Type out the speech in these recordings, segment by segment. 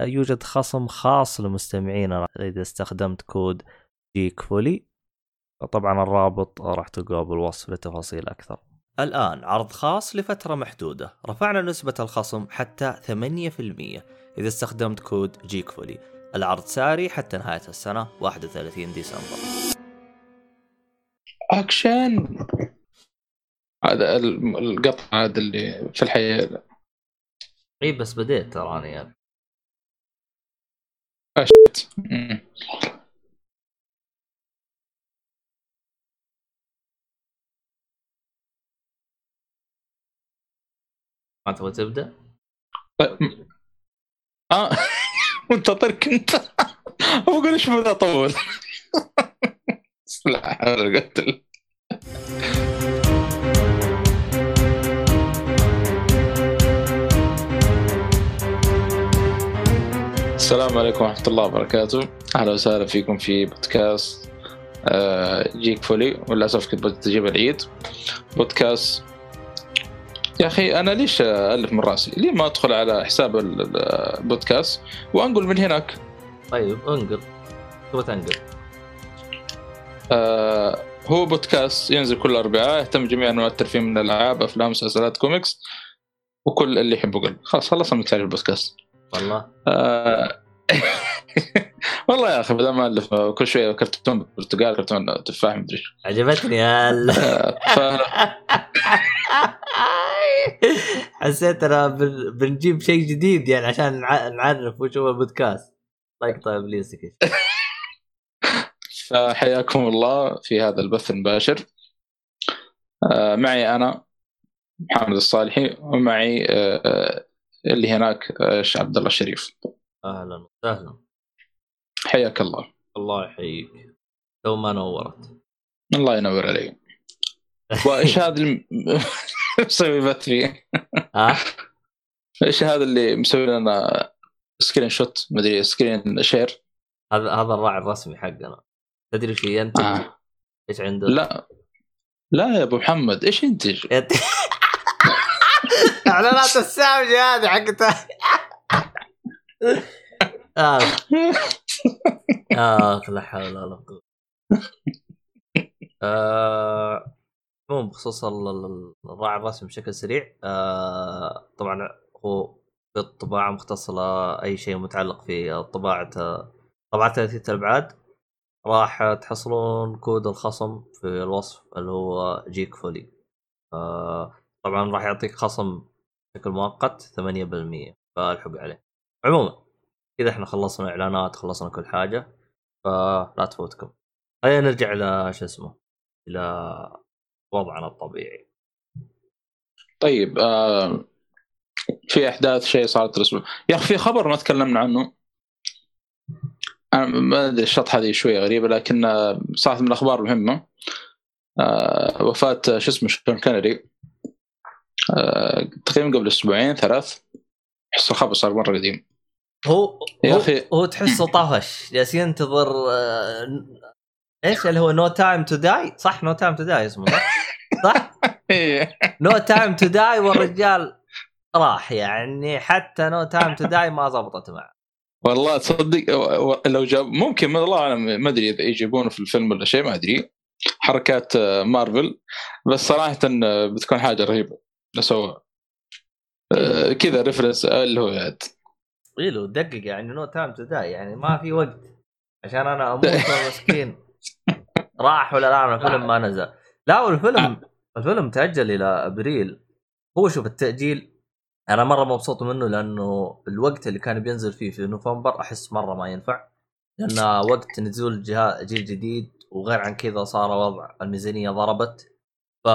يوجد خصم خاص لمستمعينا إذا استخدمت code Geekfully طبعا الرابط راح تلقاه بالوصف لتفاصيل أكثر. الآن عرض خاص لفترة محدودة. رفعنا نسبة الخصم حتى 8% إذا استخدمت code Geekfully العرض ساري حتى نهاية السنة 31 ديسمبر. اكشن هذا ال- القطع هذا اللي في الحياة إي بس بديت تراني يعني. مم. ما تبغى تبدأ؟ طيب. آه منتظرك انت بقول إيش بدأ اطول لا حول ولا قوة السلام عليكم ورحمة الله وبركاته. أهلا وسهلا فيكم في بودكاست آه، Geekfully وللأسف كنت بجيب العيد. بودكاست يا أخي أنا ليش ألف من رأسي؟ ليه ما أدخل على حساب ال- ال- البودكاست وأنقل من هناك؟ طيب أنقل. تبغى تنقل؟ آه، هو بودكاست ينزل كل أربعاء يهتم جميع أنواع الترفيه من الألعاب أفلام مسلسلات كوميكس وكل اللي يحبه قل. خلاص خلصنا من تعريف البودكاست. والله. آه، والله يا أخي بدل ما ألف كل شوية كرتون برتقال كرتون تفاح مدري إيش عجبتني هال آه، ف حسيت أنا بن- بنجيب شيء جديد يعني عشان نع- نعرف وش هو البودكاست. طيب طيب ابليسك فحياكم الله في هذا البث المباشر. آه، معي أنا محمد الصالحي ومعي اللي هناك آه، عبد الله الشريف أهلا وسهلا. حياك الله. الله يحييك. تو ما نورت. الله ينور عليك. وإيش هذا اللي مسوي بث فيه؟ ها؟ إيش هذا اللي مسوي لنا screenshot مدري screen share هذا هذا الراعي الرسمي حقنا. تدري إيش ينتج؟ آه. إيش عنده؟ لا. لا يا أبو محمد إيش ينتج؟ ينتج- اعلانات السامجة هذه حقتها اخ اخ لا حول ولا قوة. آه، عموما بخصوص ال- ال- الراعي الرسمي بشكل سريع آه، طبعا هو في الطباعه مختصة لأي شيء متعلق في طباعه طباعة ثلاثيه الأبعاد. راح تحصلون كود الخصم في الوصف اللي هو جيك فولي. آه، طبعا راح يعطيك خصم بشكل مؤقت 8% فالحق عليه. عموما كذا إحنا خلصنا إعلانات خلصنا كل حاجة فلا تفوتكم. خلينا نرجع إلى شو اسمه إلى وضعنا الطبيعي. طيب آه في أحداث شيء صارت الأسبوع يا أخي في خبر ما تكلمنا عنه. أنا ما أدري الشط هذه شوية غريبة لكن صارت من الأخبار المهمه آه وفاة شو اسمه شون آه تقريبا قبل أسبوعين ثلاث. احس الخبر صار مرة قديم. هو يا هو, أخي. هو تحسه طفش جالس ينتظر آه، إيش اللي هو No Time to Die صح No Time to Die اسمه صح؟ No Time to Die والرجال راح يعني حتى No Time to Die ما زبطت معه. والله تصدق لو جاب ممكن الله أعلم ما أدري إذا يجيبونه في الفيلم ولا شيء ما أدري. حركات آه، مارفل. بس صراحة آه، بتكون حاجة رهيبة. لو سوى آه، كذا reference اللي هو يعني اي له دقق يعني No Time to Die يعني ما في وقت. عشان أنا أموت مسكين. راح ولا لا؟ الفيلم ما نزل. لا والفيلم الفيلم تأجل إلى أبريل. هو شوف التأجيل أنا مرة مبسوط منه لأنه الوقت اللي كان بينزل فيه في نوفمبر أحس مرة ما ينفع. لأن وقت نزول جيل جديد وغير عن كذا صار وضع الميزانية ضربت. ف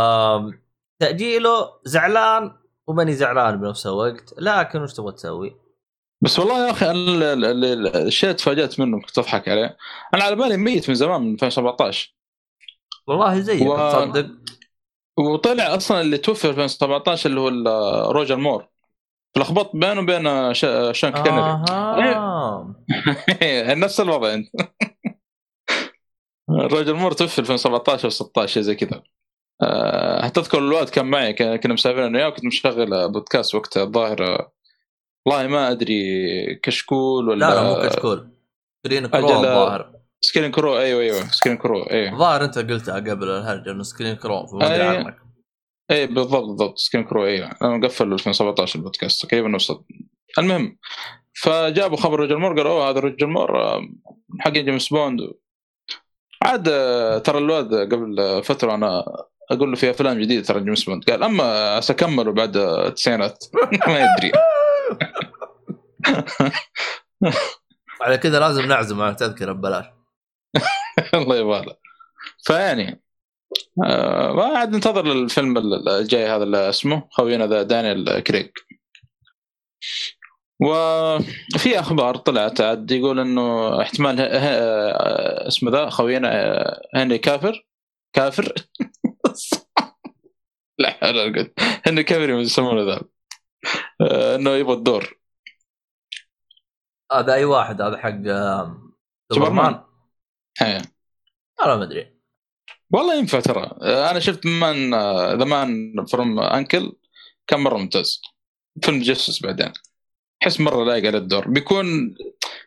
تأجيله زعلان وماني زعلان بنفس الوقت لكن وش تبغى تسوي؟ بس والله يا أخي ال- الشيء اللي تفاجأت منه كنت أضحك عليه. أنا على بالي ميت من زمان من 2017 والله زيك و- تصدق؟ وطلع أصلا اللي توفي في 2017 اللي هو روجر مور. لخبطت بينه وبين شا- شون كونري أها نفس الوضع أنت. روجر مور توفي في 2017 أو 16 شيء زي كذا. أه تذكر الواد كان معي كنا مسافرين أنا وياه وكنت مشغل بودكاست وقتها الظاهر آه، والله ما أدري كشكول ولا لا لا مو كشكول. Screen Crew أجل- الظاهر. Screen Crew أيوه أيوه Screen Crew أيوه. الظاهر أنت قلتها قبل الهرجة إنه Screen Crew فما ادري أي. عنك أي بالضبط بالضبط Screen Crew أيوه. أنا مقفل 2017 البودكاست تقريبا نفس المهم فجابوا خبر روجر مور قالوا أوه هذا روجر مور آه، حق جيمس بوند. عاد آه، ترى الواد قبل فترة أنا أقول له في أفلام جديدة ترى جيمس بوند. قال أما سكمله بعد التسعينات ما يدري. على كذا لازم نعزم على تذكره ببلاش. الله يبالغ فيعني آه ما عاد ننتظر الفيلم الجاي هذا اللي اسمه خوينا ذا دانيال كريج وفي أخبار طلعت عاد يقول إنه احتمال ه... ه... اسمه ذا خوينا آه، هنري كافل. كافل. لا حول ولا قوه هنري كافل يسمونه ذا. آه، إنه يبغى الدور. هذا أي واحد هذا حق سوبرمان. إيه. أنا ما أدري. والله ينفع ترى. آه، أنا شفت Man The Man from U.N.C.L.E. كان مرة ممتاز. فيلم تجسس بعدين. أحس مرة لايق على الدور. بيكون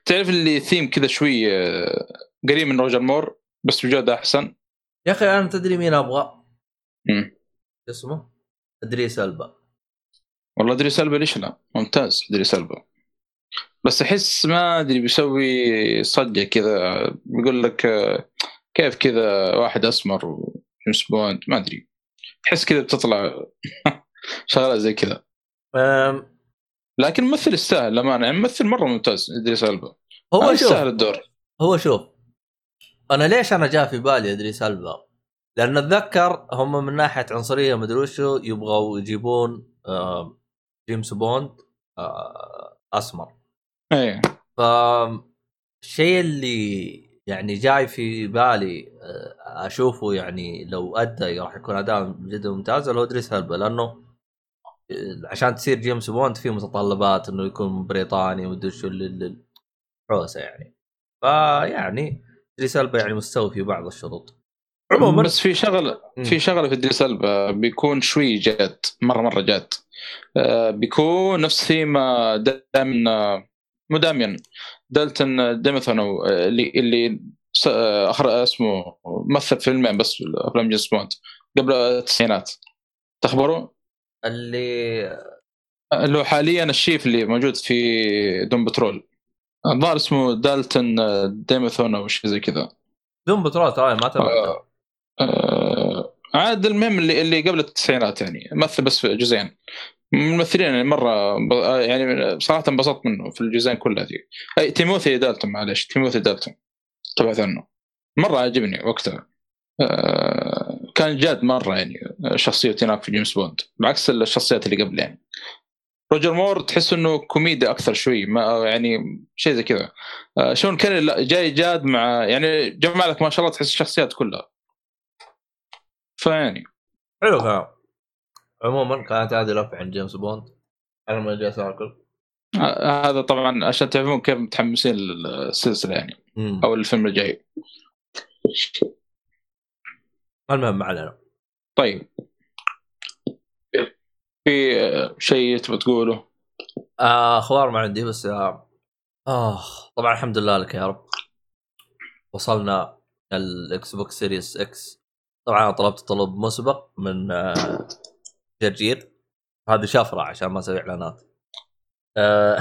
تعرف اللي ثيم كذا شوي آه، قريب من روجر مور بس بجودة أحسن. يا أخي أنا تدري مين أبغى؟ اسمه؟ إدريس ألبا. والله ادري سلبا ليش لا؟ ممتاز ادري سلبا بس أحس ما أدري بيسوي صجه كذا بيقول لك كيف كذا واحد أسمر وجيمس بوند؟ ما أدري. تحس كذا بتطلع شغلات زي كذا. لكن ممثل يستاهل للامانه يعني ممثل مرة ممتاز إدريس ألبا. هو يستاهل الدور. هو شوف أنا ليش أنا جاء في بالي إدريس ألبا؟ لأن أتذكر هم من ناحية عنصرية مدري وشو يبغوا يجيبون جيمس بوند آه، أسمر. إيه. ف الشيء اللي يعني جاي في بالي آه، أشوفه يعني لو أدى راح يكون اداء جدا ممتاز هو إدريس ألبا لأنه آه، عشان تصير جيمس بوند في متطلبات إنه يكون بريطاني ومدري شو الحوسة يعني. فيعني إدريس ألبا يعني مستوي في بعض الشروط. عموما بس في شغله. في شغله في ادريس ألبا. بيكون شوي جاد مرة مرة جاد آه، بيكون نفس ثيم آه، دائما مو داميان دالتون ديمثون آه، اللي اللي آه، أخر اسمه مثل فيلمين بس افلام جيمس بوند قبل التسعينات. تخبروا؟ اللي اللي هو حاليا الشيف اللي موجود في Doom Patrol. الظاهر اسمه دالتون آه، ديمثون أو شيء زي كذا. Doom Patrol ترى ما تابعته. آه، عاد المهم اللي اللي قبل التسعينات يعني مثل بس في جزئين. من الممثلين يعني مرة آه، يعني بصراحه انبسطت منه في الجزئين كلها ذي. أي تيموثي دالتون معلش تيموثي دالتون تبعت عنه. مرة عجبني وقتها. آه، كان جاد مرة يعني شخصيته هناك في جيمس بوند بعكس الشخصيات اللي قبل يعني. روجر مور تحس إنه كوميديا أكثر شوي ما يعني شيء زي كذا. آه، شون كونري لا جاي جاد مع يعني جمع لك ما شاء الله تحس الشخصيات كلها. فيعني حلو كلام عموما كانت هذه لفه عن جيمس بوند. أنا ما جالس اكل آه، هذا طبعا عشان تعرفون كيف متحمسين للسلسلة يعني مم. أو الفيلم الجاي. المهم ما علينا. طيب. في آه، شيء تبغى تقوله؟ آه، أخبار ما عندي بس آه, آه طبعا الحمد لله لك يا رب. وصلنا ال Xbox Series X. طبعا أنا طلبت طلب مسبق من آه جرجير. هذه شفره عشان ما أسوي إعلانات. آه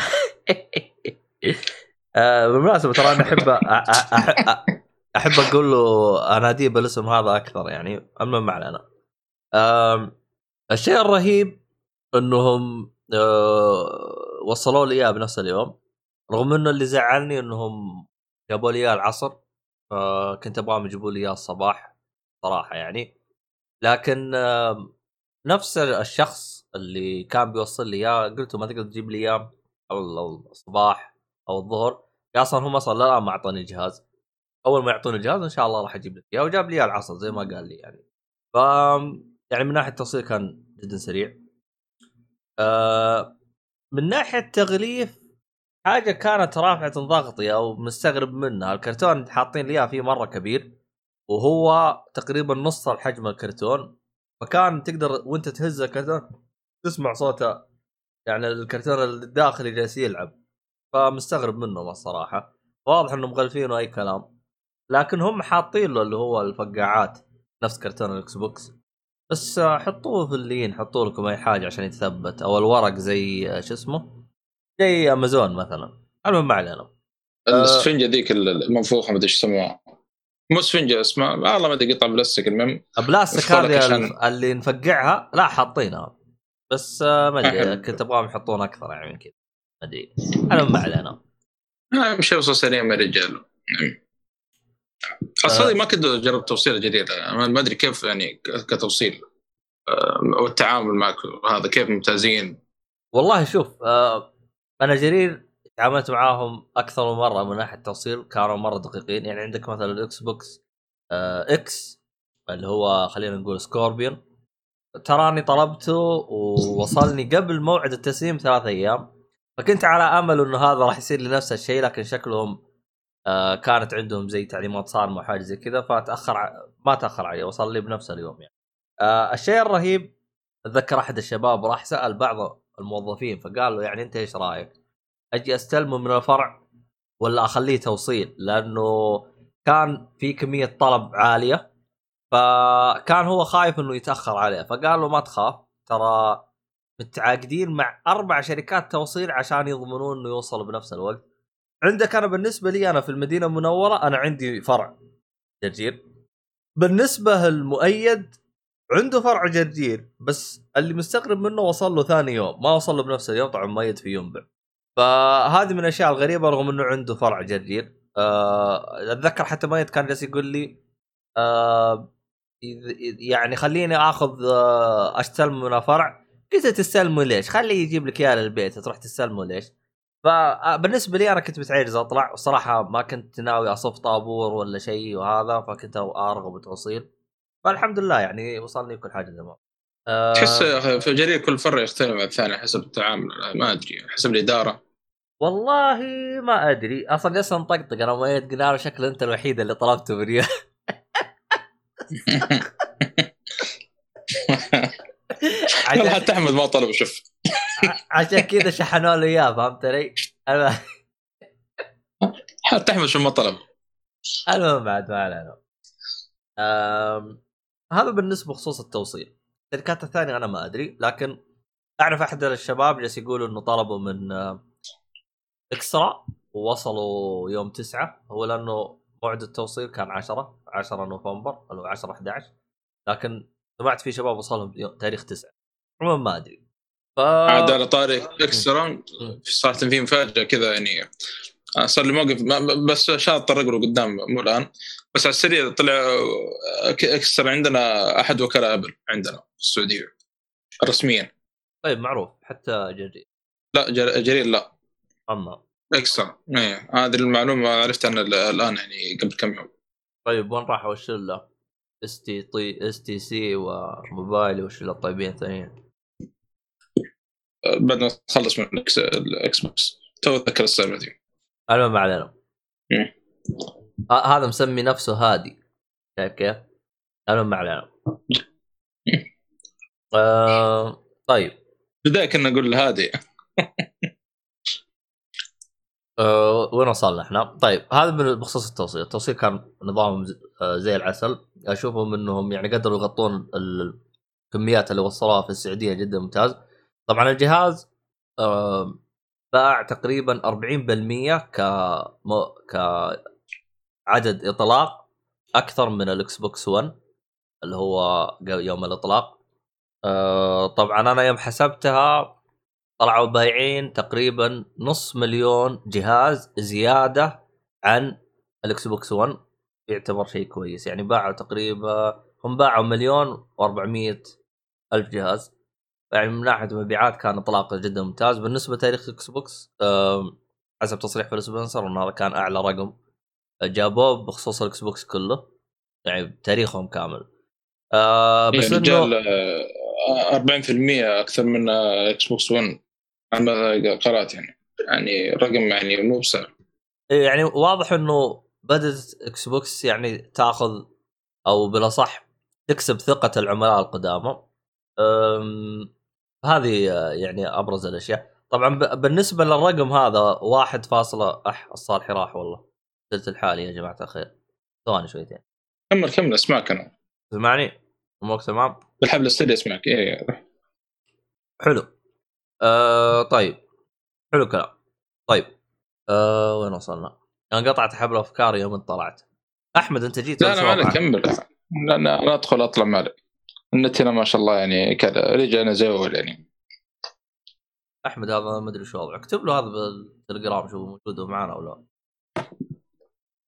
آه بالمناسبة ترى أنا أحب أحب أقول له اناديه بالاسم هذا أكثر يعني المهم ما علينا. الشيء الرهيب إنهم وصلوا لي إياه بنفس اليوم. رغم إنه اللي زعلني إنهم جابوا لي إياه العصر فكنت أبغاهم يجيبوا لي إياه الصباح. صراحة يعني. لكن نفس الشخص اللي كان بيوصل لي إياه قلت له ما تقدر تجيب لي إياه أو الصباح أو الظهر. أصلا هم أصلا الان ما أعطوني جهاز. أول ما يعطوني الجهاز إن شاء الله راح أجيب لك إياه وجاب لي إياه العصر زي ما قال لي يعني. ف يعني من ناحية التوصيل كان جدا سريع. آه من ناحية تغليف حاجة كانت رافعة ضغطي أو مستغرب منها. الكرتون حاطين لي إياه فيه مرة كبير. وهو تقريبا نص الحجم الكرتون. فكان تقدر وانت تهز الكرتون تسمع صوته يعني الكرتون الداخلي جالس يلعب. فمستغرب منهم الصراحة. واضح إنهم مغلفينه اي كلام. لكن هم حاطين له اللي هو الفقاعات نفس كرتون ال Xbox بس حطوه في اللين حطوا لكم أي حاجة عشان يتثبت أو الورق زي شو اسمه؟ زي أمازون مثلا. المهم ما علينا. السفنجه ذيك المنفوخة ما أدري إيش يسموها. مو سفنجة اسمها والله ما أدري قطع بلاستيك المهم. بلاستيك هذه اللي نفقعها لا حاطينها. بس آه، ما أدري. كنت أبغاهم يحطون أكثر يعني من كذا. ما أدري. المهم ما علينا. آه، مش يوصل سريع يا رجال نعم. أصلا ما كنت جربت توصيل جديد أنا ما أدري كيف يعني كتوصيل. آه، والتعامل معك هذا كيف ممتازين. والله شوف آه أنا جرير تعاملت معاهم أكثر من مرة من ناحية التوصيل كانوا مرة دقيقين. يعني عندك مثلا ال Xbox آه إكس اللي هو خلينا نقول سكوربيون. تراني طلبته ووصلني قبل موعد التسليم ثلاث أيام. فكنت على أمل إنه هذا راح يصير لي نفس الشيء لكن شكلهم آه كانت عندهم زي تعليمات صارمة وحاجه زي كذا فتاخر ع... ما تأخر علي وصل لي بنفس اليوم يعني. آه الشيء الرهيب اتذكر أحد الشباب راح سأل بعض الموظفين فقال له يعني أنت إيش رأيك؟ أجي أستلمه من الفرع ولا أخليه توصيل؟ لأنه كان في كمية طلب عالية فكان هو خايف إنه يتأخر عليه فقال له ما تخاف ترى متعاقدين مع أربع شركات توصيل عشان يضمنون إنه يوصل بنفس الوقت. عندك أنا بالنسبة لي أنا في المدينة المنورة أنا عندي فرع جرجير. بالنسبة المؤيد عنده فرع جرجير بس اللي مستغرب منه وصل له ثاني يوم ما وصل له بنفس اليوم طبعا مؤيد في ينبع فهذه من الأشياء الغريبة رغم إنه عنده فرع جرجير آه، أتذكر حتى مؤيد كان جالس يقول لي آه، يعني خليني آخذ آه، استلم من الفرع. قلت تستلمه ليش؟ خليه يجيب لك إياه للبيت تروح تستلمه ليش؟ فبالنسبه لي أنا كنت متعجز أطلع. والصراحه ما كنت ناوي أصف طابور ولا شيء وهذا فكنت أرغب بتوصيل فالحمد لله يعني وصلني كل حاجة تمام. آه، تحس في جرير كل فرع يختلف عن الثاني حسب التعامل ما أدري حسب الإدارة. والله ما أدري. أصلا جالس نطقطق أنا مؤيد قلنا له شكله أنت الوحيد اللي طلبته من ريال. والله عشان, حتى أحمد ما طلب شوف. عشان كذا شحنوا له إياه فهمت علي؟ حتى أحمد شو ما طلب. المهم بعد ما علينا. هذا بالنسبة بخصوص التوصيل. الشركات الثانية أنا ما أدري لكن أعرف أحد الشباب جالس يقولوا إنه طلبوا من آه، اكسترا ووصلوا يوم تسعة. هو لأنه موعد التوصيل كان 10 10 نوفمبر هو 10 11 لكن سمعت في شباب وصلهم تاريخ 9 عموما ما أدري. ف عاد على طاري اكسترا صراحة في مفاجاه كذا يعني. صار لي موقف بس عشان اضطر اقرا قدام مو الآن. بس على السريع طلع آه، ك- اكسترا عندنا أحد وكلاء Apple عندنا في السعودية رسميا. طيب معروف حتى جري لا جر- جرير لا. أما. اكسترا إيه هذه المعلومة عرفتها أنا الآن يعني قبل كم يوم. طيب وين راحوا الشله؟ إس تي طي إس تي سي وموبايلي والشله الطيبين الثانيين؟ آه، بعد ما تخلص من ال Xbox. تو أتذكر السالفة دي. المهم ما علينا. هذا مسمي نفسه هادي. شايف كيف؟ المهم ما علينا. آه طيب. بدايه كنا نقول هادي. آه وين وصلنا إحنا؟ طيب هذا بخصوص التوصيل، التوصيل كان نظام ز- آه، زي العسل، أشوفهم إنهم يعني قدروا يغطون ال- الكميات اللي وصلوها في السعودية جدا ممتاز. طبعا الجهاز آه باع تقريبا 40% ك م- كعدد إطلاق أكثر من ال Xbox 1 اللي هو يوم الإطلاق. آه طبعا أنا يوم حسبتها طلعوا بايعين تقريبا نص مليون جهاز زيادة عن ال Xbox 1 يعتبر شيء كويس. يعني باعوا تقريبا هم باعوا مليون و400 ألف جهاز. يعني من ناحية مبيعات كان اطلاقه جدا ممتاز. بالنسبة لتاريخ Xbox حسب تصريح فيل سبنسر انه هذا كان أعلى رقم جابوه بخصوص ال Xbox كله يعني بتاريخهم كامل. آه بس يا إنه رجال آه، 40% أكثر من آه، Xbox 1 عما قرأت يعني يعني رقم يعني مو بسهل يعني واضح إنه بدأت Xbox يعني تأخذ أو بالأصح تكسب ثقة العملاء القدامى. هذه آه، يعني أبرز الأشياء. طبعا بالنسبة للرقم هذا واحد فاصلة أح الصالحي راح والله. قلت الحالي يا جماعة الخير. ثواني شويتين. كمل كمل اسمعك أنا. تسمعني؟ أمورك تمام؟ بالحبل السري اسمعك. إيه. حلو. آه طيب. حلو كلام طيب. آه وين وصلنا؟ أنا قطعت حبل أفكاري يوم طلعت أحمد أنت جيت لا وضعك؟ كمل. لا أنا أدخل أطلع ما عليك النت هنا ما شاء الله يعني كذا رجع أنا زي أول يعني. أحمد هذا ما أدري شو وضعه. اكتب له هذا بالتليجرام شوف موجود معنا ولا لا.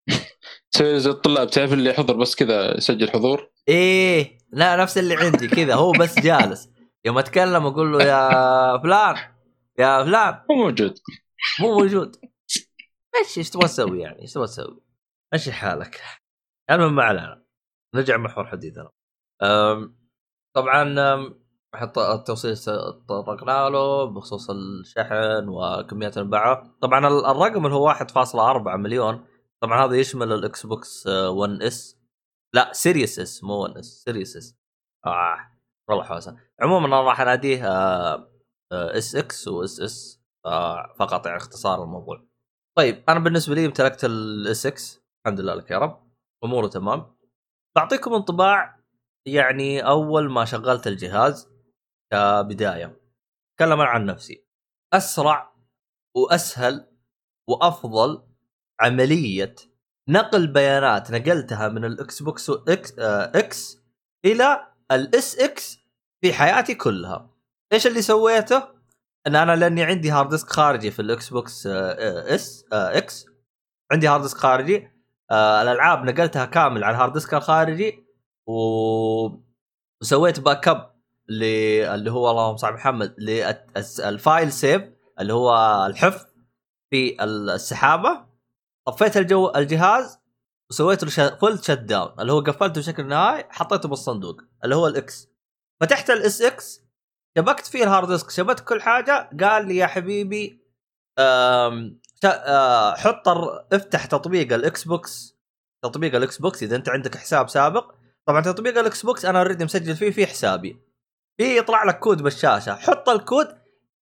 تسوي زي الطلاب تعرف اللي يحضر بس كذا يسجل حضور؟ إيه لا نفس اللي عندي كذا هو بس جالس. يوم أتكلم أقول له يا فلان يا فلان. مو موجود. مو موجود. إيش إيش تبغى تسوي يعني؟ إيش تبغى تسوي؟ مشي حالك. المهم ما علينا. نرجع محور حديثنا. طبعا حط التوصيل س- طرقنا له بخصوص الشحن وكميات المبيعات طبعا ال- الرقم اللي هو 1.4 مليون. طبعا هذا يشمل ال Xbox 1 S لا Series S مو 1 S Series S آه والله حوسه عموما أنا راح أناديه اس إكس واس اس فقط يعني اختصار الموضوع. طيب أنا بالنسبة لي امتلكت ال SX الحمد لله لك يا رب. أموره تمام. بعطيكم انطباع يعني أول ما شغلت الجهاز كبداية أتكلم عن نفسي. أسرع وأسهل وأفضل عملية نقل بيانات نقلتها من الاكس بوكس إكس, آه إكس إلى الإس إكس في حياتي كلها. إيش اللي سويته؟ إن أنا لأني عندي hard disk خارجي في ال Xbox آه، S آه، X عندي hard disk خارجي. الألعاب نقلتها كامل على ال hard disk الخارجي. و... وسويت backup. اللي هو اللهم صل محمد لل file save اللي هو الحفظ في السحابة. طفيت الجو الجهاز وسويت له full shutdown اللي هو قفلته بشكل نهائي حطيته بالصندوق اللي هو الاكس فتحت الاس إكس شبكت فيه ال hard disk شبكت كل حاجة. قال لي يا حبيبي آه، حط افتح تطبيق ال Xbox تطبيق ال Xbox إذا أنت عندك حساب سابق. طبعا تطبيق ال Xbox أنا already مسجل فيه في حسابي. في يطلع لك كود بالشاشة. حط الكود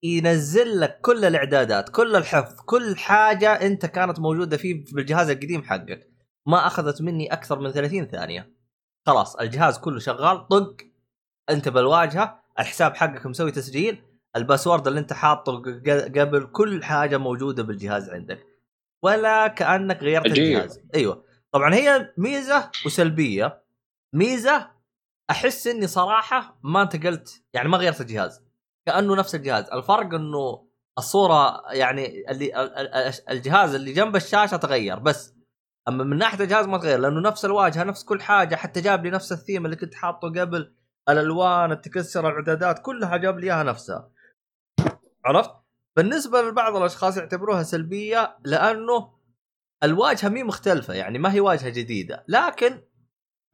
ينزل لك كل الإعدادات كل الحفظ كل حاجة أنت كانت موجودة فيه بالجهاز القديم حقك. ما أخذت مني أكثر من 30 ثانية. خلاص الجهاز كله شغال طق أنت بالواجهة الحساب حقك مسوي تسجيل ال password اللي أنت حاطه قبل كل حاجة موجودة بالجهاز عندك. ولا كأنك غيرت. الجهاز. أيوه. طبعا هي ميزة وسلبية. ميزة أحس إني صراحة ما انتقلت يعني ما غيرت الجهاز. كأنه نفس الجهاز. الفرق إنه الصورة يعني اللي ال- ال- الجهاز اللي جنب الشاشة تغير بس أما من ناحية الجهاز ما تغير لأنه نفس الواجهة نفس كل حاجة حتى جاب لي نفس الثيم اللي كنت حاطه قبل الألوان التكسر الإعدادات كلها جاب لي إياها نفسها. عرفت؟ بالنسبة لبعض الأشخاص يعتبروها سلبية لأنه الواجهة مي مختلفة يعني ما هي واجهة جديدة. لكن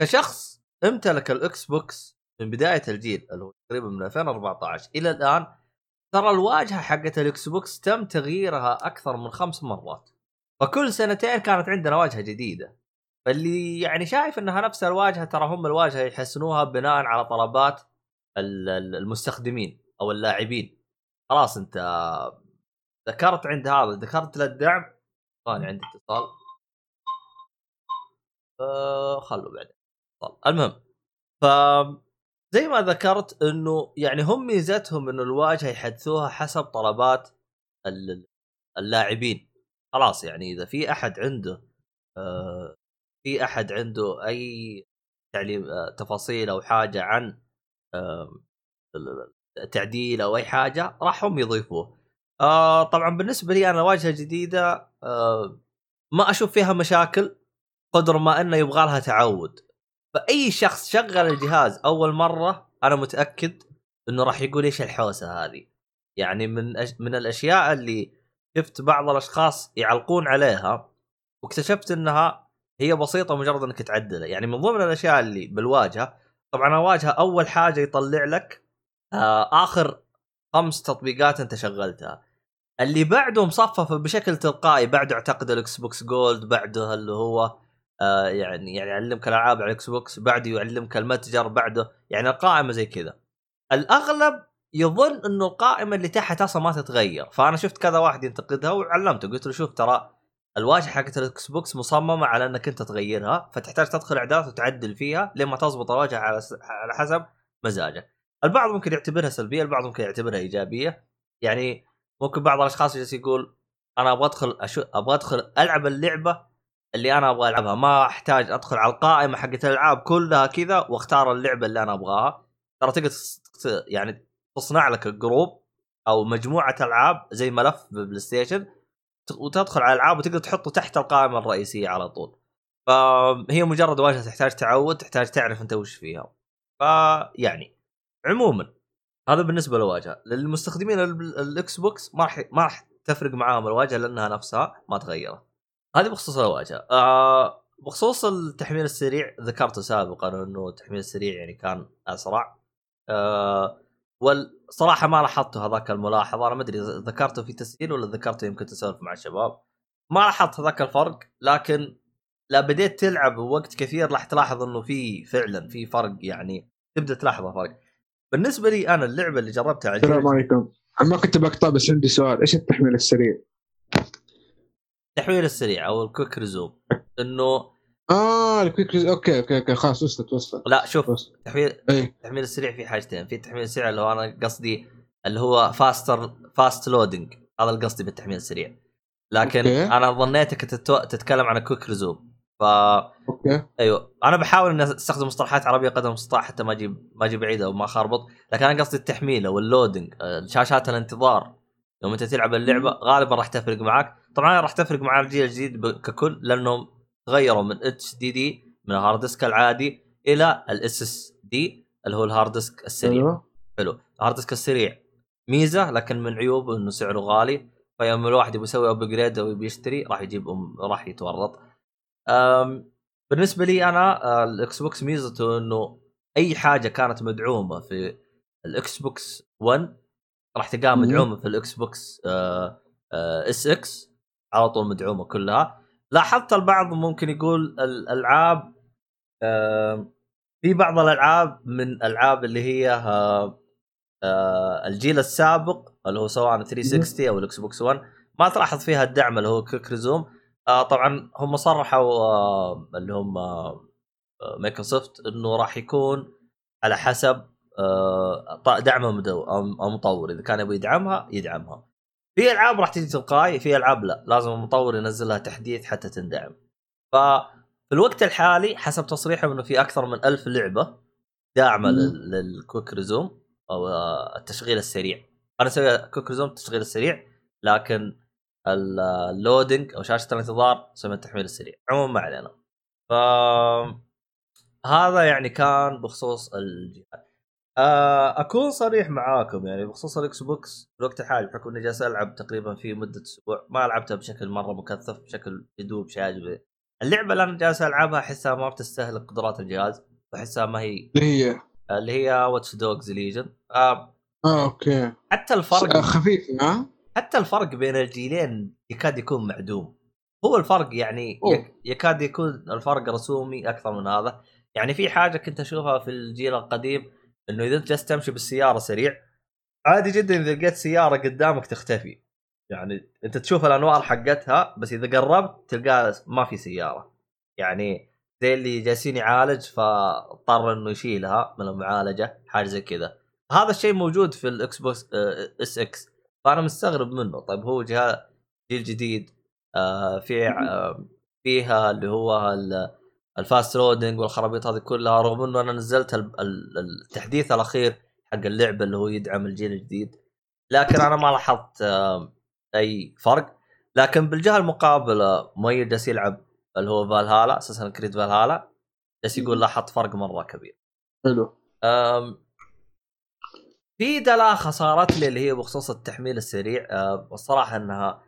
كشخص امتلك ال Xbox من بداية الجيل اللي هو تقريبا من 2014 إلى الآن. ترى الواجهة حقت ال Xbox تم تغييرها أكثر من خمس مرات. فكل سنتين كانت عندنا واجهة جديدة. فاللي يعني شايف إنها نفس الواجهة ترى هم الواجهة يحسنوها بناء على طلبات ال- ال- المستخدمين أو اللاعبين. خلاص أنت ذكرت عند هذا ذكرت للدعم ثاني عندي اتصال. آه خلوا بعدين. المهم. ف زي ما ذكرت إنه يعني هم ميزتهم إنه الواجهة يحدثوها حسب طلبات ال- اللاعبين. خلاص يعني إذا في أحد عنده آه في أحد عنده أي تعليم آه تفاصيل أو حاجة عن تعديل أو أي حاجة راح هم يضيفوه. آه طبعا بالنسبة لي أنا واجهة جديدة ما أشوف فيها مشاكل قدر ما إنه يبغى لها تعود. فأي شخص شغل الجهاز أول مرة أنا متأكد إنه راح يقول إيش الحوسة هذه. يعني من أش... من الأشياء اللي شفت بعض الأشخاص يعلقون عليها واكتشفت إنها هي بسيطة مجرد إنك تعدلها يعني من ضمن الأشياء اللي بالواجهة طبعا الواجهه أول حاجة يطلع لك آه آخر خمس تطبيقات أنت شغلتها. اللي بعده مصففة بشكل تلقائي بعده اعتقد ال Xbox Gold بعده اللي هو يعني يعني يعلمك الألعاب على ال Xbox بعده يعلمك المتجر بعده يعني القائمة زي كذا. الأغلب يظن إنه القائمة اللي تحت أصلا ما تتغير. فأنا شفت كذا واحد ينتقدها وعلمته قلت له شوف ترى الواجهة حقت ال Xbox مصممة على إنك أنت تغيرها فتحتاج تدخل إعدادات وتعدل فيها لما تضبط الواجهة على على حسب مزاجك. البعض ممكن يعتبرها سلبية البعض ممكن يعتبرها إيجابية. يعني ممكن بعض الأشخاص يجلس يقول أنا أبغى أدخل. أبغى أدخل ألعب اللعبة اللي أنا أبغى ألعبها. ما أحتاج أدخل على القائمة حقت الألعاب كلها كذا واختار اللعبة اللي أنا أبغاها. ترى تقدر يعني تصنع لك group أو مجموعة ألعاب زي ملف PlayStation وتدخل على الألعاب وتقدر تحطه تحت القائمة الرئيسية على طول. فهي مجرد واجهة تحتاج تعود تحتاج تعرف أنت وش فيها. فيعني عموما هذا بالنسبة للواجهة. للمستخدمين ال Xbox ما راح ما راح تفرق معاهم الواجهة لأنها نفسها ما تغيرت. هذه بخصوص الواجهه آه بخصوص التحميل السريع ذكرته سابقا إنه التحميل السريع يعني كان أسرع. آه والصراحة ما لاحظت هذاك الملاحظة. أنا ما أدري ذكرته في تسجيل ولا ذكرته يمكن تسولف مع الشباب. ما لاحظت هذاك الفرق لكن لا بديت تلعب وقت كثير راح تلاحظ إنه في فعلا في فرق يعني تبدأ تلاحظ فرق بالنسبة لي أنا اللعبة اللي جربتها على السلام عليكم. ما كنت بقطع بس عندي سؤال. إيش التحميل السريع؟ التحويل السريع أو ال quick resume إنه آه ال quick resume okay okay okay خلاص وصلت وصلت. لا شوف التحويل التحميل السريع في حاجتين في التحميل السريع اللي هو أنا قصدي اللي هو faster fast loading هذا اللي قصدي بالتحميل السريع. لكن okay. أنا ظنيتك تتو... تتكلم عن quick resume ف okay. أيوه. أنا بحاول إني أستخدم مصطلحات عربية قدر المستطاع حتى ما أجيب ما أجيب بعيده وما أخربط. لكن أنا قصدي التحميل أو ال loading شاشات الانتظار. يوم انت تلعب اللعبة غالبا راح تفرق معك طبعا راح تفرق مع الجيل الجديد ككل لأنهم تغيروا من HDD من ال hard disk العادي إلى ال SSD اللي هو ال hard disk السريع. حلو. ال hard disk السريع. ميزة لكن من عيوبه إنه سعره غالي. فيوم الواحد يبي يسوي upgrade أو يبي يشتري راح يجيب راح يتورط. بالنسبة لي أنا آه، ال Xbox ميزته إنه أي حاجة كانت مدعومة في ال Xbox 1 راح تلقاها مدعومة في ال Xbox SX على طول مدعومة كلها. لاحظت البعض ممكن يقول الألعاب في بعض الألعاب من ألعاب اللي هي آه، آه، الجيل السابق اللي هو سواء 360 أو ال Xbox 1 ما تلاحظ فيها الدعم اللي هو quick resume. آه طبعا هم صرحوا آه اللي هم آه مايكروسوفت إنه راح يكون على حسب آه دعم المطور إذا كان يبغى يدعمها يدعمها. في ألعاب راح تجي تلقائي في ألعاب لا. لازم المطور ينزل لها تحديث حتى تندعم. ففي الوقت الحالي حسب تصريحهم إنه في أكثر من ألف لعبة داعمة لل quick resume أو آه، التشغيل السريع. أنا أسوي quick resume التشغيل السريع لكن ال loading أو شاشة الانتظار تسمى التحميل السريع. عموما ما علينا. ف هذا يعني كان بخصوص الجهاز آه، أكون صريح معاكم يعني بخصوص ال Xbox الوقت الحالي بحكم إني جالس ألعب تقريبا في مدة أسبوع. ما لعبتها بشكل مرة مكثف بشكل يدوب شيء اللعبة اللي أنا جالس ألعبها أحسها ما بتستهلك قدرات الجهاز بحسها ما هي اللي هي؟ اللي هي Watch Dogs Legion آه, آه okay. حتى الفرق خفيف ها؟ حتى الفرق بين الجيلين يكاد يكون معدوم. هو الفرق يعني أوه. يكاد يكون الفرق رسومي أكثر من هذا. يعني في حاجة كنت أشوفها في الجيل القديم إنه إذا أنت جالس تمشي بالسيارة سريع عادي جدا إذا لقيت سيارة قدامك تختفي. يعني أنت تشوف الانوار حقتها بس إذا قربت تلقى ما في سيارة. يعني زي اللي جالسين يعالج فاضطر إنه يشيلها من المعالجة حاجة زي كذا. هذا الشيء موجود في ال Xbox SX فأنا مستغرب منه. طيب هو جهاز جيل جديد آه في آه فيها اللي هو ال fast loading والخرابيط هذه كلها رغم إنه أنا نزلت التحديث الأخير حق اللعبة اللي هو يدعم الجيل الجديد لكن أنا ما لاحظت أي فرق. لكن بالجهة المقابلة مؤيد جالس يلعب اللي هو Valhalla Assassin's Creed Valhalla جالس يقول لاحظت فرق مرة كبير. حلو. في دلاخة صارت لي اللي هي بخصوص التحميل السريع الصراحه إنها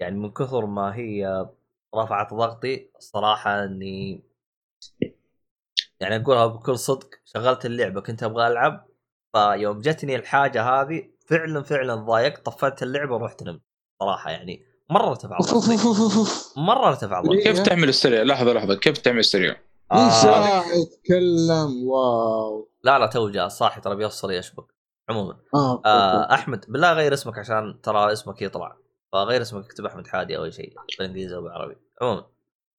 يعني من كثر ما هي رفعت ضغطي الصراحة إني يعني أقولها بكل صدق شغلت اللعبة كنت أبغى ألعب فيوم جتني الحاجة هذه فعلا فعلا ضايقت طفيت اللعبة ورحت نمت صراحة يعني مرة ارتفع ضغطي مرة ارتفع ضغطي كيف تعمل السريع؟ لحظة لحظة كيف تعمل السريع؟ آه. ساعة يتكلم واو. لا لا تو جاء صاحي ترى بيوصل يشبك عموما. آه, آه أحمد بالله غير اسمك عشان ترى اسمك يطلع. فغير اسمك اكتب أحمد حادي أو أي شيء بالإنجليزي أو بالعربي. عموما.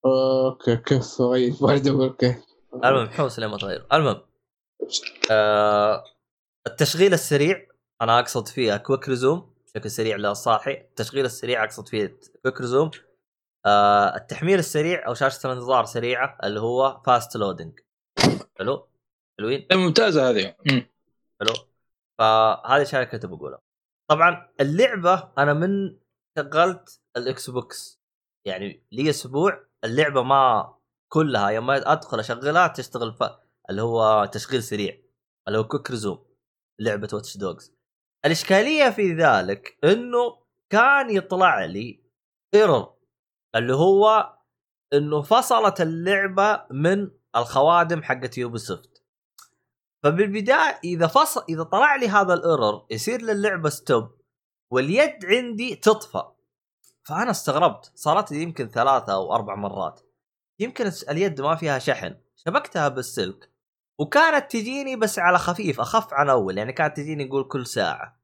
okay كيف؟ غير برضه okay. المهم حوس لما تغير المهم آه التشغيل السريع أنا أقصد فيها quick resume بشكل سريع للصاحي التشغيل السريع أقصد فيه quick resume آه التحميل السريع أو شاشة الانتظار سريعة اللي هو fast loading حلو؟ حلوين؟ ممتازة هذه. حلو؟ فهذه الاشياء اللي كنت بقولها طبعا اللعبة أنا من شغلت ال Xbox يعني لي أسبوع اللعبة ما كلها يوم ما أدخل أشغلها تشتغل ف... اللي هو تشغيل سريع اللي هو quick resume لعبة Watch Dogs الإشكالية في ذلك إنه كان يطلع لي error اللي هو إنه فصلت اللعبة من الخوادم حقت Ubisoft فبالبداية إذا فصل إذا طلع لي هذا ال error يصير للعبة stop واليد عندي تطفى. فأنا استغربت. صارت لي يمكن ثلاثة أو أربع مرات. يمكن اليد ما فيها شحن. شبكتها بالسلك. وكانت تجيني بس على خفيف أخف عن أول يعني كانت تجيني يقول كل ساعة.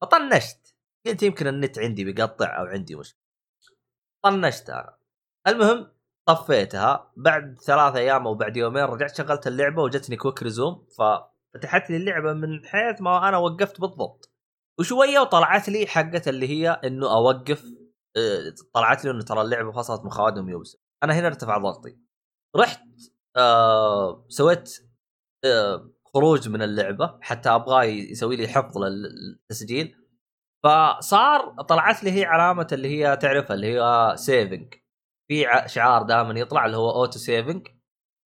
فطنشت. قلت يمكن النت عندي بيقطع أو عندي مشكلة. طنشت أنا. المهم طفيتها. بعد ثلاثة أيام أو بعد يومين رجعت شغلت اللعبة وجتني quick resume ففتحت لي اللعبة من حيث ما أنا وقفت بالضبط. وشوية وطلعت لي حقة اللي هي إنه أوقف طلعت لي إنه ترى اللعبة فصلت من خوادم Ubisoft أنا هنا ارتفع ضغطي. رحت آه سويت آه خروج من اللعبة حتى ابغاه يسوي لي حفظ للتسجيل. فصار طلعت لي هي علامة اللي هي تعرفها اللي هي saving في شعار دائما يطلع اللي هو auto saving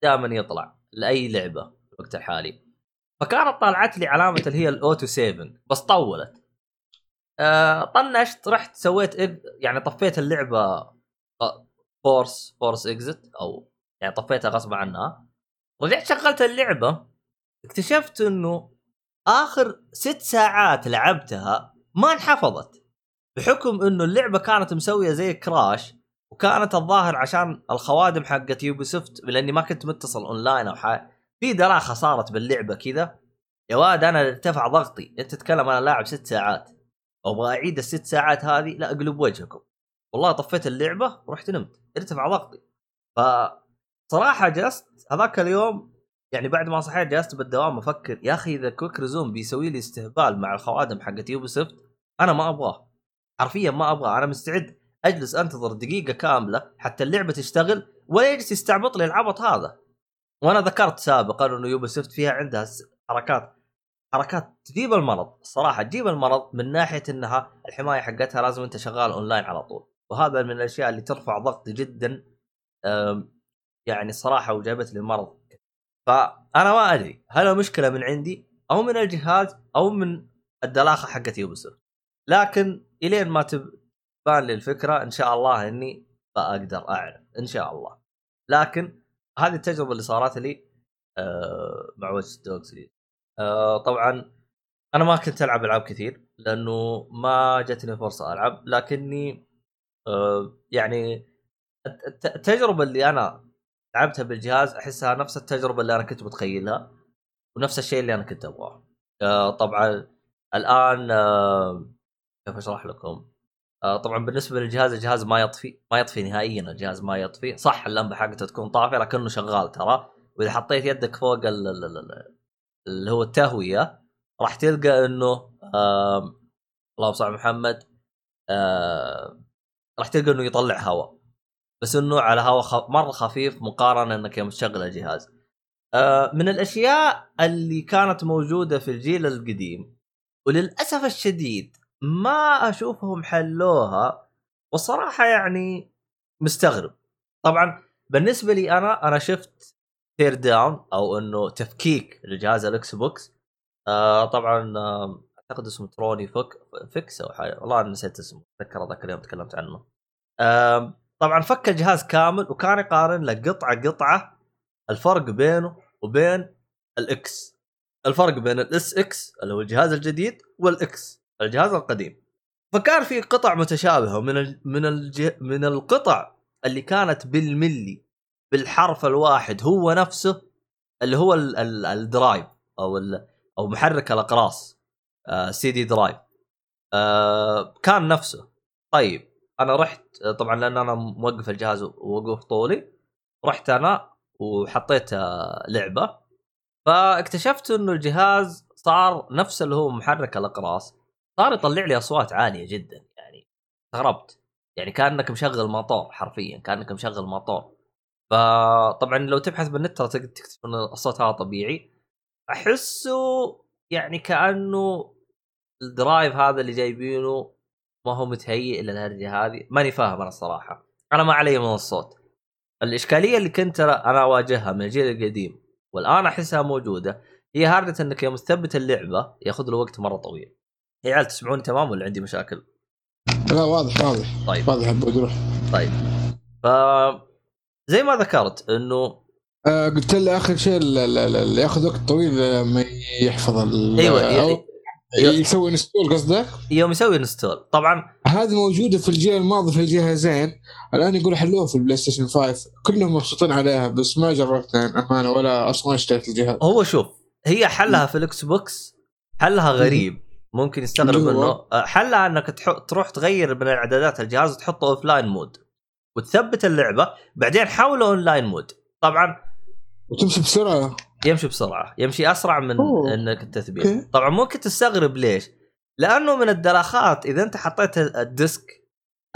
دائما يطلع لأي لعبة في الوقت الحالي. فكانت طلعت لي علامة اللي هي ال auto saving بس طولت. آه طنشت رحت سويت. يعني طفيت اللعبة force force exit أو يعني طفيتها غصب عنها. رجعت شغلت اللعبة اكتشفت إنه آخر ست ساعات لعبتها ما انحفظت. بحكم إنه اللعبة كانت مسوية زي crash وكانت الظاهر عشان الخوادم حقت Ubisoft لأني ما كنت متصل اونلاين أو حاجة في دلاخة صارت باللعبة كذا. يا واد أنا ارتفع ضغطي. أنت تتكلم أنا لاعب ست ساعات. أبغى أعيد الست ساعات هذه لا أقلب وجهكم. والله طفيت اللعبة ورحت نمت ارتفع ضغطي. ف صراحة جلست هذاك اليوم يعني بعد ما صحيت جلست بالدوام أفكر يا أخي إذا quick resume بيسوي لي استهبال مع الخوادم حقت Ubisoft أنا ما أبغاه. حرفيا ما أبغاه. أنا مستعد أجلس أنتظر دقيقة كاملة حتى اللعبة تشتغل ولا يجلس يستعبط لي العبط هذا. وأنا ذكرت سابقا إنه Ubisoft فيها عندها حركات حركات تجيب المرض الصراحه تجيب المرض من ناحية إنها الحماية حقتها لازم أنت شغال اونلاين على طول. وهذا من الأشياء اللي ترفع ضغطي جدا يعني صراحة وجابت لي مرض. فأنا ما أدري هل المشكلة من عندي أو من الجهاز أو من الدلاخة حقت Ubisoft لكن إلين ما تبان لي الفكرة إن شاء الله إني بقدر أعرف إن شاء الله. لكن هذه التجربة اللي صارت لي آه، مع Watch Dogs آه، طبعا أنا ما كنت ألعب ألعاب كثير لأنه ما جتني فرصة ألعب لكني آه، يعني الت- الت- التجربة اللي أنا لعبتها بالجهاز أحسها نفس التجربة اللي أنا كنت متخيلها ونفس الشيء اللي أنا كنت أبغاه. آه، طبعا الآن كيف أشرح لكم؟ طبعا بالنسبة للجهاز الجهاز ما يطفي ما يطفي نهائيا الجهاز ما يطفي. صح اللمبة حقته تكون طافية لكنه شغال ترى. وإذا حطيت يدك فوق ال- ال- ال- اللي هو التهوية راح تلقى إنه آم، اللهم صل على محمد آم، راح تلقى إنه يطلع هواء. بس إنه على هواء خ... مرة خفيف مقارنة إنك يوم تشغل الجهاز. آه، من الأشياء اللي كانت موجودة في الجيل القديم وللأسف الشديد ما أشوفهم حلوها والصراحة يعني مستغرب. طبعا بالنسبة لي أنا أنا شفت teardown أو إنه تفكيك لجهاز ال Xbox آه طبعا آه أعتقد اسمه تروني فك فيكس أو حاجة. والله أنا نسيت اسمه. أتذكر ذاك اليوم تكلمت عنه. آه طبعا فك الجهاز كامل وكان يقارن لك قطعة قطعة الفرق بينه وبين الاكس الفرق بين الاس إكس اللي هو الجهاز الجديد والاكس الجهاز القديم. فكان في قطع متشابهة من ال من الج من القطع اللي كانت بالملي. بالحرف الواحد هو نفسه اللي هو ال ال drive أو أو محرك الأقراص آه CD drive. آه كان نفسه. طيب أنا رحت طبعا لأن أنا موقف الجهاز وقوف طولي رحت أنا وحطيت آه، لعبة. فاكتشفت إنه الجهاز صار نفس اللي هو محرك الأقراص صار يطلع لي أصوات عالية جدا يعني استغربت. يعني كأنك مشغل موتور حرفيا كأنك مشغل موتور فطبعا لو تبحث بالنت ترى تكتشف إن الصوت هذا طبيعي. أحسه يعني كأنه الدرايف هذا اللي جايبينه ما هو متهيئ للهرجة هذه. ماني فاهم أنا الصراحة. أنا ما علي من الصوت. الإشكالية اللي كنت أنا أواجهها من الجيل القديم والآن أحسها موجودة هي هرجه إنك يوم تثبت اللعبة ياخذ له وقت مرة طويل. يا عيال تسمعوني تمام ولا عندي مشاكل؟ لا واضح واضح. طيب. واضح روح طيب. ف زي ما ذكرت إنه آه قلت لي آخر شيء ال- ال- ال- اللي ياخذ وقت طويل لما يحفظ ال- أيوه أو ي- يسوي install قصدك؟ يوم يسوي install طبعا هذه موجودة في الجيل الماضي في الجهازين الآن يقولوا حلوها في ال PlayStation 5 كلهم مبسوطين عليها بس ما جربتها امانه ولا أصلا اشتريت الجهاز. هو شوف هي حلها في ال Xbox حلها غريب. ممكن يستغرب إنه هو؟ حلها إنك تروح تغير من اعدادات الجهاز وتحطه offline mode وتثبت اللعبة بعدين حوله online mode طبعا وتمشي بسرعة. يمشي بسرعة يمشي أسرع من أوه. إنك التثبيت okay. طبعا ممكن تستغرب ليش؟ لأنه من الدلاخات إذا أنت حطيت ال disc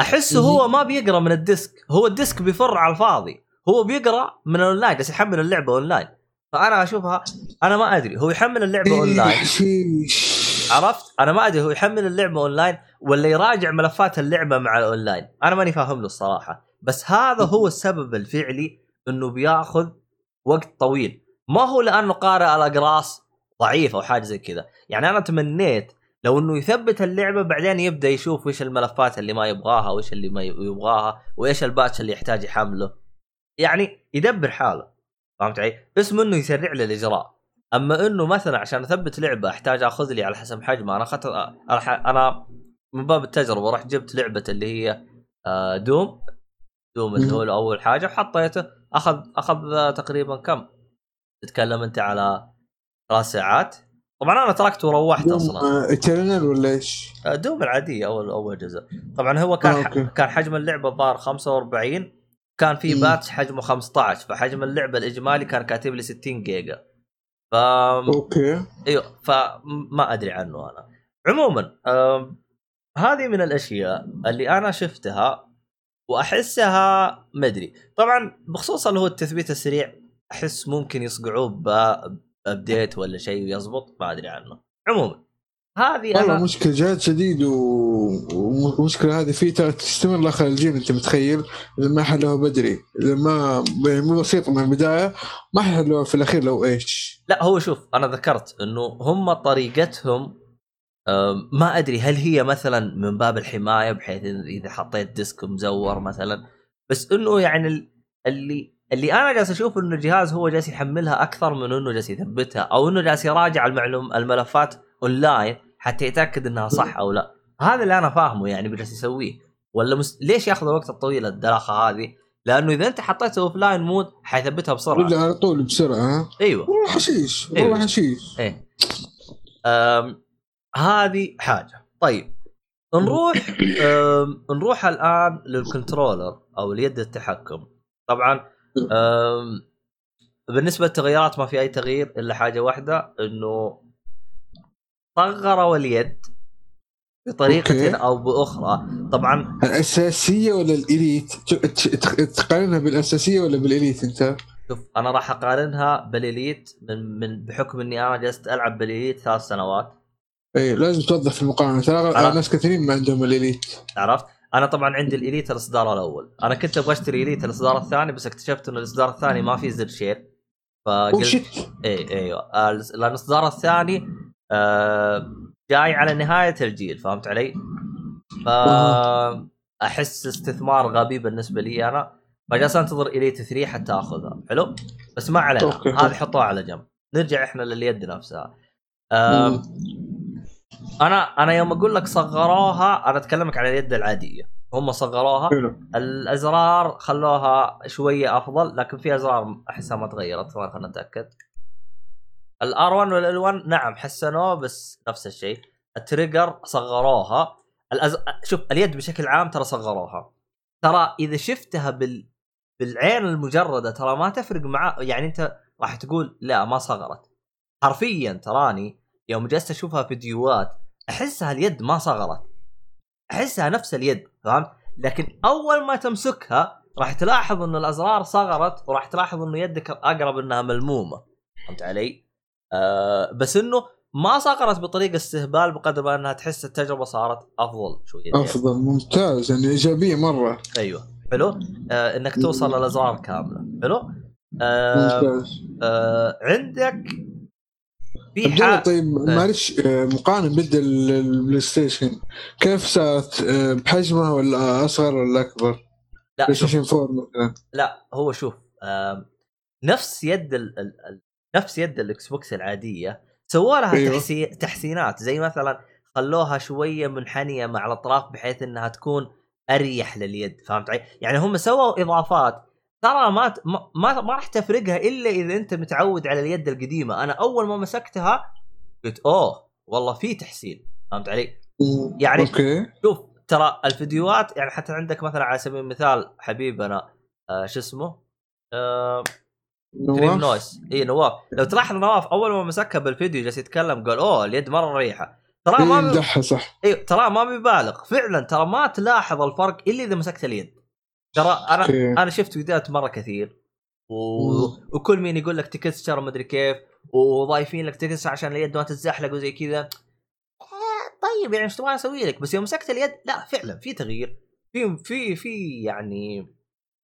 احسه هو ما بيقرأ من ال disc هو ال disc بيفر على الفاضي. هو بيقرأ من الاونلاين بس يحمل اللعبة اونلاين فأنا أشوفها أنا ما أدري هو يحمل اللعبة اونلاين عرفت؟ أنا ما أدري هو يحمل اللعبة اونلاين ولا يراجع ملفات اللعبة مع الاونلاين أنا ماني فاهم له الصراحة. بس هذا هو السبب الفعلي إنه بياخذ وقت طويل. ما هو لأنه قارئ الاقراص ضعيف أو حاجة زي كذا. يعني أنا تمنيت لو إنه يثبت اللعبة بعدين يبدأ يشوف وش الملفات اللي ما يبغاها وايش اللي ما يبغاها وإيش ال patch اللي يحتاج يحمله. يعني يدبر حاله. فهمت علي؟ اسم إنه يسرع لي الإجراء. أما إنه مثلا عشان أثبت لعبة أحتاج آخذ لي على حسب حجمها. أنا اخذت أنا من باب التجربة رحت جبت لعبة اللي هي آه، دوم. دوم اللي هو اول حاجة وحطيته أخذ أخذ تقريبا كم؟ تتكلم أنت على ثلاث ساعات طبعا أنا تركته وروحت أصلا اترنال ولا إيش؟ آه، دوم العادية أول أول جزء طبعا هو كان آه،. كان حجم اللعبة الظاهر 45 كان في. patch حجمه 15 فحجم اللعبة الإجمالي كان كاتب لي 60 جيجا ف okay إيوه فما أدري عنه أنا عموما هذه من الأشياء اللي أنا شفتها وأحسها مدري طبعا بخصوص اللي هو التثبيت السريع أحس ممكن يصقعوه ب update ولا شيء ويزبط ما أدري عنه. عموما. هذه والله أنا مشكلة جهاز شديد و- والمشكلة هذه ترى تستمر لآخر الجيل أنت متخيل؟ إذا ما حلوها بدري إذا ما يعني مو بسيطة من البداية ما حلوها في الأخير لو إيش. لا هو شوف أنا ذكرت إنه هم طريقتهم ما أدري هل هي مثلا من باب الحماية بحيث إذا حطيت ديسك مزور مثلا؟ بس إنه يعني ال- اللي اللي أنا جالس أشوف إنه الجهاز هو جالس يحملها أكثر من إنه جالس يثبتها أو إنه جالس يراجع المعلوم الملفات اونلاين حتى يتأكد إنها صح أو لا. هذا اللي أنا فاهمه يعني جالس يسويه. ولا مس... ليش ياخذ الوقت الطويل الدلاخه هذه؟ لأنه إذا أنت حطيته offline mode حيثبتها بسرعة. على طول بسرعة ها؟ أيوه. والله حشيش أيوة. والله حشيش. إيه. أم هذه حاجة. طيب نروح نروح الآن لل controller أو اليد التحكم. طبعا بالنسبة للتغييرات ما في أي تغيير إلا حاجة واحدة إنه صغروا اليد بطريقة okay. أو بأخرى. طبعا الأساسية ولا ال Elite؟ تقارنها بالأساسية ولا بال Elite أنت؟ شوف أنا راح أقارنها بال Elite من من بحكم إني أنا جلست ألعب بال Elite ثلاث سنوات. اي لازم توضح في المقارنة ترى ناس كثيرين ما عندهم ال Elite. عرفت؟ أنا طبعا عندي ال Elite الإصدار الأول، أنا كنت أبغى أشتري Elite الإصدار الثاني بس اكتشفت انه الإصدار الثاني ما فيه زر share. فقلت اي أيوه آه، لأن الإصدار الثاني آه جاي على نهاية الجيل فهمت علي؟ ف أحس استثمار غبي بالنسبة لي أنا. فجالس أنتظر إليت 3 حتى آخذها. حلو؟ بس ما علينا. هذه حطوها على جنب. نرجع إحنا لليد نفسها. مم. أنا أنا يوم أقول لك صغروها أنا أتكلمك على اليد العادية. هم صغروها. الأزرار خلوها شوية أفضل لكن في أزرار أحسها ما تغيرت خلينا نتاكد ال R 1 وال L 1 نعم حسنوه بس نفس الشيء. ال trigger صغروها. الأز... شوف اليد بشكل عام ترى صغروها. ترى إذا شفتها بال... بالعين المجردة ترى ما تفرق مع يعني أنت راح تقول لا ما صغرت. حرفيا تراني يوم جلست أشوفها فيديوهات أحسها اليد ما صغرت. أحسها نفس اليد فهمت؟ لكن أول ما تمسكها راح تلاحظ إن الأزرار صغرت وراح تلاحظ إنه يدك أقرب إنها ملمومة. فهمت علي؟ آه بس إنه ما صغرت بطريقة استهبال بقدر ما إنها تحس التجربة صارت أفضل شوية. أفضل ممتاز يعني إيجابية مرة. أيوه. حلو؟ آه إنك توصل للأزرار كاملة. حلو؟ آه ممتاز. آه عندك في طيب معلش آه، مقارنة بدا ال- البلاي ستيشن كيف صارت آه، بحجمها ولا أصغر ولا أكبر؟ لا بلاي ستيشن 4 مثلا لا هو شوف نفس يد ال ال ال نفس يد الاكس بوكس العادية سووا لها أيوه. تحسي تحسينات زي مثلا خلوها شوية منحنية مع الأطراف بحيث إنها تكون أريح لليد فهمت علي؟ يعني هم سووا إضافات ترى ما ما ما, راح تفرقها إلا إذا أنت متعود على اليد القديمة. أنا أول ما مسكتها قلت أوه والله في تحسين. فهمت علي؟ يعني- okay. شوف ترى الفيديوهات يعني حتى عندك مثلا على سبيل المثال حبيبنا آه شو اسمه؟ آه نواف. نويس اي نواف. لو تلاحظ نواف أول ما مسكها بالفيديو جالس يتكلم قال أوه اليد مرة ريحة. ترى إيه، ما بي... صح. أيوه ترى ما بيبالغ فعلا ترى ما تلاحظ الفرق إلا إذا مسكت اليد. ترى أنا okay. أنا شفت فيديوهات مرة كثير و... مم. وكل مين يقول لك texture مدري كيف وضايفين لك texture عشان اليد ما تتزحلق وزي كذا آه، طيب يعني إيش تبغى أسوي لك بس يوم مسكت اليد لا فعلا في تغيير في في في يعني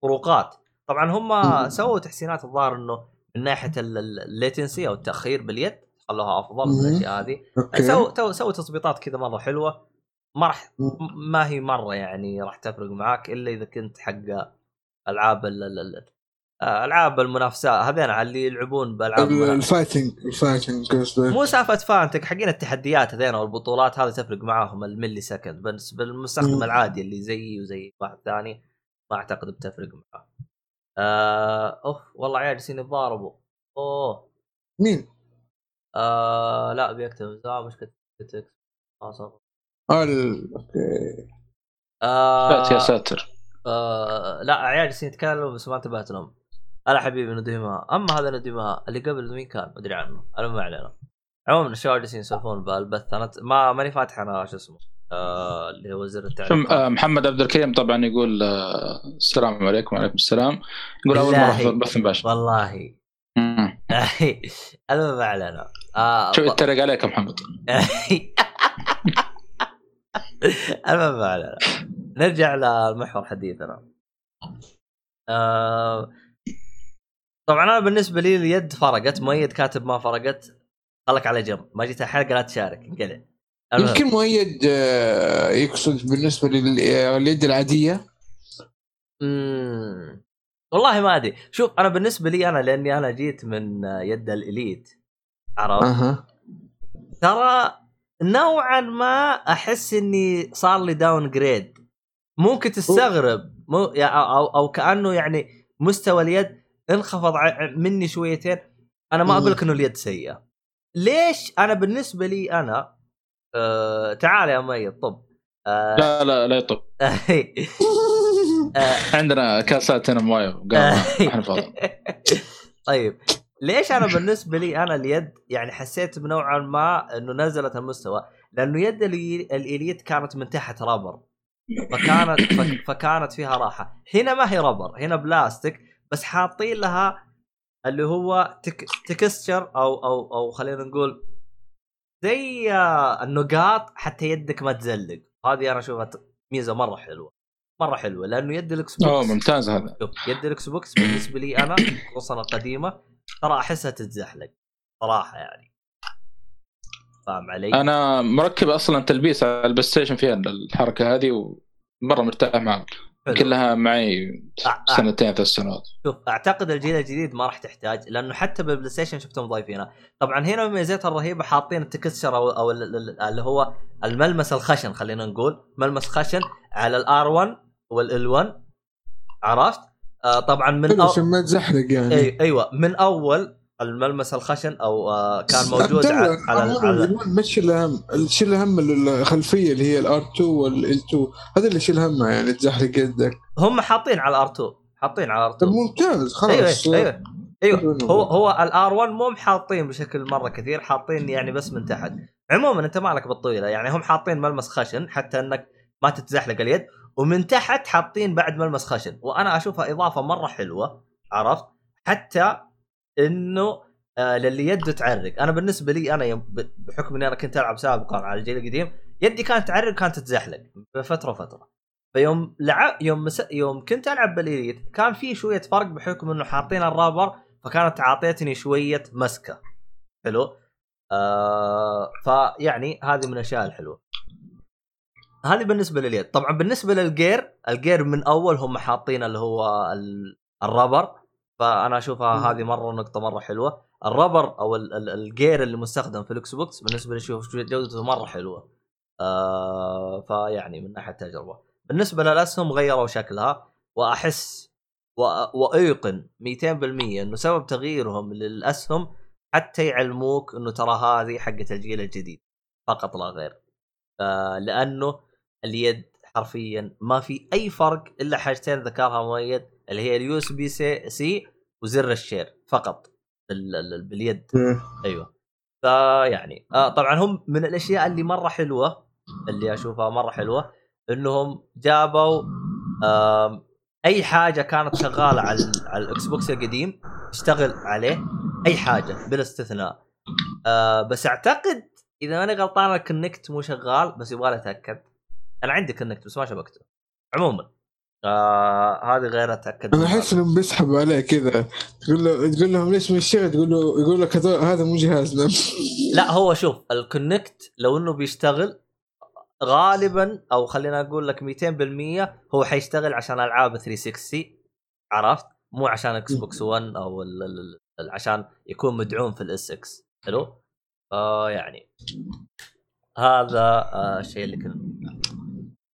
فروقات طبعا هم. سووا تحسينات الظاهر إنه من ناحية ال latency أو التأخير باليد خلوها أفضل مم. الأشياء هذه سووا سووا تظبيطات كذا مرة حلوة ما راح ما هي مرة يعني راح تفرق معاك إلا إذا كنت حق ألعاب ال- ال- ال- آه، ألعاب المنافسات. هذين على اللي يلعبون بألعاب ال fighting ال fighting مو سالفة fighting حقين التحديات هذين والبطولات هذه تفرق معاهم ال millisecond بس بالمستخدم. العادي اللي زيي وزي واحد ثاني ما أعتقد بتفرق معاه. آه أوف والله عيال جالسين يتضاربوا. أوه. مين؟ آه لا بيكتب زعما ال- أوكي. آه يا ساتر. آه لا عيال جالسين يتكلموا بس ما انتبهت لهم. هلا حبيبي نديمها. اما هذا نديمها اللي قبل مين كان؟ ما ادري عنه. أنا ما علينا. عموما الشباب جالسين يسولفون بالبث أنا ما ماني فاتح أنا شو اسمه آه اللي هو زر شم- التعليق آه، محمد عبد الكريم طبعا يقول آه، السلام عليكم وعليكم السلام. يقول أول مرة بالله. أحضر بث مباشر. والله. المهم ما علينا. آه شو اتريق عليك يا محمد؟ المهم نرجع لمحور حديثنا. آه طبعا أنا بالنسبة لي اليد فرقت مؤيد كاتب ما فرقت خلك على جنب. ما جيت الحلقة لا تشارك انقلع. يمكن مؤيد آه، يقصد بالنسبة لليد العادية. مم. والله ما أدري. شوف أنا بالنسبة لي أنا لأني أنا جيت من يد ال Elite. عرفت؟ أها. ترى نوعا ما أحس إني صار لي downgrade ممكن تستغرب مو أو أو, كأنه يعني مستوى اليد انخفض مني شويتين. أنا ما. أقول لك إنه اليد سيئة. ليش؟ أنا بالنسبة لي أنا آه تعال يا ميت طب. آه. لا لا لا يطب. آه. عندنا كاسات هنا مويه إحنا فاضي طيب. ليش أنا بالنسبة لي أنا اليد يعني حسيت بنوعا ما إنه نزلت المستوى؟ لأنه يد الإليت كانت من تحت رابر. فكانت فك- فكانت فيها راحة. هنا ما هي رابر هنا بلاستيك بس حاطين لها اللي هو تك تكستشر أو أو أو خلينا نقول زي النقاط حتى يدك ما تزلق. هذه أنا أشوفها ميزة مرة حلوة مرة حلوة. لأنه يد الإكس اوه بوكس ممتاز هذا. يد الإكس بوكس بالنسبة لي أنا خصوصا القديمة ترى أحسها تتزحلق صراحة يعني فاهم علي؟ أنا مركب أصلا تلبيس على البلاي ستيشن فيها الحركة هذه ومرة مرتاح معها. كلها معي. سنتين ثلاث سنوات شوف أعتقد الجيل الجديد ما راح تحتاج لأنه حتى بالبلاي ستيشن شفتهم ضايفينها طبعا هنا ميزتها الرهيبة حاطين ال texture أو, أو ال- ال- اللي هو الملمس الخشن خلينا نقول ملمس خشن على ال R 1 وال L 1 عرفت آه طبعا من أو... عشان ما تزحلق يعني. أي أيوه من أول الملمس الخشن أو آه كان موجود على على على, على... ما تشيل هم شيل هم الخلفية اللي هي ال R 2 وال L 2 هذا اللي شيل همها يعني تزحلق يدك. هم حاطين على ال R 2 حاطين على ال R طب 2 ممتاز أيوه خلاص أيوه أيوه. حلو. هو هو الار 1 مو حاطين بشكل مرة كثير حاطين يعني بس من تحت. عموما أنت مالك بالطويلة يعني هم حاطين ملمس خشن حتى إنك ما تتزحلق اليد. ومن تحت حاطين بعد ملمس خشن. وأنا أشوفها إضافة مرة حلوة عرفت؟ حتى إنه آه للي يده تعرق. أنا بالنسبة لي أنا يوم بحكم إني أنا كنت ألعب سابقا على الجيل القديم يدي كانت تعرق كانت تتزحلق بفترة وفترة. فيوم لعب يوم مس... يوم كنت ألعب بال Elite كان في شوية فرق بحكم إنه حاطين ال rubber فكانت عاطيتني شوية مسكة. حلو؟ آه فيعني هذه من الأشياء الحلوة. هذه بالنسبة لليد. طبعا بالنسبة للجير الجير من أول هم حاطين اللي هو ال- ال rubber. فأنا أشوفها. هذه مرة نقطة مرة حلوة. ال rubber أو ال- ال- ال grip اللي مستخدم في ال Xbox بالنسبة لي أشوف جودته مرة حلوة. آه فيعني من ناحية تجربه بالنسبة للأسهم غيروا شكلها. وأحس وأيقن 200% إنه سبب تغييرهم للأسهم حتى يعلموك إنه ترى هذه حقه الجيل الجديد. فقط لا غير. آه لأنه اليد حرفيا. ما في أي فرق إلا حاجتين ذكرها مؤيد اللي هي ال USB-C وزر ال share فقط. بال- ال- باليد. أيوه. فيعني آه طبعا هم من الأشياء اللي مرة حلوة اللي أشوفها مرة حلوة إنهم جابوا آم، أي حاجة كانت شغالة على على ال Xbox القديم تشتغل عليه أي حاجة بلا استثناء. آه بس أعتقد إذا ماني غلطان ال Kinect مو شغال بس يبغى اتاكد أنا عندي Kinect بس ما شبكته. عموما آه هذه غير أتأكد أنا أحس إنهم بيسحبوا عليه كذا. تقول له تقول لهم ليش ما يشتغل؟ تقول له يقول لك هذا هذا مو جهازنا لا هو شوف ال Kinect لو إنه بيشتغل غالبا أو خلينا أقول لك 200% هو حيشتغل عشان ألعاب 360 عرفت؟ مو عشان Xbox 1 أو ال ال ال عشان يكون مدعوم في ال SX حلو؟ آه يعني. هذا آه الشيء اللي كنا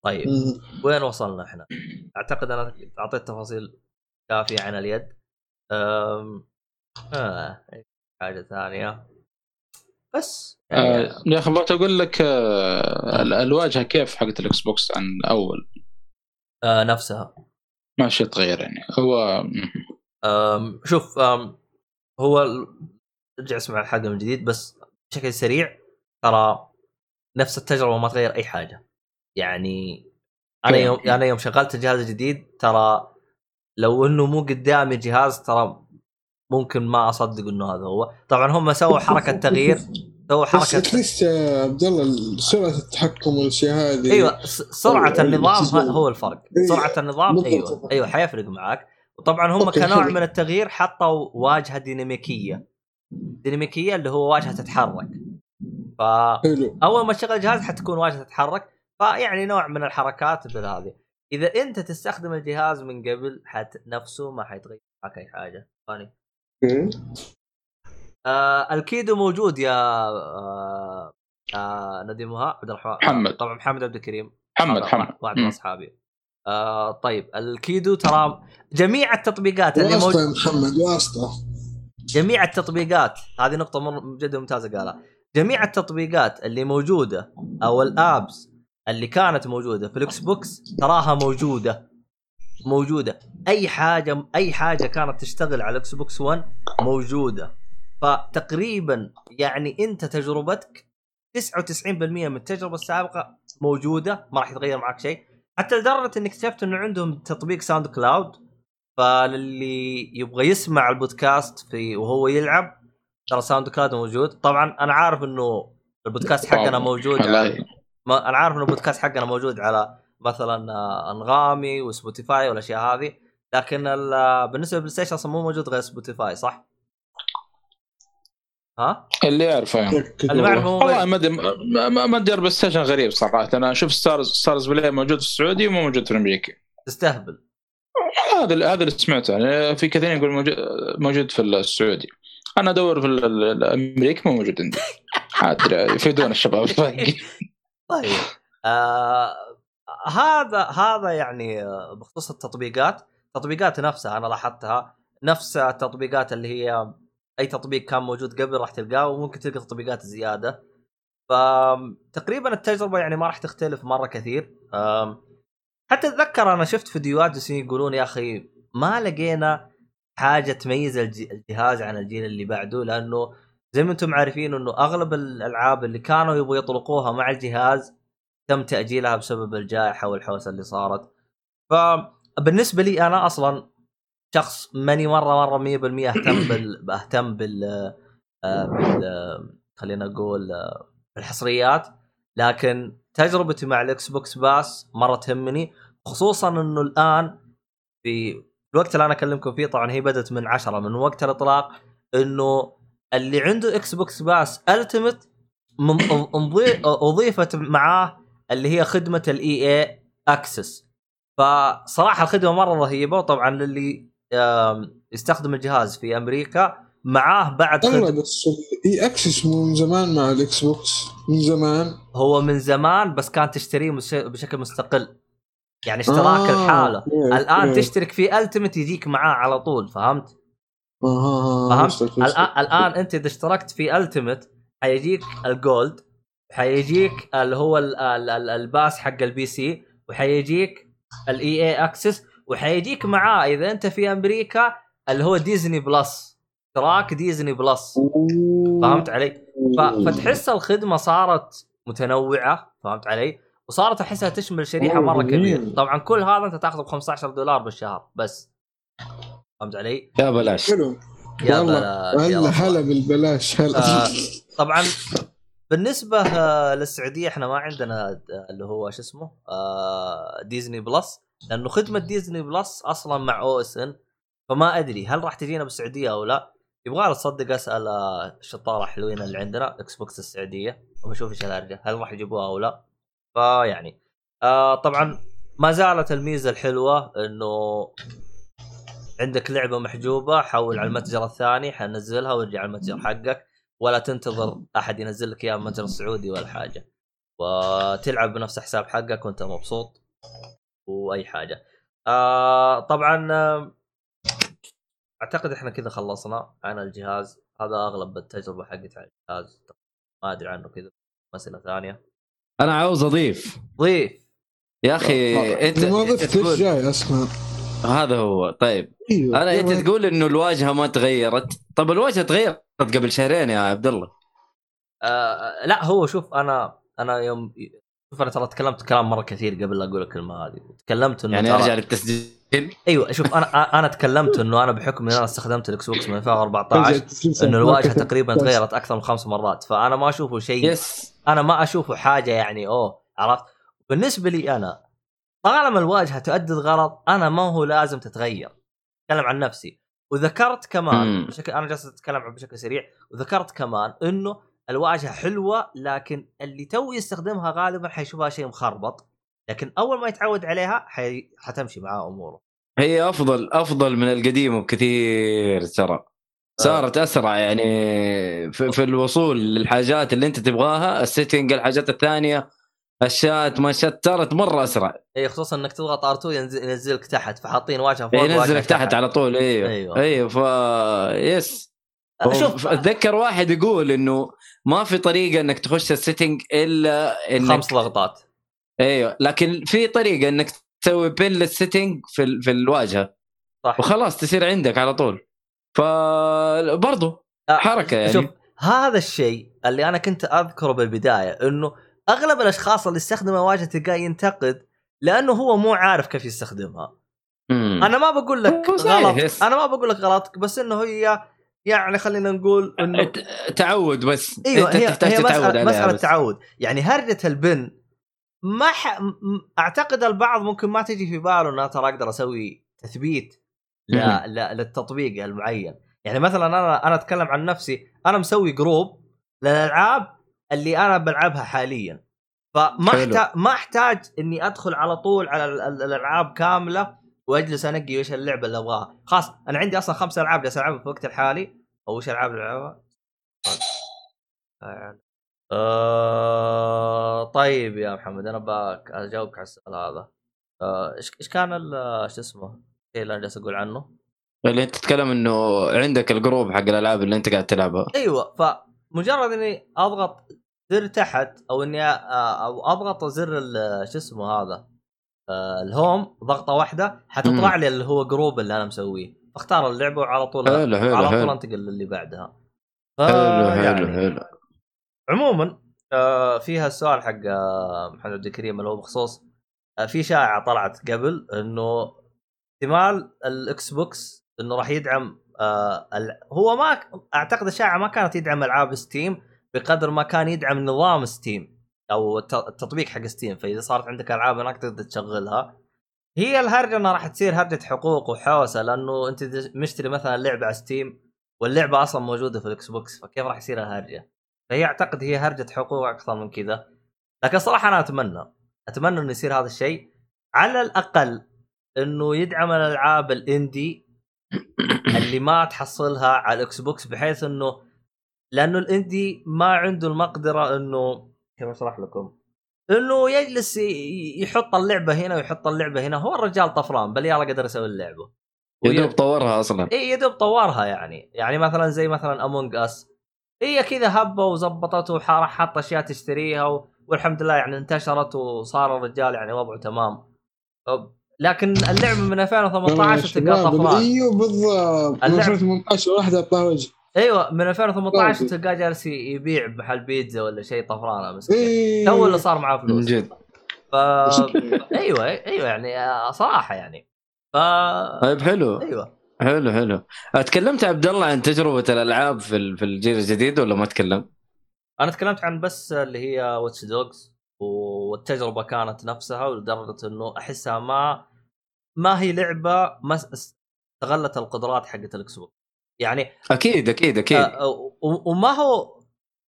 طيب وين وصلنا إحنا؟ أعتقد أنا أعطيت تفاصيل كافية عن اليد. أم... آه حاجة ثانية. بس يعني آه يا أخي بغيت أقول لك آه ال- الواجهة كيف حقت ال Xbox عن أول؟ آه نفسها. ما شيء تغير يعني. هو أم شوف أم هو ارجع اسمع الحلقة من جديد بس بشكل سريع ترى نفس التجربة ما تغير أي حاجة. يعني أنا. يوم أنا يوم شغلت الجهاز الجديد ترى لو إنه مو قدامي جهاز ترى ممكن ما أصدق إنه هذا هو. طبعا هم سووا حركة تغيير سووا بس حركة أتليست يا عبد الله سرعة التحكم والأشياء هذه أيوه س- سرعة النظام هو الفرق. إيه، سرعة النظام. أيوه أيوه حيفرق معك وطبعا هم كنوع. من التغيير حطوا واجهة ديناميكية. ديناميكية اللي هو واجهة تتحرك. فاول ما تشغل الجهاز حتكون واجهة تتحرك. فيعني نوع من الحركات بالهذه إذا أنت تستخدم الجهاز من قبل حت نفسه ما حيتغير معك اي حاجة. ثاني آه الكيدو موجود يا آه آه نديمها عبد الرحمن. محمد. طبعا محمد عبد الكريم. محمد محمد. واحد من. أصحابي. آه طيب الكيدو ترى جميع التطبيقات اللي موجوده يا محمد واسطة. جميع التطبيقات هذه نقطة جدا ممتازة قالها. جميع التطبيقات اللي موجودة أو ال apps اللي كانت موجودة في ال Xbox تراها موجودة. موجودة. أي حاجة أي حاجة كانت تشتغل على ال Xbox 1 موجودة. فتقريبا يعني أنت تجربتك 99% من التجربة السابقة موجودة. ما راح يتغير معك شيء. حتى لدرجة اني اكتشفت إنه عندهم تطبيق SoundCloud. فللي يبغى يسمع البودكاست في وهو يلعب ترى SoundCloud موجود. طبعا أنا عارف إنه البودكاست حقنا موجود. على ما أنا عارف إنه البودكاست حقنا موجود على مثلا آه، أنغامي و Spotify والاشياء هذه لكن ال- بالنسبة لل PlayStation أصلا مو موجود غير Spotify صح؟ ها؟ اللي يعرفه يعني. اللي ما يعرفه والله. ما أدري ما- أدري PlayStation غريب صراحة. أنا أشوف Starz Starz Play موجود في السعودي ومو موجود في أمريكا. تستهبل. هذا هذا اللي سمعته يعني. في كثيرين يقول موجود موجود في السعودي أنا أدور في ال- ال- الأمريكي مو موجود عندي. عاد يفيدون الشباب. طيب آه هذا هذا يعني آه، بخصوص التطبيقات التطبيقات نفسها أنا لاحظتها نفس التطبيقات اللي هي أي تطبيق كان موجود قبل راح تلقاه وممكن تلقى تطبيقات زيادة. فتقريبا التجربة يعني ما راح تختلف مرة كثير. حتى أتذكر أنا شفت فيديوهات يقولون يا أخي ما لقينا حاجة تميز الج- الجهاز عن الجيل اللي بعده لأنه زي ما أنتم عارفين انه اغلب الألعاب اللي كانوا يبغوا يطلقوها مع الجهاز تم تأجيلها بسبب الجائحة والحوسة اللي صارت. فبالنسبه لي أنا أصلا شخص ماني مرة مرة 100% أهتم بال أهتم بال آه، بال خلينا نقول آه، بالحصريات. لكن تجربتي مع ال Xbox Pass مرة تهمني خصوصا إنه الآن في الوقت اللي أنا أكلمكم فيه طبعا هي بدأت من عشرة من وقت الإطلاق إنه اللي عنده Xbox Pass Ultimate أضيفت معاه اللي هي خدمة ال EA Access فصراحة الخدمة مرة رهيبة وطبعا للي يستخدم الجهاز في أمريكا معاه بعد خدمة بس ال EA Access مو من زمان مع ال Xbox من زمان هو من زمان بس كان تشتريه بشكل مستقل يعني اشتراك آه، لحاله okay، الآن. تشترك في Ultimate يجيك معاه على طول فهمت؟ آه، فهمت؟ الان الآن أنت إذا اشتركت في Ultimate حيجيك ال Gold حيجيك اللي هو ال- ال- ال- ال Pass حق ال PC وحيجيك ال EA Access وحيجيك معاه إذا أنت في أمريكا اللي هو Disney Plus اشتراك Disney Plus فهمت علي؟ فتحس الخدمة صارت متنوعة فهمت علي؟ وصارت أحسها تشمل شريحة مرة. كبيرة طبعا كل هذا أنت تاخذه ب 15 دولار بالشهر بس فهمت علي؟ يا بلاش. حلو. يا والله، بلاش هلا. هلا بالبلاش هلا. آه، طبعا بالنسبة آه، للسعودية إحنا ما عندنا آه، اللي هو شو اسمه آه، Disney Plus لأنه خدمة Disney Plus أصلا مع OSN فما أدري هل راح تجينا بالسعودية أو لا. يبغى تصدق أسأل آه، الشطارة حلوين اللي عندنا Xbox السعوديه وبشوف إيش الهرجه هل راح يجيبوها أو لا؟ فيعني آه طبعا ما زالت الميزة الحلوة إنه عندك لعبة محجوبة حول على المتجر الثاني حنزلها وارجع على المتجر حقك. ولا تنتظر أحد ينزل لك إياها من المتجر السعودي ولا حاجة. وتلعب بنفس حساب حقك وأنت مبسوط وأي حاجة. آه طبعا آه، أعتقد إحنا كذا خلصنا عن الجهاز. هذا أغلب التجربة حقت على الجهاز. ما أدري عنه كذا. مسألة ثانية. أنا عاوز أضيف. ضيف. يا أخي أنت إذا ما أنت ضفت جاي اسمع هذا هو. طيب. أيوه. أنا أنت. تقول إنه الواجهة ما تغيرت. طب الواجهة تغيرت قبل شهرين يا عبد الله. آه لا هو شوف أنا أنا يوم شوف أنا ترى تكلمت كلام مرة كثير قبل لا أقول الكلمة هذه. تكلمت إنه يعني أرجع للتسجيل؟ أيوه شوف أنا أنا تكلمت إنه أنا بحكم إن أنا استخدمت الاكس بوكس من 2014 إنه الواجهة تقريبا تغيرت أكثر من خمس مرات. فأنا ما أشوفه شيء. yes أنا ما أشوفه حاجة يعني واو عرفت؟ بالنسبة لي أنا طالما الواجهة تؤدي الغرض أنا ما هو لازم تتغير. أتكلم عن نفسي. وذكرت كمان. بشكل أنا جالس أتكلم بشكل سريع. وذكرت كمان إنه الواجهة حلوة لكن اللي تو يستخدمها غالبا حيشوفها شيء مخربط. لكن أول ما يتعود عليها حي... حتمشي معاه أموره. هي افضل أفضل من القديم بكثير ترى. صارت أسرع يعني في, في الوصول للحاجات اللي أنت تبغاها ال settings الحاجات الثانية. الشات ما شات صارت مرة أسرع. اي خصوصا إنك تضغط R2 ينزل ينزلك تحت فحاطين واجهة فوق واجهة ينزلك تحت على طول أيوه أيوة. أيوه, ف yes. شوف أتذكر واحد يقول إنه ما في طريقة إنك تخش ال settings إلا إنك خمس ضغطات إيوه لكن في طريقة إنك تسوي pin لل settings في ال- في الواجهة. صح. وخلاص تصير عندك على طول. فبرضه آه، حركة يعني. شوف هذا الشيء اللي أنا كنت أذكره بالبداية إنه أغلب الأشخاص اللي يستخدموا واجهة تلقاه ينتقد لأنه هو مو عارف كيف يستخدمها مم. أنا ما بقول لك غلط. أنا ما بقول لك غلط بس إنه هي يعني خلينا نقول إنه تعود بس أيوه أنت هي تحتاج هي تتعود مسألة, عليها مسألة بس. تعود يعني هرجة البن ما ح... أعتقد البعض ممكن ما تجي في باله انه ترى أقدر أسوي تثبيت ل... مم. ل... للتطبيق المعين يعني مثلا أنا أنا أتكلم عن نفسي أنا مسوي group للألعاب اللي أنا بلعبها حاليا. فما. احتاج ما أحتاج إني أدخل على طول على ال- ال- الألعاب كاملة وأجلس أنقي إيش اللعبة اللي أبغاها. خلاص أنا عندي أصلا خمس ألعاب جالس ألعبها في الوقت الحالي. أو إيش ألعاب اللي العبها آه طيب يا محمد أنا back. أجاوبك على السؤال هذا. آه، إيش إيش كان شو اسمه؟ الشيء اللي أنا جالس أقول عنه. اللي أنت تتكلم إنه عندك ال group حق الألعاب اللي أنت قاعد تلعبها. أيوه فمجرد إني أضغط زر تحت أو إني أ- أو أضغط زر شو اسمه هذا آه، ال home ضغطة واحدة حتطلع لي اللي هو group اللي أنا مسويه. اختار اللعبة وعلى طول حلو حلو على طول أنتقل للي بعدها. حلو حلو حلو. عموما آه، فيها السؤال حق آه، محمد عبد الكريم اللي هو بخصوص آه، في شائعة طلعت قبل إنه احتمال الإكس بوكس إنه راح يدعم آه هو ما أعتقد الشائعه ما كانت يدعم ألعاب ستيم بقدر ما كان يدعم نظام ستيم أو الت- التطبيق حق ستيم فإذا صارت عندك ألعاب هناك تقدر تشغلها. هي الهرجة إنها راح تصير هرجة حقوق وحوسة لأنه أنت مشتري مثلا لعبة على ستيم واللعبة أصلا موجودة في الإكس بوكس فكيف راح يصير الهرجة؟ فهي أعتقد هي هرجة حقوق أكثر من كذا. لكن صراحة أنا أتمنى أتمنى إنه يصير هذا الشيء. على الأقل إنه يدعم الألعاب ال indie اللي ما تحصلها على الإكس بوكس بحيث إنه لأنه ال indie ما عنده المقدرة إنه كيف أشرح لكم؟ إنه يجلس يحط اللعبة هنا ويحط اللعبة هنا. هو الرجال طفران بل يلا قدر يسوي اللعبة. يا دوب طورها أصلا. إي يا دوب طورها يعني. يعني مثلا زي مثلا Among Us هي كذا هبة وزبطت وراح حط أشياء تشتريها و... والحمد لله يعني انتشرت وصار الرجال يعني وضعه تمام. لكن اللعبة من 2018 تلقى شباب، طفران إيوه بالضبط. من اللعب- 2018 واحد اعطاه وجه. أيوه من 2018 طيب. تلقاه جالس يبيع بمحل بيتزا ولا شيء طفرانة مسكين إيه. تو اللي صار معاه من فلوس جد. ف أيوه أيوه يعني آه، صراحة يعني. ف طيب حلو. أيوه. حلو حلو. تكلمت عبد الله عن تجربة الألعاب في ال- في الجيل الجديد ولا ما تكلم؟ أنا تكلمت عن بس اللي هي Watch Dogs والتجربة كانت نفسها ولدرجة إنه أحسها ما ما هي لعبة ما استغلت القدرات حقت الإكس بوكس. يعني أكيد أكيد أكيد. آه، و- وما هو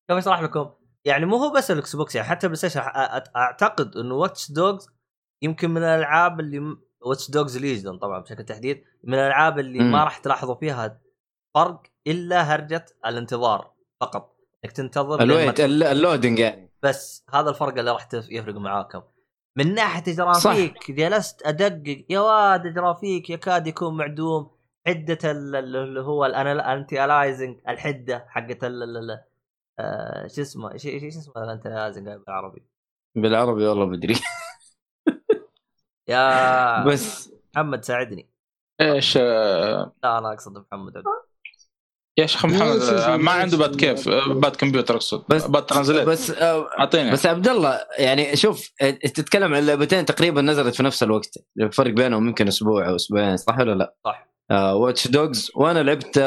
كيف أشرح لكم؟ يعني مو هو بس الإكس بوكس يعني حتى بلاي ستيشن أعتقد إنه Watch Dogs يمكن من الألعاب اللي Watch Dogs Legion طبعا بشكل تحديد من الألعاب اللي مم. ما راح تلاحظوا فيها فرق إلا هرجة الانتظار فقط. إنك تنتظر ال wait ال ل- ال loading يعني. بس هذا الفرق اللي راح يفرق معاكم. من ناحية جرافيك جلست أدقق. يا واد جرافيك يكاد يكون معدوم. ال- اللي هو ال anti-aliasing الحدة حقت آه، شو اسمه؟ شو اسمه ال anti-aliasing بالعربي؟ بالعربي والله بدري يا بس. محمد ساعدني. إيش آه، لا أنا أقصد محمد. عبد يا شيخ محمد آه، ما عنده باد. كيف؟ آه، باد كمبيوتر أقصد. بس- باد translate. بس آه، أعطيني. بس عبد الله يعني شوف آه، تتكلم عن لعبتين تقريبا نزلت في نفس الوقت. الفرق بينهم يمكن أسبوع أو أسبوعين صح ولا لا؟ صح. Watch Dogs وأنا لعبت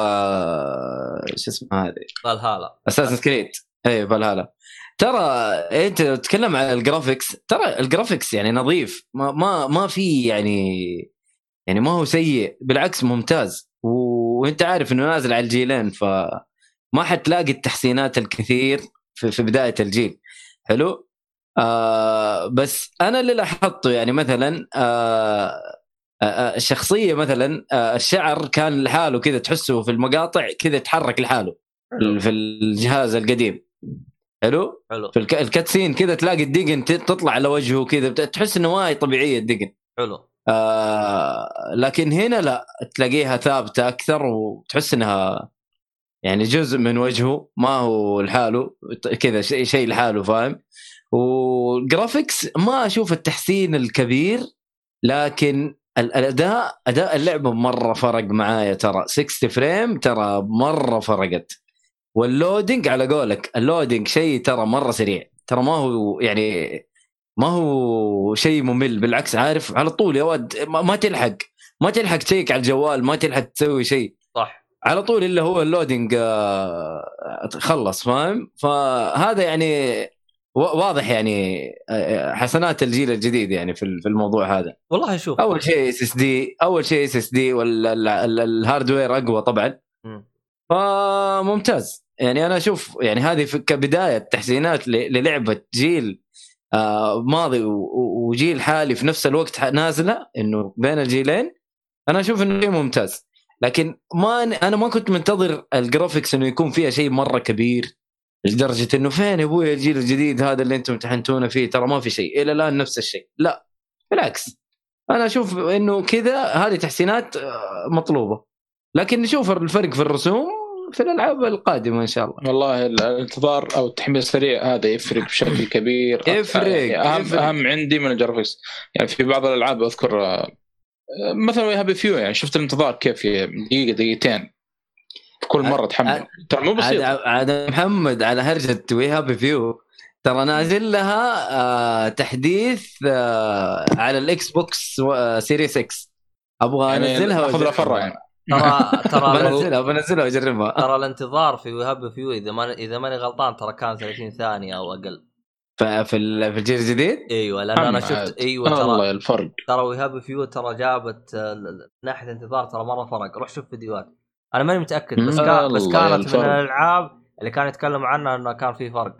آه، شو اسمه هذه؟ Valhalla. Assassin's Creed اي فالهالا. ترى أنت لو تتكلم عن ال graphics. ترى ال graphics يعني نظيف. ما ما ما في يعني يعني ما هو سيء. بالعكس ممتاز. وانت عارف انه نازل على الجيلين فما حتلاقي التحسينات الكثير في, في بداية الجيل. حلو؟ آه بس أنا اللي لاحظته يعني مثلا آه آه، آه، الشخصيه مثلا آه، الشعر كان لحاله كذا تحسه في المقاطع كذا يتحرك لحاله في الجهاز القديم. حلو؟ حلو. في ال cut- ال cutscene كذا تلاقي الدقن تطلع على وجهه كذا تحس إنه ما هي طبيعية الدقن. حلو. آه لكن هنا لا تلاقيها ثابتة أكثر وتحس إنها يعني جزء من وجهه ما هو لحاله كذا شيء شيء لحاله فاهم؟ وال graphics ما أشوف التحسين الكبير لكن ال- الأداء أداء اللعبة مرة فرق معايا ترى. 60 frame ترى مرة فرقت. وال loading على قولك ال loading شيء ترى مرة سريع. ترى ما هو يعني ما هو شيء ممل بالعكس عارف على طول يا ولد ما تلحق ما تلحق تشيك على الجوال ما تلحق تسوي شيء. صح. على طول الا هو ال loading آه، خلص فاهم؟ فهذا يعني واضح يعني آه، حسنات الجيل الجديد يعني في ال- في الموضوع هذا. والله شوف. أول شيء SSD أول شيء SSD وال hardware أقوى طبعا. مم. فممتاز. يعني أنا أشوف يعني هذه كبداية تحسينات للعبة جيل آه، ماضي و- و- وجيل حالي في نفس الوقت نازلة إنه بين الجيلين. أنا أشوف إنه شيء ممتاز. لكن ما أنا ما كنت منتظر ال graphics إنه يكون فيها شيء مرة كبير لدرجة إنه فين يا أبوي الجيل الجديد هذا اللي أنتم امتحنتونا فيه؟ ترى ما في شيء. إلى الآن نفس الشيء. لا بالعكس. أنا أشوف إنه كذا هذه تحسينات آه، مطلوبة. لكن نشوف الفرق في الرسوم في الألعاب القادمة إن شاء الله. والله الانتظار أو التحميل السريع هذا يفرق بشكل كبير. يفرق، يعني اهم يفرق. أهم عندي من ال graphics. يعني في بعض الألعاب أذكر آه، مثلا Happy Few يعني شفت الانتظار كيف دقيقة دقيقتين. في كل مرة تحمل. ترى مو بسيط. عاد محمد على هرجة We Happy Few ترى نازل لها آه تحديث آه على ال Xbox Series X أبغى يعني أنزلها اخذ لها فره. يعني. ترى ترى بنزلها بنزلها واجربها ترى الانتظار في We Happy Few إذا ما إذا ماني غلطان ترى كان 30 ثانية أو أقل. ف- في ال- في الجيل الجديد؟ أيوه لأن أنا شفت عاد. أيوه الله ترى الفرق. ترى We Happy Few ترى جابت آه، من ناحية الانتظار ترى مرة فرق. روح شوف فيديوهات. أنا ماني متأكد بس. كان بس كانت من الفرق. الألعاب اللي كانوا يتكلموا عنها إنه كان في فرق.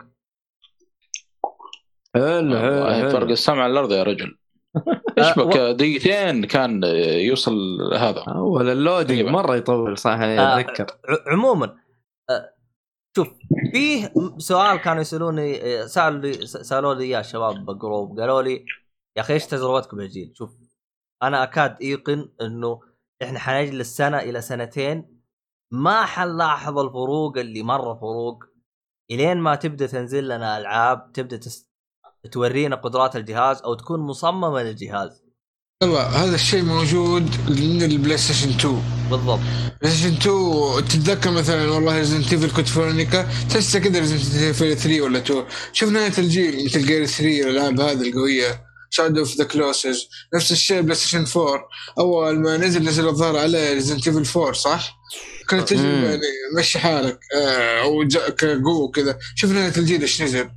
حلو حلو والله فرق السمع على الأرض يا رجل. إيش بك دقيقتين كان يوصل هذا أول ال loading تقريباً. مرة يطول صح آه، أتذكر عموما آه، شوف فيه سؤال كانوا يسالوني آه، سألوا لي سألوا لي إياه الشباب بالجروب قالوا لي يا أخي إيش تجربتكم بالجيل؟ شوف أنا أكاد ايقن إنه إحنا حنجلس سنة إلى سنتين ما حنلاحظ الفروق اللي مره فروق إلين ما تبدأ تنزل لنا ألعاب تبدأ تس... تورينا قدرات الجهاز أو تكون مصممة للجهاز. يلا هذا الشيء موجود من ال PlayStation 2 بالضبط. PlayStation 2 تتذكر مثلا والله Resident Evil Code Veronica تحسها كذا Resident Evil 3 ولا 2 شوف نهاية الجيل مثل Gear 3 الألعاب هذه القوية Shadow of the Colossus نفس الشيء PlayStation 4 أول ما نزل نزل الظاهر عليه Resident Evil 4 صح؟ كانت تجربة. يعني مشي حالك آه أو كقوه كذا. شوف نهاية الجيل إيش نزل.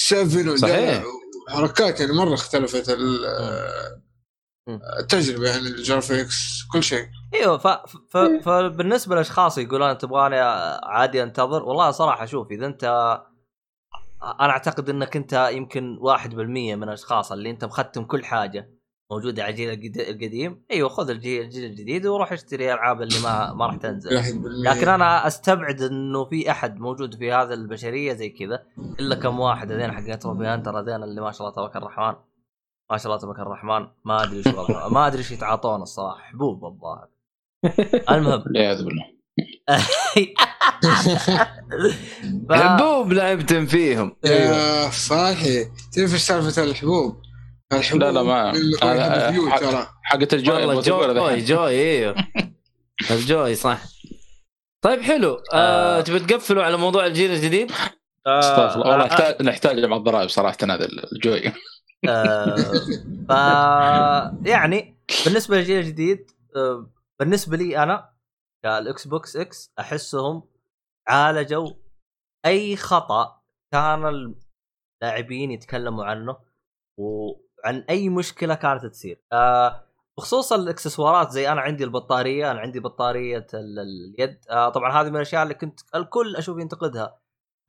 7 صحيح. حركات يعني مرة اختلفت. التجربة يعني ال graphics كل شيء إيوه ف... ف... فبالنسبة للأشخاص يقولون تبغاني عادي أنتظر والله صراحة شوف إذا أنت أنا أعتقد إنك أنت يمكن 1% من الأشخاص اللي أنت مختم كل حاجة موجوده على الجيل القديم. أيوه خذ الجيل, الجيل الجديد وروح اشتري ألعاب اللي ما ما راح تنزل. 1% لكن أنا أستبعد إنه في أحد موجود في هذه البشرية زي كذا إلا كم واحد هذين حقين trophy hunter هذين اللي ما شاء الله تبارك الرحمن. ما شاء الله تبارك الرحمن. ما أدري إيش ما أدري إيش يتعاطون الصراحة. حبوب الظاهر المهم. والعياذ بالله. حبوب لعبتم فيهم. يا صاحي تعرف إيش سالفة الحبوب؟ لا لا ما من أنا- الريفيو حق- ترى. حقت الجوي والله جوي. جوي أيوه الجوي صح. طيب حلو. آه آه. تبي تقفلوا على موضوع الجيل الجديد؟ استغفر الله. والله آه، نحتاج نحتاج جمع الضرائب صراحة هذا الجوي. آه، ف يعني بالنسبة للجيل الجديد آه، بالنسبة لي أنا كال Xbox X أحسهم عالجوا أي خطأ كان اللاعبين يتكلموا عنه وعن أي مشكلة كانت تصير آه، بخصوص الإكسسوارات زي أنا عندي البطارية أنا عندي بطارية ال- اليد آه، طبعا هذه من الأشياء اللي كنت الكل أشوف ينتقدها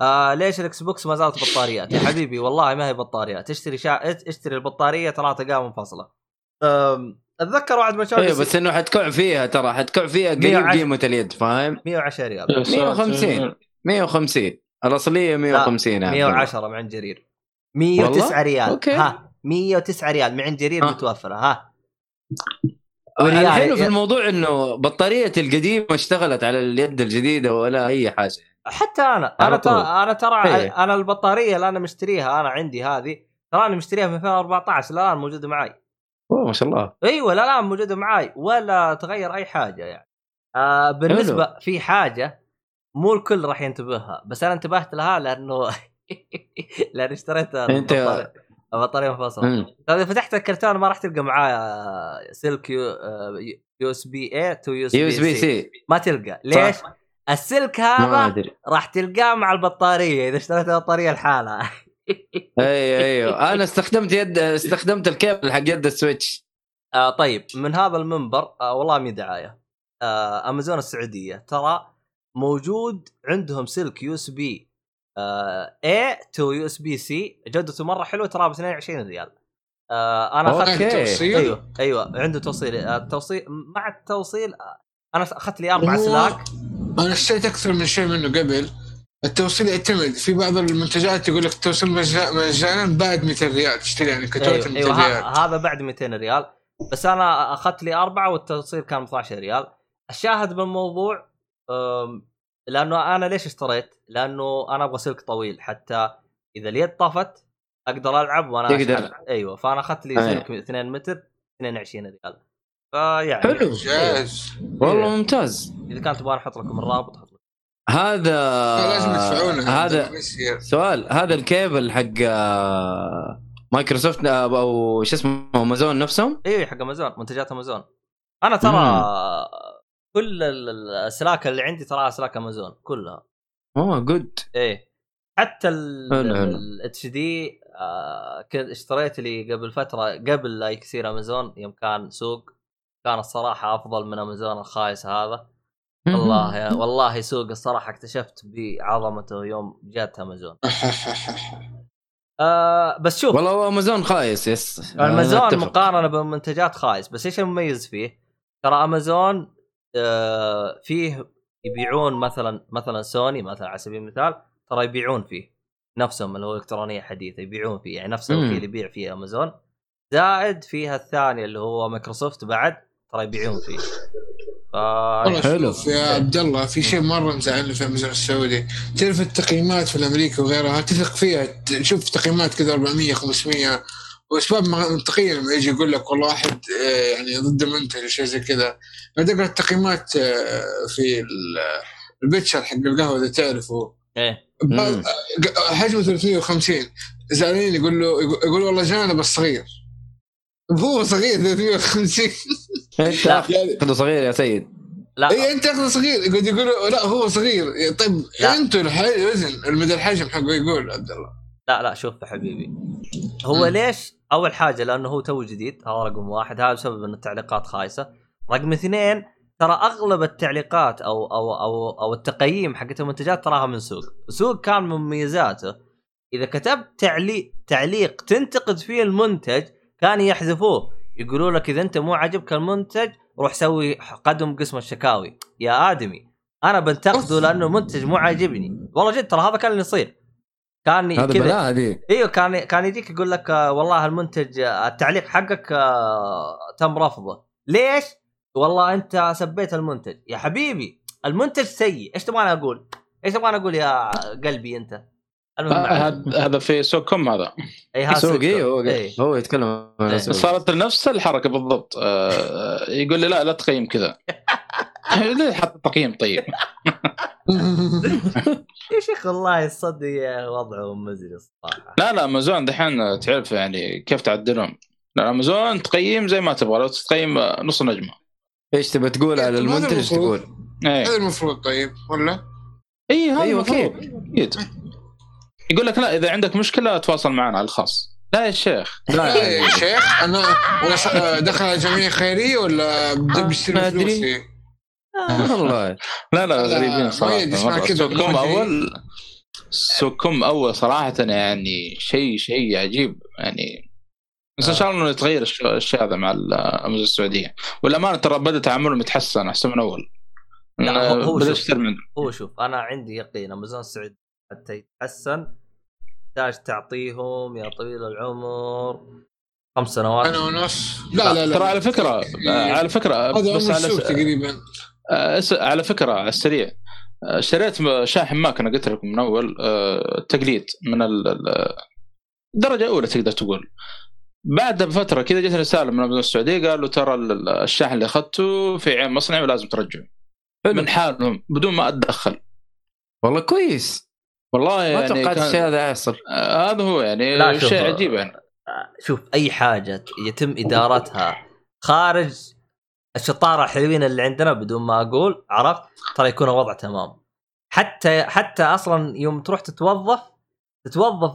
آه ليش ال Xbox ما زالت بطاريات يا حبيبي والله ما هي بطاريات اشتري شا... اشتري البطارية ترى تلقاها منفصلة أتذكر واحد من الشباب أيوه بس إنه حتكع فيها ترى حتكع فيها قريب 110. قيمة اليد فاهم؟ 110 ريال 150. 150 الأصلية 150 يا عبد الله. 110 من عند جرير 109 والله؟ ريال أوكي. ها 109 ريال عند جرير ها. متوفرة ها الحلو في الموضوع إنه بطارية القديمة اشتغلت على اليد الجديدة ولا أي حاجة حتى أنا أنا ترى. أنا ترى إيه. أنا البطارية اللي أنا مشتريها أنا عندي هذه ترى أنا مشتريها من 2014 الآن موجودة معي أوه ما شاء الله أيوه لا لا موجودة معاي ولا تغير أي حاجة يعني آه بالنسبة حلو. في حاجة مو الكل راح ينتبهها بس أنا انتبهت لها لأنه لأن اشتريت أنت- البطارية- البطاريه منفصله مم. إذا فتحت الكرتون ما راح تلقى معاه سلك يو, يو إس بي اي تو يو إس بي بي سي. ما تلقى. ليش؟ السلك ما هذا راح تلقاه مع البطارية إذا اشتريت البطارية لحالها. أيوه أيوه. أنا استخدمت يد استخدمت الكيبل حق يد ال Switch. آه طيب. من هذا المنبر آه والله مي دعاية. آه أمازون السعودية. ترى موجود عندهم سلك يو إس بي اي تو يو اس بي سي جودته مرة حلوة ترى ب 22 ريال. آه أنا أخذت okay. توصيل؟ أيوه أيوه عنده توصيل. آه، التوصيل مع التوصيل آه، أنا أخذت لي أربع سلاك. أنا اشتريت أكثر من شيء منه قبل. التوصيل يعتمد. في بعض المنتجات يقول لك التوصيل مجا- مجانا بعد 200 ريال تشتري يعني ك total أيوه, 200 أيوة ريال. هذا بعد 200 ريال. بس أنا أخذت لي أربعة والتوصيل كان 12 ريال. الشاهد بالموضوع لأنه أنا ليش اشتريت؟ لأنه أنا أبغى سلك طويل حتى إذا اليد طفت أقدر ألعب وأنا تقدر. أيوه فأنا أخذت لي أيوة. سلك 2 متر 22 ريال. فيعني حلو. ممتاز والله ممتاز. إذا كان تبغى أحط لكم الرابط أحط لكم. هذا لازم يدفعونا هذا يصير. سؤال هذا الكيبل حق آه، مايكروسوفت آه، أو شو اسمه أمازون نفسهم؟ أيوه حق أمازون منتجات أمازون. أنا ترى كل ال- ال- الأسلاك اللي عندي تراها أسلاك أمازون كلها. أوه good إيه. حتى. ال HD كنت اشتريت لي قبل فترة قبل لا يصير أمازون يوم كان سوق. كان الصراحة أفضل من أمازون الخايس هذا. والله يا والله سوق الصراحة اكتشفت بعظمته يوم جات أمازون. آه بس شوف. والله أمازون خايس يس. أمازون. مقارنة بمنتجات خايس. بس إيش المميز فيه؟ ترى أمازون آه فيه يبيعون مثلا مثلا سوني مثلا على سبيل المثال ترى يبيعون فيه نفسهم اللي هو إلكترونية حديثة يبيعون فيه يعني نفس. الوكيل يبيع فيه أمازون. زائد فيها الثانية اللي هو مايكروسوفت بعد ترى يبيعون فيه. ف والله حلو. يا عبد الله في شيء مرة مزعلني في أمازون السعودي. تعرف التقييمات في الأمريكا وغيرها؟ تثق فيها؟ تشوف تقييمات كذا 400 500 واسباب منطقية لما يجي يقول لك والله واحد آه، يعني ضد منتج شيء زي كذا. بعد اقرا التقييمات آه، في ال- البيتشر حق القهوة إذا تعرفه. إيه. مم. حجمه 350 زعلانين يقول له يقول- يقول والله جانا بس صغير. هو صغير 350 إنت لا. اخذه صغير يا سيد. لا. اي أنت اخذ صغير. يقول يقولوا لا هو صغير. طيب. أنتوا الح- الوزن المدى الحجم حقه يقول عبد الله. لا لا شوف يا حبيبي. هو. ليش أول حاجة لأنه هو تو جديد هذا رقم واحد. هذا بسبب إن التعليقات خايسة. رقم اثنين ترى أغلب التعليقات أو أو أو أو التقييم حقت المنتجات تراها من سوق. سوق كان من مميزاته إذا كتبت تعليق تعليق تنتقد فيه المنتج كان يحذفوه. يقولوا لك إذا أنت مو عاجبك المنتج روح سوي قدم قسم الشكاوي. يا آدمي أنا بنتقده لأنه المنتج مو عاجبني. والله جد ترى هذا كان اللي يصير. كان هذا بلاء إيوه كان كان يجيك يقول لك آه، والله المنتج آه، التعليق حقك آه، تم رفضه. ليش؟ والله أنت سبيت المنتج. يا حبيبي المنتج سيء. إيش تبغاني أقول؟ إيش تبغاني أقول يا قلبي أنت؟ المهم هذا هذا في سوق كوم هذا. إي هذا سوق سوق. إيه هو إيه. هو يتكلم إيه. سوق. صارت نفس الحركة بالضبط. آه، يقول لي لا لا تقيم كذا. ليه حط تقييم طيب. يا شيخ والله تصدق يا وضعه مزري الصراحة. لا لا أمازون دحين تعرف يعني كيف تعدلهم. لا أمازون تقيم زي ما تبغى لو تقيم نص نجمة. إيش تبى تقول على هذا المنتج. تقول؟ إيه. هذا المفروض طيب ولا؟ اي هذا أيوة، المفروض. أكيد. يقول لك لا إذا عندك مشكلة تواصل معنا على الخاص. لا يا شيخ. لا يا شيخ أنا دخل على جمعيه خيريه ولا بدي ما بشتري. فلوسي؟ والله. لا لا لا، غريبين صراحة أدري. اول سوقكم أول صراحة يعني شيء شيء عجيب يعني بس إن شاء الله إنه يتغير الش- الشيء هذا مع الامازون السعودية. والأمانة ترى بدا تعاملهم يتحسن أحسن من أول. لا، هو- شوف. من هو شوف أنا عندي يقين امازون السعودي حتى يتحسن. تحتاج تعطيهم يا طويل العمر خمس سنوات. أنا ونص. لا لا لا ترى على فكره على فكرة هذا بس على. تقريبا. آه، على فكرة على السريع. آه، اشتريت م- شاحن ماك أنا قلت لكم من أول آه، تقليد من ال- ال- الدرجه الاولى تقدر تقول. بعد بفترة كذا جت رسالة من السعوديه قالوا ترى ال- ال- الشاحن اللي أخذته في عين مصنعي ولازم ترجعه. من حالهم بدون ما أتدخل. والله كويس. والله ما يعني توقعت كان- الشيء هذا يحصل. آه، هذا هو يعني. شيء عجيب يعني. شوف أي حاجة يتم إدارتها خارج الشطارة الحلوين اللي عندنا بدون ما أقول عرفت؟ ترى يكون الوضع تمام. حتى حتى أصلا يوم تروح تتوظف تتوظف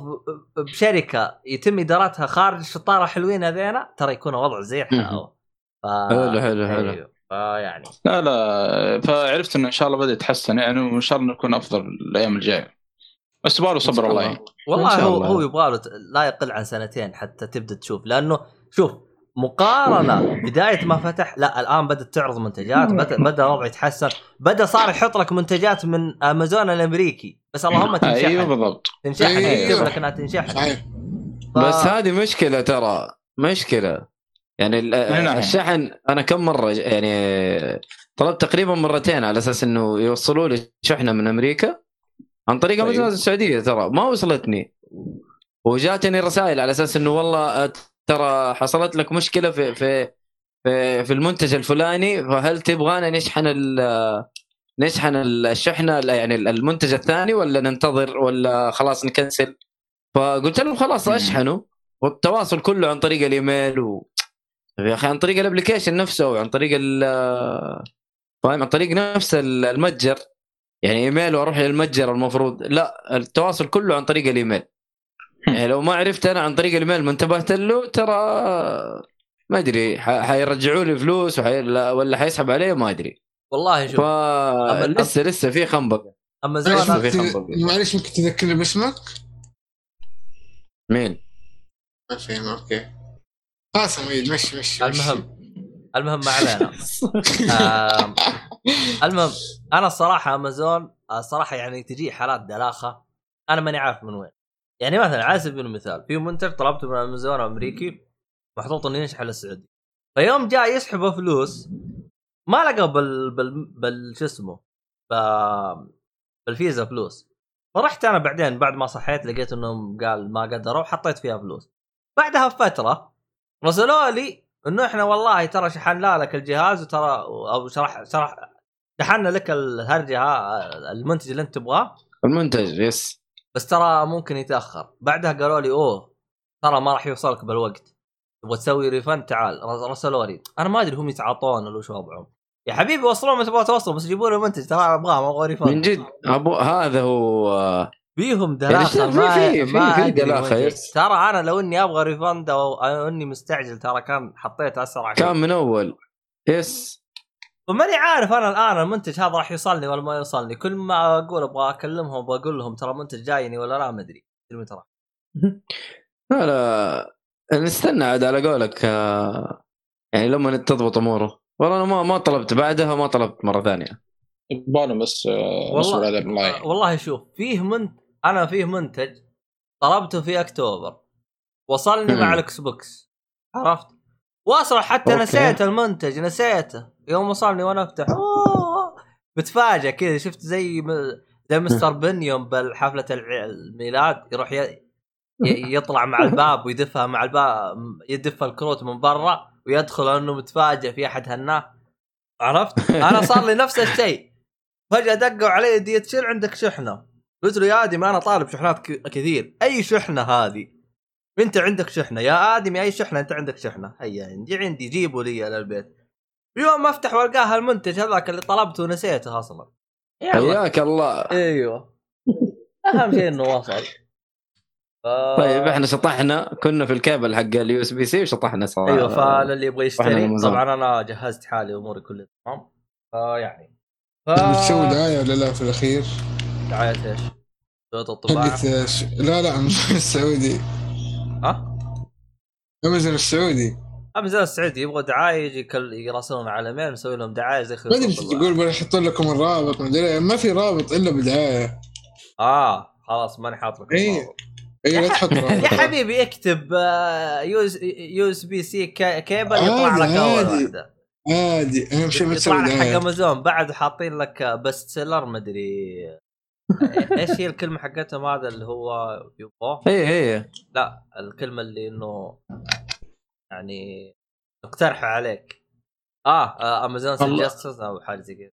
بشركة يتم إدارتها خارج الشطارة حلوين هذينا ترى يكون وضع زي الحلاوه ف... حلو، حلو، حلو. أيوه. فيعني. لا لا فعرفت انه إن شاء الله بدأ يتحسن يعني وإن شاء الله نكون أفضل الأيام الجاية. بس يبغى صبر الله. والله هو الله. هو يبغى لا يقل عن سنتين حتى تبدأ تشوف لأنه شوف مقارنة بداية ما فتح لا الآن بدأت تعرض منتجات بدأ بدأ الوضع يتحسن بدأ صار يحط لك منتجات من امازون الأمريكي. بس اللهم أيوه تنشحن بالضبط. تنشحن أيوه. يكتب لك إنها تنشحن صحيح. ف- بس هذه مشكلة ترى مشكلة. يعني ال- من ناحية؟ الشحن أنا كم مرة يعني طلبت تقريبا مرتين على أساس إنه يوصلوا لي شحنة من أمريكا عن طريق طيب. امازون السعودية ترى. ما وصلتني. وجاتني رسائل على أساس إنه والله ترى حصلت لك مشكلة في في في, في المنتج الفلاني فهل تبغانا نشحن ال- نشحن الشحنة يعني المنتج الثاني ولا ننتظر ولا خلاص ن cancel؟ فقلت لهم خلاص أشحنوا. والتواصل كله عن طريق الإيميل و... طيب يا أخي عن طريق ال application نفسه وعن طريق ال فاهم؟ عن طريق نفس ال- المتجر. يعني إيميل وأروح للمتجر المفروض. لا التواصل كله عن طريق الإيميل. يعني لو ما عرفت أنا عن طريق الايميل ما انتبهت له ترى ما أدري حيرجعوا لي فلوس وحي... لا- ولا حيسحب علي ما أدري والله شوف ف لسه لسه في خنبقة امازون معلش ما في ممكن- خنبق. معلش ممكن تذكرني باسمك؟ مين؟ ما فهم أوكي خلاص ميد مشي مشي مشي. المهم المهم ما علينا آم، المهم أنا الصراحه أمازون الصراحه يعني تجي حالات دلاخة أنا ماني عارف من وين يعني مثلا على سبيل المثال في منتج طلبته من امازون امريكي محطوط إنه ينشحن للسعودية. فيوم جاء يسحبوا فلوس ما لقوا بال بال, بال شو اسمه؟ بالفيزا فلوس. فرحت أنا بعدين بعد ما صحيت لقيت إنهم قال ما قدروا حطيت فيها فلوس. بعدها بفترة رسلوا لي إنه إحنا والله ترى شحنا لك الجهاز وترى أو شرح شرح شحنا لك الهرجه المنتج اللي أنت تبغاه. المنتج yes. بس ترى ممكن يتأخر. بعدها قالوا لي أوه ترى ما راح يوصلك بالوقت. تبغى تسوي refund تعال. رس- رسلوا لي. أنا ما أدري هم يتعاطون ولا وش وضعهم. يا حبيبي وصلوا ما تبغى توصلوا بس جيبوا لي منتج. ترى ابغاه ما أبغى refund من جد؟ أبو هذا هو. فيهم دلاخه يعني في- ما في- في- ما في. ترى أنا لو إني أبغى refund أو أني مستعجل ترى كان حطيت أسرع. كان من أول. يس. فماني عارف أنا الآن المنتج هذا راح يوصلني ولا ما يوصلني كل ما أقول أبغى أكلمهم بقول لهم ترى المنتج جايني ولا لا ما أدري أدري متى راح. لا لا نستنى عاد على قولك آه، يعني لما تضبط أموره والله أنا ما ما طلبت بعدها ما طلبت مرة ثانية بس آه، مسؤول هذا الله يعين. والله شوف فيه منت أنا فيه منتج طلبته في أكتوبر وصلني. مع ال Xbox عرفت؟ واصلا حتى okay. نسيت المنتج نسيته يوم وصلني وأنا أفتح بتفاجئ كذا شفت زي. زي Mr. Bean يوم بالحفله الميلاد يروح يطلع مع الباب ويدفها مع الباب يدف الكروت من برا ويدخل انه متفاجئ في أحد هناه. عرفت؟ أنا صار لي نفس الشيء. فجأة دقوا علي ديتشل عندك شحنة. قلت له يا ادمي أنا طالب شحنات كثير. أي شحنة هذه؟ انت عندك شحنة يا آدمي أي شحنة أنت عندك شحنة؟ هيا عندي عندي جيبوا لي للبيت. يوم ما افتح والقاها المنتج هذاك اللي طلبته ونسيته أصلا. حياك الله. أيوه. أهم شيء إنه وصل. ف... طيب إحنا شطحنا كنا في الكابل حق ال USB-C وشطحنا صراحة. أيوه فللي يبغى يشتري. طبعا أنا جهزت حالي أموري كلها تمام؟ فيعني. ف... بتسوي دعايه ولا لا في الأخير؟ دعاية إيش؟ صوت الطباعة. لا لا أمازون السعودي ها؟ أمازون السعودي أمازون السعودي يبغى دعاية يجي كل يراسلون على نسوي لهم دعاية زي ما أدري. تقول بيحطوا لكم الرابط ما في رابط إلا بدعاية آه خلاص ماني حاط لك إيه. الرابط. اي لا تحط يا حبيبي اكتب آه، USB-C cable يطلع لك أول. واحدة عادي أهم شيء ما تسوي لك حق أمازون بعد حاطين لك بست سيلر مدري إيش هي الكلمة حقتهم هذا اللي هو يبغاه اي اي لا الكلمة اللي إنه يعني اقترحوا عليك آه, آه امازون الله. سجستس أو حاجة زي كذا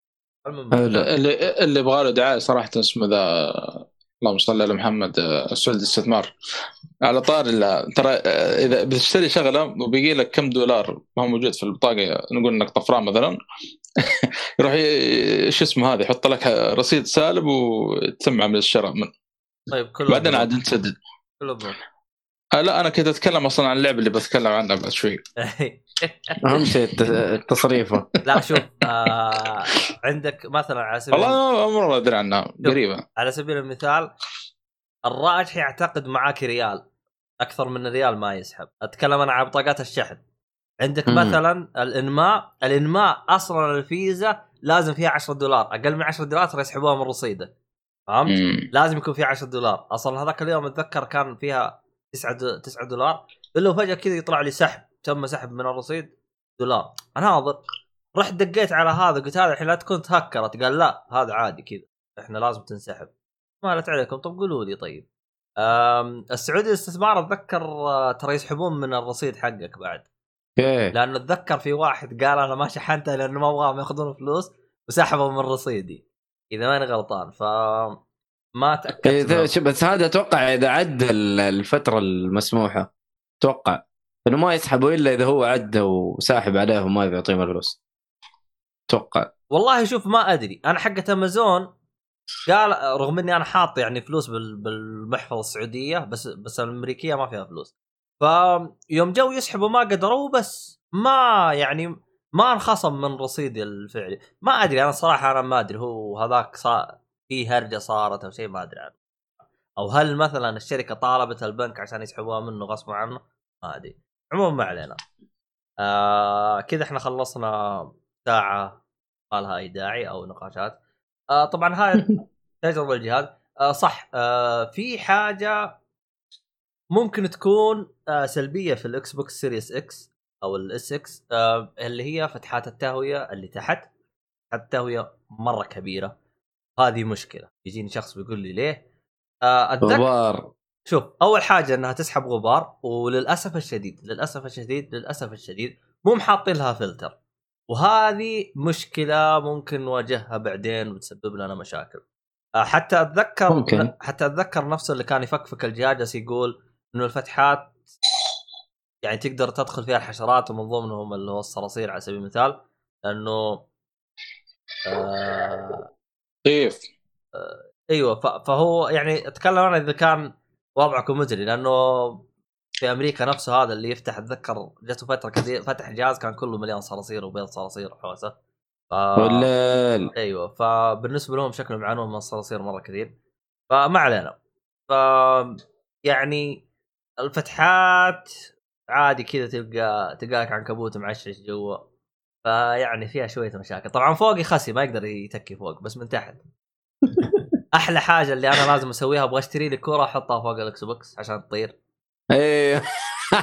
المهم. اللي اللي يبغى له دعاية صراحة اسمه ذا اللهم صل على محمد آه، سعود الاستثمار على طار ترى آه، إذا بتشتري شغلة وبيجي لك كم دولار ما هو موجود في البطاقة نقول إنك طفران مثلا يروح إيش اسمه هذا يحط لك رصيد سالب وتم عمل الشراء من طيب كله بعدين. عاد نسدد كله. آه لا أنا كنت أتكلم أصلا عن اللعبه اللي بتكلم عنها بعد شوي. أهم شيء التصريفة. لا شوف آه عندك مثلا على سبيل والله مره أدري عنها قريبة. على سبيل المثال الراجح يعتقد معاك ريال أكثر من ريال ما يسحب. أتكلم أنا عن بطاقات الشحن. عندك. مثلا الإنماء الإنماء أصلا الفيزا لازم فيها 10 دولار. أقل من 10 دولار ترى يسحبوها من رصيدك فهمت؟ لازم يكون فيها 10 دولار. أصلا هذاك اليوم أتذكر كان فيها 9 دو... 9 دولار. إلا فجأة كذا يطلع لي سحب تم سحب من الرصيد دولار. اناظر رحت دقيت على هذا قلت هذا الحين لا تكون تهكرت قال لا هذا عادي كذا. إحنا لازم تنسحب. مالت عليكم؟ طب قولوا لي طيب. السعودي للاستثمار أتذكر آه، ترى يسحبون من الرصيد حقك بعد. أوكي لأنه أتذكر في واحد قال أنا ما شحنته لأنه ما أبغاهم يأخذون فلوس وسحبوا من رصيدي. إذا ماني غلطان. ف ما تاكدت إيه، بس هذا أتوقع إذا عدى ال- الفترة المسموحة أتوقع إنه ما يسحبوا إلا إذا هو عدى وساحب عليهم ما يبي يعطيهم الفلوس أتوقع. والله شوف ما أدري. أنا حقة أمازون قال رغم إني أنا حاط يعني فلوس بال- بالمحفظة السعودية بس بس الأمريكية ما فيها فلوس. فيوم جو يسحبوا ما قدروا بس ما يعني ما انخصم من رصيدي الفعلي. ما أدري أنا صراحة أنا ما أدري هو هذاك صار في هرجة صارت أو شيء ما أدري عنه. أو هل مثلا الشركة طالبت البنك عشان يسحبوها منه غصب عنه؟ ما أدري. عموما ما علينا. آه كذا إحنا خلصنا ساعة ما لها اي داعي أو نقاشات. آه طبعا هاي تجربة الجهاز. آه صح. آه في حاجة ممكن تكون آه سلبية في الإكس بوكس series X أو ال S X آه اللي هي فتحات التهوية اللي تحت. فتحات التهوية مرة كبيرة. هذه مشكلة. يجيني شخص بيقول لي ليه؟ آه اتذكر غبار. شوف أول حاجة إنها تسحب غبار وللأسف الشديد للأسف الشديد للأسف الشديد مو محاطين لها فلتر. وهذه مشكلة ممكن نواجهها بعدين وتسبب لنا مشاكل. آه، حتى اتذكر ممكن. حتى أتذكر نفسه اللي كان يفكفك الجهاز يقول إنه الفتحات يعني تقدر تدخل فيها الحشرات ومن ضمنهم اللي هو الصراصير على سبيل المثال لأنه آه كيف أيوه فهو يعني أتكلم أنا إذا كان وضعكم مزري لأنه في أمريكا نفسه هذا اللي يفتح أتذكر جاته فترة كذا فتح جهاز كان كله مليان صراصير وبيض صراصير وحوسة. ف... والليل أيوه فبالنسبة لهم شكلهم يعانون من الصراصير مرة كثير. فما علينا. ف يعني الفتحات عادي كذا تلقى تلقى لك عنكبوت معشش جوا. فيعني فيها شوية مشاكل. طبعا فوق يخسي ما يقدر يتكي فوق بس من تحت. أحلى حاجة اللي أنا لازم أسويها أبغى أشتري لي كوره أحطها فوق الاكس بوكس عشان تطير. أيوه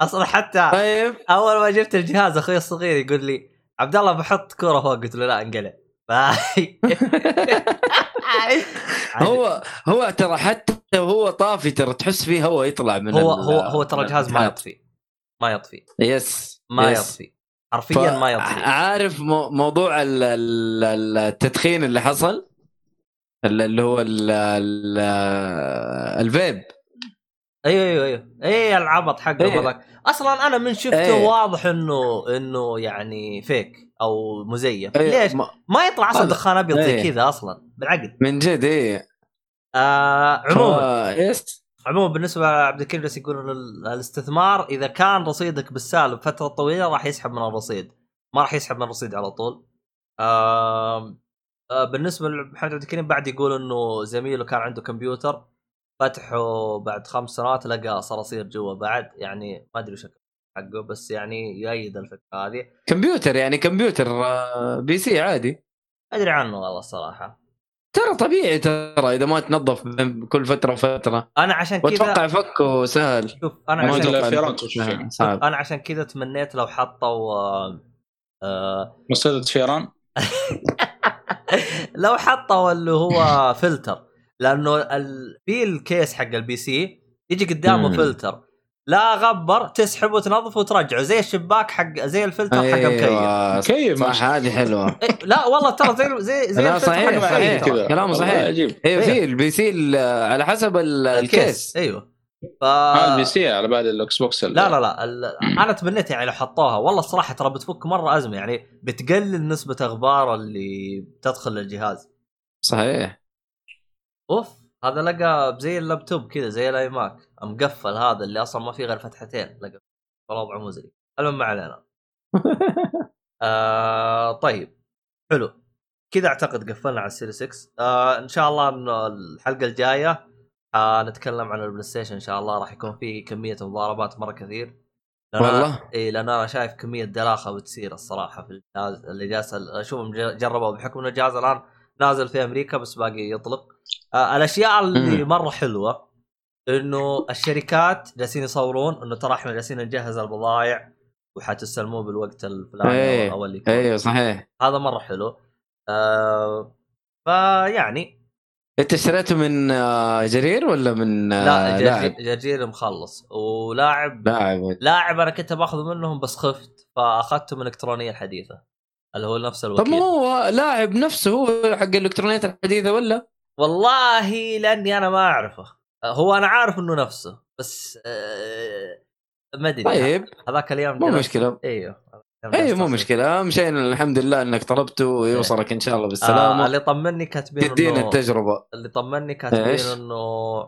أصلا حتى طيب. أول ما جبت الجهاز أخوي الصغير يقول لي عبد الله بحط كوره فوق. قلت له لا انقلع. هو هو ترى حتى وهو طافي ترى تحس فيه هو يطلع من هو هو هو ترى الجهاز ما. يطفي. ما يطفي. yes ما yes. يطفي. حرفيا ف- ما يطفي. عارف مو- موضوع ال- ال- ال- التدخين اللي حصل؟ ال- اللي هو ال- ال- الفيب. أيوه أيوه أيوه. اي العبط حقه إيه. هذاك. أصلا أنا من شفته إيه. واضح إنه إنه يعني fake أو مزيف. إيه، ليش؟ ما- ما يطلع أصلا دخان أبيض زي إيه. كذا أصلا بالعقل. من جد إيه. آه عموما. ف- yes عموما بالنسبة لعبد الكريم جالس يقول الاستثمار إذا كان رصيدك بالسالب فتره طويلة راح يسحب من الرصيد. ما راح يسحب من الرصيد على طول. آه بالنسبة لمحمد عبد الكريم بعد يقول إنه زميله كان عنده كمبيوتر فتحه بعد خمس سنوات لقى صراصير جوا بعد. يعني ما أدري شكل حقه بس يعني يؤيد الفكرة هذه. كمبيوتر يعني كمبيوتر آه، PC عادي. أدري عنه والله الصراحة. ترى طبيعي ترى إذا ما تنظف بين كل فترة وفترة. أنا عشان كذا وأتوقع فكه سهل. شوف أنا عشان فيه. صعب. أنا عشان كذا تمنيت لو حطوا آه، آه، مسدد فيران؟ لو حطوا اللي هو فلتر لأنه ال... في ال case حق ال PC يجي قدامه. فلتر. لا غبر تسحبه وتنظفه وترجعه. زي الشباك حق زي الفلتر حق المكيف أيوه كيف صح هذه حلوة. لا والله ترى زي زي زي لا، الفلتر صحيح، صحيح. كلامه صحيح. عجيب. أيوه إيه. في ال PC على حسب ال- ال case. أيوه. ف ال PC على بالي الاكس بوكس لا لا لا. ال... أنا تمنيت يعني لو حطوها. والله الصراحه ترى بتفك مرة أزمة. يعني بتقلل نسبة أغبار اللي بتدخل للجهاز. صحيح. أوف هذا لقى زي اللابتوب كذا زي الآيماك. مقفل هذا اللي أصلا ما فيه غير فتحتين لقى وضع مزري. المهم ما علينا. آه طيب. حلو. كذا أعتقد قفلنا على ال series 6 آه إن شاء الله إنه الحلقة الجاية آه نتكلم عن البلاي ستيشن إن شاء الله. راح يكون في كمية مضاربات مرة كثير. لأن والله؟ إي لأن أنا شايف كمية دلاخه بتصير الصراحة في الجهاز اللي جالس اشوفهم جربوا بحكم ان الجهاز الآن نازل في أمريكا بس باقي يطلق. آه الأشياء اللي. مرة حلوة إنه الشركات جالسين يصورون إنه ترى إحنا جالسين نجهز البضائع وحتستلموه بالوقت الفلاني إيه، أو اللي. أيوه صحيح. هذا مرة حلو. آه فيعني أنت اشتريته من آه، جرير ولا من آه، لا لاعب؟ جرجير, جرجير مخلص. ولاعب لاعب. لاعب أنا كنت باخذ منهم بس خفت فأخذته من الإلكترونية الحديثة اللي هو نفس طب الوكيل. ما هو لاعب نفسه هو حق الالكترونيات الحديثة ولا؟ والله لأني أنا ما أعرفه. هو أنا عارف إنه نفسه بس آه ما أدري. طيب. هذاك اليوم مو مشكلة. إيوه. اي مو مشكلة. اهم شيء الحمد لله إنك طلبته ويوصلك إن شاء الله بالسلامة. آه اللي طمني كاتبين تدينا إنه التجربة. اللي طمني كاتبين؟ إنه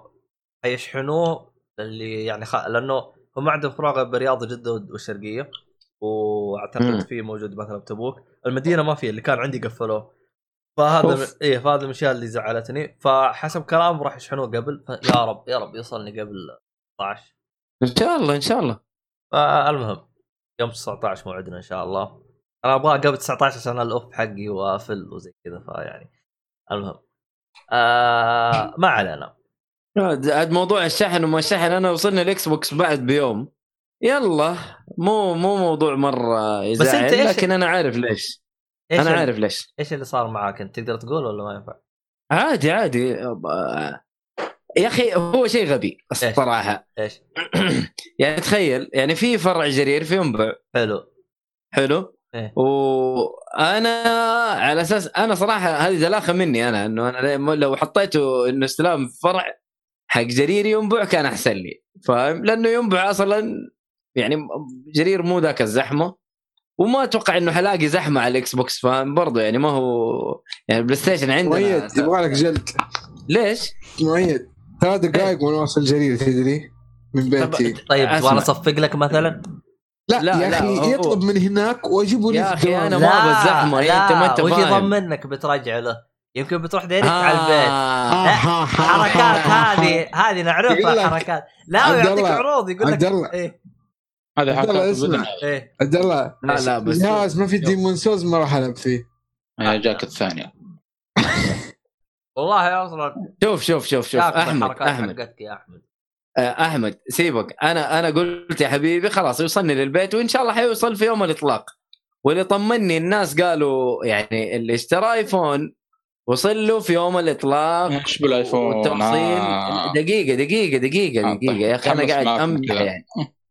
حيشحنوه اللي يعني خ... لأنه هم عندهم فراغ برياض جدة والشرقيه وأعتقد مم. في موجود مثلا بتبوك. المدينة ما في اللي كان عندي قفلوه. فهذا من... أوف. إيه فهذا من الأشياء اللي زعلتني. فحسب كلامهم راح يشحنوه قبل. فيا رب يا رب يوصلني قبل 19 إن شاء الله إن شاء الله. فالمهم يوم 19 موعدنا إن شاء الله. أنا ابغاه قبل 19 عشان ال off حقي وأفل وزي كذا فيعني المهم. آه ما علينا. عاد موضوع الشحن وما الشحن أنا وصلنا الاكس بوكس بعد بيوم. يلا مو مو موضوع مرة يزعل إيش- لكن أنا عارف ليش. إيش أنا عارف ليش. إيش اللي صار معاك؟ أنت تقدر تقول ولا ما ينفع؟ عادي عادي. يا أخي هو شيء غبي الصراحة. إيش؟ يعني تخيل يعني في فرع جرير في ينبع حلو. حلو. إيه. وأنا على أساس أنا صراحة هذه دلاخة مني أنا إنه أنا لو حطيته إنه استلام فرع حق جرير ينبع كان أحسن لي. فاهم؟ لأنه ينبع أصلا يعني جرير مو ذاك الزحمة. وما أتوقع إنه حلاقي زحمة على الاكس بوكس فاهم برضه يعني ما هو يعني البلاي ستيشن عندنا مؤيد يبغى لك جلد ليش؟ مؤيد ثلاث دقائق وأنا واصل جرير تدري من بيتي طيب. تبغى أصفق لك مثلا؟ لا, لا، يا لا، أخي هو- يطلب من هناك واجيبه لي يا الدوام. أنا ما أبغى الزحمة، لا أنت ما أنت وش. يضمنك بترجع له؟ يمكن بتروح direct آه. على البيت آه، لا، حركات. هذه هذه نعرفها حركات لا ويعطيك عروض يقول لك عبد الله. الله، حركات اسمع. إيه. عبد الله لا لا بس الجهاز ما في Demon's Souls ما راح ألعب فيه. هي جاك الثانية والله أصلا. شوف شوف شوف شوف. أحمد الحركات أحمد. حقتك يا أحمد. آه، أحمد سيبك. أنا أنا قلت يا حبيبي خلاص يوصلني للبيت وإن شاء الله حيوصل في يوم الإطلاق. واللي طمني الناس قالوا يعني اللي اشترى ايفون وصل له في يوم الإطلاق إيش بالآيفون؟ والتوصيل. آه. دقيقة دقيقة دقيقة آه، دقيقة. يا أخي أنا قاعد أمدح. يعني.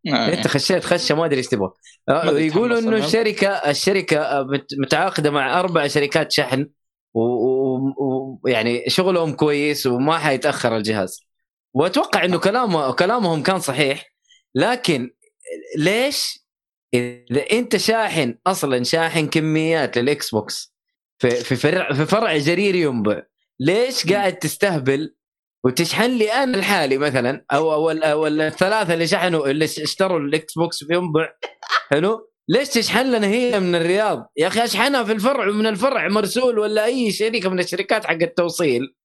انت خشيت خشه ما أدري إيش تبغى. آه، يقولوا إنه. الشركة الشركة آه، مت- متعاقدة مع أربع شركات شحن ويعني شغلهم كويس وما حيتأخر الجهاز. وأتوقع إنه كلامه كلامهم كان صحيح لكن ليش إذا أنت شاحن أصلا شاحن كميات للإكس بوكس في في فرع في فرع جرير ينبع ليش قاعد تستهبل وتشحن لي أنا لحالي مثلا أو أو ال- أو الثلاثة اللي شحنوا اللي اشتروا الإكس بوكس في ينبع. حلو؟ ليش تشحن لنا هي من الرياض؟ يا أخي أشحنها في الفرع ومن الفرع مرسول ولا أي شركة من الشركات حق التوصيل.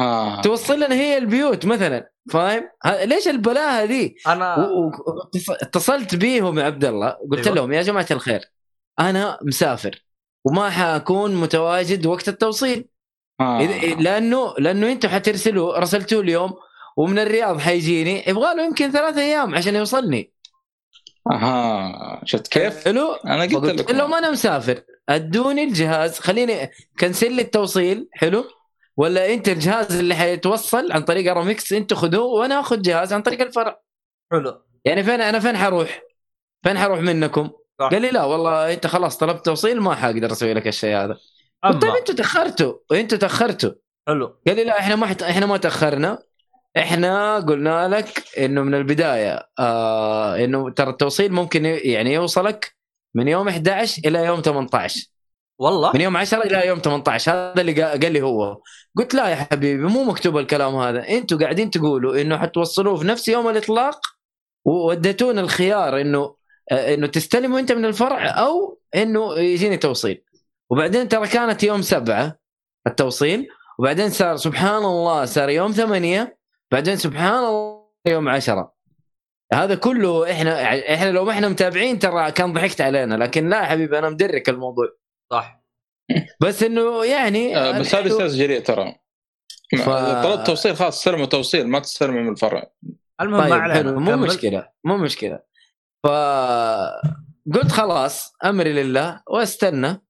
آه. توصل لنا هي البيوت مثلا فاهم؟ ه- ليش البلاهه ذي أنا و- و- اتص- اتصلت بيهم يا عبد الله قلت أيوة. لهم يا جماعة الخير أنا مسافر وما حأكون متواجد وقت التوصيل. آه. إذا- لأنه لأنه أنتم حترسلوا رسلتوه اليوم ومن الرياض حيجيني. يبغى له يمكن ثلاثة أيام عشان يوصلني. أها. شفت كيف؟ حلو؟ أنا قلت لكم. لهم أنا مسافر. أدوني الجهاز. خليني cancel لي التوصيل. حلو؟ ولا أنت الجهاز اللي حيتوصل عن طريق ارامكس أنتوا خذوه وأنا آخذ جهاز عن طريق الفرع. حلو. يعني فين أنا فين حروح؟ فين حروح منكم؟ صح. قال لي لا والله أنت خلاص طلبت توصيل ما حقدر أسوي لك الشيء هذا. طيب أنتوا تأخرتوا. أنتوا تأخرتوا. حلو. قال لي لا إحنا ما حت... إحنا ما تأخرنا. إحنا قلنا لك إنه من البداية آه إنه ترى التوصيل ممكن يعني يوصلك من يوم 11 إلى يوم 18 والله؟ من يوم 10 إلى يوم 18 هذا اللي قا- قال لي هو. قلت لا يا حبيبي مو مكتوب الكلام هذا. أنتوا قاعدين تقولوا إنه حتوصلوه في نفس يوم الإطلاق ووديتونا الخيار إنه آه، إنه تستلموا أنت من الفرع أو إنه يجيني توصيل. وبعدين ترى كانت يوم سبعة التوصيل وبعدين صار سبحان الله صار يوم ثمانية بعدين سبحان الله يوم عشرة. هذا كله إحنا إحنا لو ما إحنا متابعين ترى كان ضحكت علينا لكن لا يا حبيبي أنا مدرك الموضوع. صح. بس إنه يعني آه، بس هذا أستاذ جريء ترى. ف- طلبت توصيل خلاص استلموا توصيل ما تستلموا من الفرع. المهم طيب ما علينا حلو مو كمل. مشكلة مو مشكلة. ف قلت خلاص أمري لله وأستنى.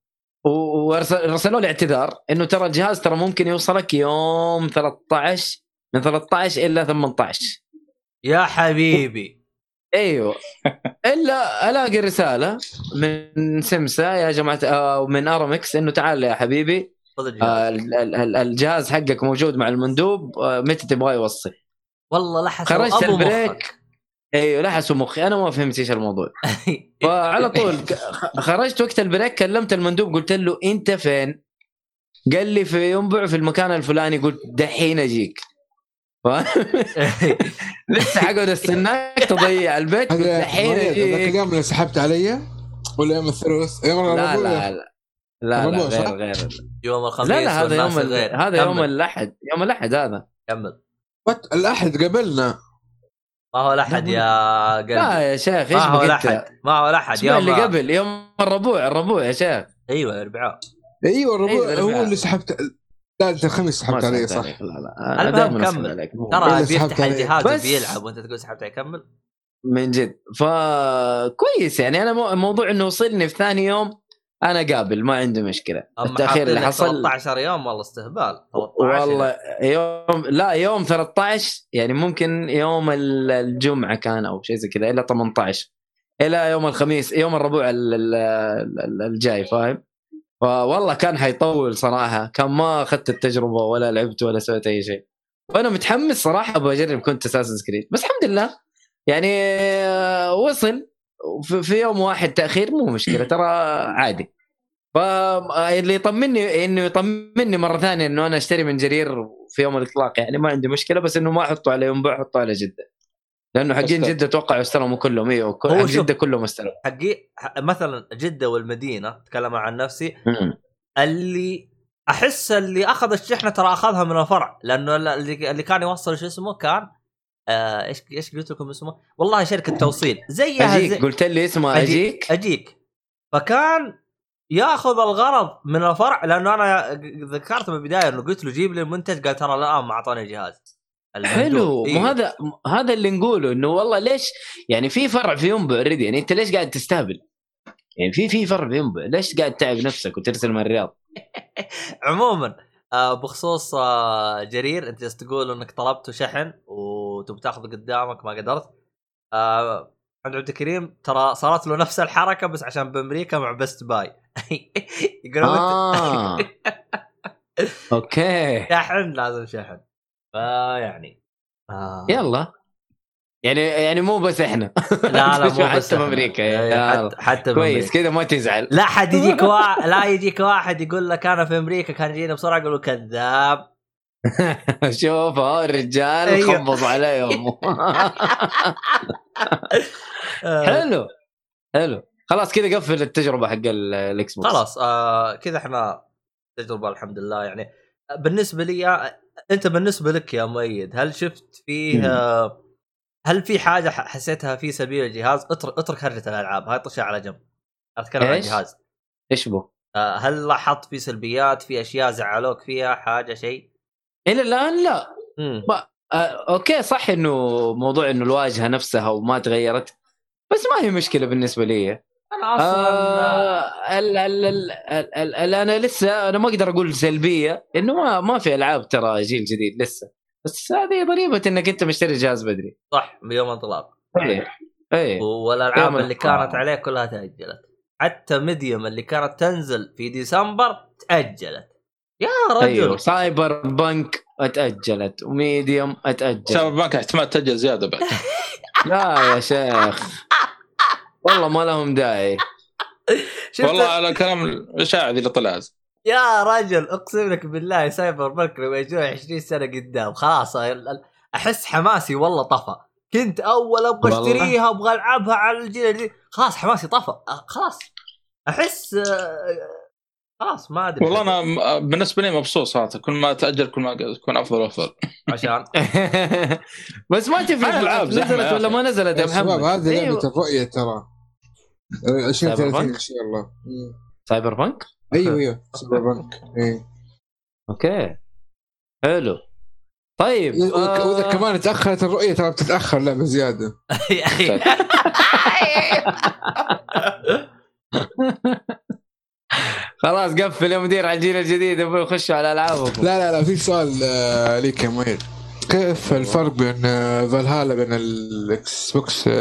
و- وارسلوا لي اعتذار إنه ترى الجهاز ترى ممكن يوصلك يوم 13 من 13 إلى 18 يا حبيبي. أيوه. إلا ألاقي رسالة من سمسا يا جماعة آه، من أرامكس إنه تعال يا حبيبي الجهاز. آه، ال- ال- ال- الجهاز حقك موجود مع المندوب آه، متى تبغاه يوصل. والله لحس خرجت ال break. مخك. أيوه لحسوا مخي أنا ما فهمت إيش الموضوع فعلى طول خرجت وقت ال break كلمت المندوب قلت له أنت فين؟ قال لي في ينبع في المكان الفلاني قلت دحين أجيك. لسه حقعد استناك تضيع البيت دحين أجيك اليوم اللي سحبت علي ولا يوم الثلاث يوم لا؟ لا لا لا, لا؟ غير غير يوم الخميس لا لا هذا يوم. هذا يوم. الأحد يوم الأحد هذا كمل الأحد قبلنا ما هو الاحد يا قلبي. لا يا شيخ إيش ما هو الاحد ما هو الاحد يوم اللي قبل؟ يوم الربوع الربوع يا شيخ. أيوه الاربعاء أيوه الربوع أيوة، هو. اللي سحبت لا أنت الخميس سحبت علي صح؟ عليك، لا لا أنا المهم دائما كمل. ترى سحبت بيفتح. الجهاز بس- وبيلعب وأنت تقول سحبت عليه كمل. من جد. فكويس يعني أنا مو- موضوع إنه وصلني في ثاني يوم أنا قابل ما عندي مشكلة. التأخير اللي حصل 13 يوم والله استهبال. 13 والله يوم لا يوم 13 يعني ممكن يوم ال- الجمعة كان أو شيء زي كذا إلى 18 إلى يوم الخميس يوم الربوع ال- ال- ال- الجاي فاهم؟ فوالله كان حيطول صراحة. كان ما أخذت التجربة ولا لعبت ولا سويت أي شيء. وأنا متحمس صراحة أبغى أجرب كنت اساسن سكريد بس الحمد لله. يعني آه، وصل. في- يوم واحد تأخير مو مشكلة ترى عادي فاللي يطمني إنه يطمني مرة ثانية إنه أنا أشتري من جرير في يوم الإطلاق يعني ما عندي مشكلة بس إنه ما أحطه على ينبع أحطه على جدة لأنه حقين. جدة أتوقع استلموا كلهم أيوه حق. جدة كلهم استلموا حقي مثلا جدة والمدينة أتكلم عن نفسي. اللي أحس اللي أخذ الشحنة ترى أخذها من الفرع لأنه اللي اللي كان يوصل شو اسمه كان آه إيش إيش قلت لكم اسمه؟ والله شركة توصيل زيها أجيك زي قلت لي اسمه اجيك أجيك فكان ياخذ الغرض من الفرع لأنه أنا ذكرت من البداية إنه قلت له جيب لي المنتج قال ترى الآن ما اعطاني جهاز. حلو إيه. مو هذا هذا اللي نقوله إنه والله ليش يعني في فرع في ينبع already يعني أنت ليش قاعد تستهبل؟ يعني في في فرع في ينبع ليش قاعد تتعب نفسك وترسل من الرياض؟ عموما آه بخصوص آه جرير أنت تقول إنك طلبته شحن وتبي تاخذه قدامك ما قدرت آه عند عبد الكريم ترى صارت له نفس الحركة بس عشان بأمريكا مع Best Buy يقول آه. okay شحن لازم شحن فيعني آه. يلا يعني يعني مو بس إحنا لا لا مو بس حتى. بأمريكا إيه، يلا. حتى حتى كويس. كذا ما تزعل لا حد يجيك وا... لا يجيك واحد يقول لك أنا في أمريكا كان يجينا بسرعة يقول له كذاب شوف ها الرجال أيوه. خبص عليهم. آه، حلو حلو. خلاص كذا قفل التجربة حق ال- ال Xbox. خلاص آه كذا إحنا تجربة الحمد لله. يعني بالنسبة لي آه، أنت بالنسبة لك يا مؤيد هل شفت فيه آه، هل في حاجة حسيتها في سبيل الجهاز؟ اترك اترك هرجة الألعاب هاي طشها على جنب. أتكلم عن؟ الجهاز. إيش بو؟ آه، هل لاحظت في سلبيات في أشياء زعلوك فيها حاجة شيء؟ إلى الآن لا. مم. آه okay صح إنه موضوع إنه الواجهة نفسها وما تغيرت بس ما هي مشكلة بالنسبة لي. أنا أصلا آه ال ال ال ال ال ال أنا لسه أنا ما أقدر أقول سلبية إنه ما ما في ألعاب ترى جيل جديد لسه. بس هذه ضريبه إنك أنت مشتري جهاز بدري. صح بيوم انطلاق. إيه إيه. والألعاب اللي. كانت عليه كلها تأجلت. حتى Medium اللي كانت تنزل في ديسمبر تأجلت. يا رجل. أيوه Cyberpunk اتأجلت و Medium اتأجلت. سبب بنك احتمال تأجل زيادة بعد. لا يا شيخ. والله ما لهم داعي. والله على كلام الاشاعه ذي اللي طلعت يا رجل أقسم لك بالله سايبر بنك لما يجون 20 سنة قدام خلاص أحس حماسي والله طفى. كنت أول أبغى. أشتريها أبغى ألعبها على الجيل الجديد. خلاص حماسي طفى. خلاص أحس آه، خلاص ما أدري. والله أنا م- بالنسبة لي مبسوط صراحة كل ما تاجل كل ما تكون أفضل وأفضل. عشان. بس ما تفرق زحمة نزلت ولا. ما نزلت يا محمد؟ هذه. لعبة الرؤية ترى. 2030 سايبر إن شاء الله. Cyberpunk أيوه أيوه Cyberpunk إيه. okay. حلو. طيب وإذا- آه، وإذا كمان تأخرت الرؤية ترى بتتأخر لعبة زيادة. يا أخي خلاص قفل يا مدير على الجيل الجديد أبوي يخشوا على ألعابكم. لا لا لا في سؤال آه، ليك يا مؤيد. كيف الفرق بين آه، فالهالا بين ال Xbox قول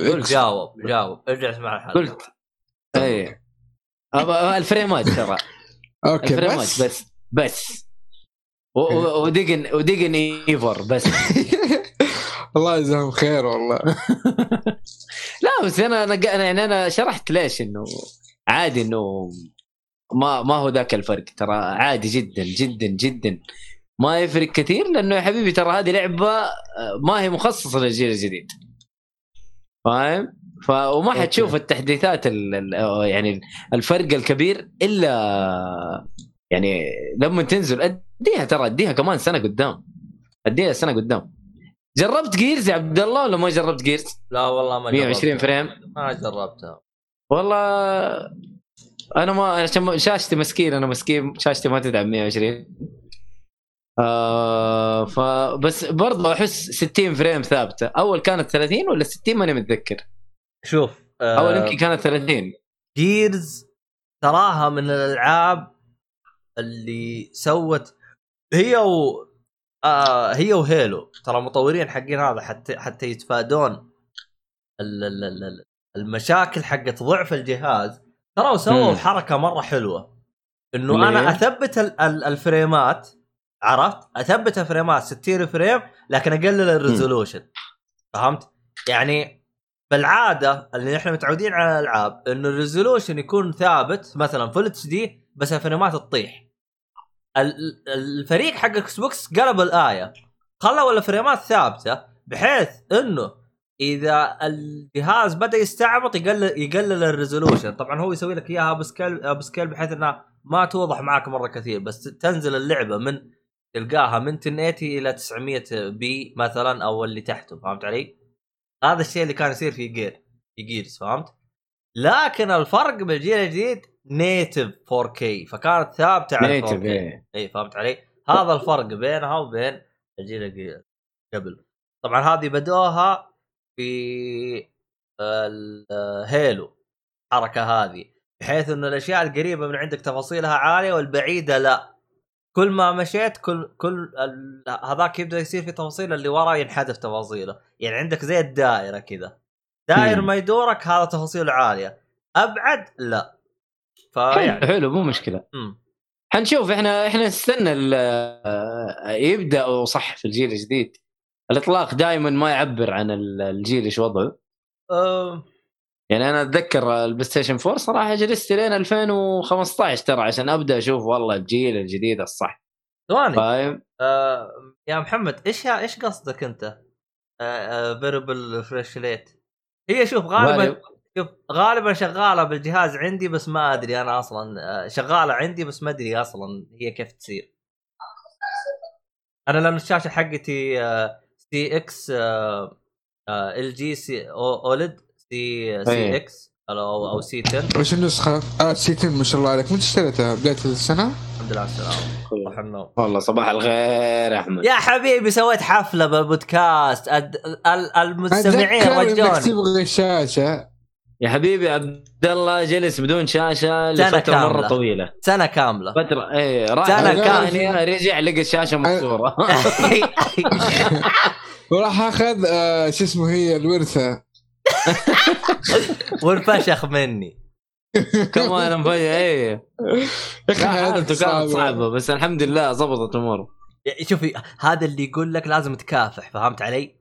ال X جاوب جاوب. ارجع اسمع الحلقة. قلت. اي الفريمات ترى. okay الفريمات بس, بس بس. و- ودقن ودقن إيفر بس. الله يجزاهم خير والله. لا بس أنا أنا أنا- يعني أنا شرحت ليش إنه عادي إنه ما ما هو ذاك الفرق ترى عادي جدا جدا جدا ما يفرق كثير لأنه يا حبيبي ترى هذه لعبة آه، ما هي مخصصة للجيل الجديد فاهم؟ ف وما. حتشوف التحديثات ال... ال- يعني الفرق الكبير إلا يعني لما تنزل أديها ترى أديها كمان سنة قدام أديها سنة قدام جربت Gears يا عبد الله ولا ما جربت Gears؟ لا والله ما 120 جربتها. frame ما جربتها والله أنا ما عشان ما- شاشتي مسكين أنا مسكين شاشتي ما تدعم 120 آه فبس برضه أحس 60 frame ثابتة. أول كانت 30 ولا 60 ماني متذكر. شوف آه، أول يمكن كانت 30 Gears تراها من الألعاب اللي سوت هي و آه هي و Halo. ترى مطورين حقين هذا حتى حتى يتفادون ال- ال- ال- ال- المشاكل حقت ضعف الجهاز. ترى سووا. حركة مرة حلوة. إنه أنا؟ أثبت ال- ال- الفريمات عرفت؟ أثبت الفريمات 60 frame لكن أقلل ال resolution. فهمت؟ يعني بالعادة اللي إحنا متعودين على الألعاب انه ال resolution يكون ثابت مثلا full HD بس الفريمات تطيح. ال- الفريق حق Xbox قلب الآية. خلوا الفريمات ثابتة بحيث إنه إذا الجهاز بدأ يستعبط يقلل يقلل ال resolution طبعا هو يسوي لك إياها ب scale ب scale بحيث إنها ما توضح معك مرة كثير بس تنزل اللعبة من تلقاها من 1080 إلى 900 p مثلا أو اللي تحته فهمت علي؟ هذا الشيء اللي كان يصير في Gear في Gears فهمت؟ لكن الفرق بالجيل الجديد native 4K فكانت ثابتة على native 4K إيه. اي فهمت علي؟ هذا الفرق بينها وبين الجيل الجي- قبل طبعا هذه بدوها في ال Halo الحركة هذه. بحيث إنه الأشياء القريبة من عندك تفاصيلها عالية والبعيدة لا. كل ما مشيت كل كل ال- هذاك يبدأ يصير في تفاصيل اللي وراه ينحذف تفاصيله. يعني عندك زي الدائرة كذا. داير. ما يدورك هذا تفاصيله عالية. أبعد لا. فيعني حلو حلو مو مشكلة. مم. حنشوف إحنا إحنا نستنى آه، يبدأ صح في الجيل الجديد. الإطلاق دائما ما يعبر عن ال- الجيل إيش وضعه. أه يعني أنا أتذكر ال PlayStation 4 صراحة جلست لين 2015 ترى عشان أبدأ أشوف والله الجيل الجديد الصح. ثواني. فاهم آه يا محمد إيش إيش قصدك أنت؟ variable refresh rate هي شوف غالبا غالب. شوف غالبا شغالة بالجهاز عندي بس ما أدري أنا أصلا آه، شغالة عندي بس ما أدري أصلا هي كيف تصير. أنا لأن الشاشة حقتي CX LG C OLED C C أيه. X أو أو C 10 وش النسخة؟ آه C 10 ما شاء الله عليك متى اشتريتها؟ بداية السنة؟ الحمد لله على السلامة والله صباح الخير يا أحمد يا حبيبي سويت حفلة بالبودكاست ال- المستمعين رجوني تبغى الشاشه يا حبيبي عبد الله جلس بدون شاشة سنة لفترة مرة كاملة. طويلة. سنة كاملة. فترة إيه راح سنة سنة كاملة. رجع لقى الشاشه مكسورة. وراح أخذ آه شو اسمه هي الورثة. والفشخ مني. كمان إيه. لا، حياتك حالته كانت صعبة بس الحمد لله ضبطت أموره. شوفي هذا اللي يقول لك لازم تكافح فهمت علي؟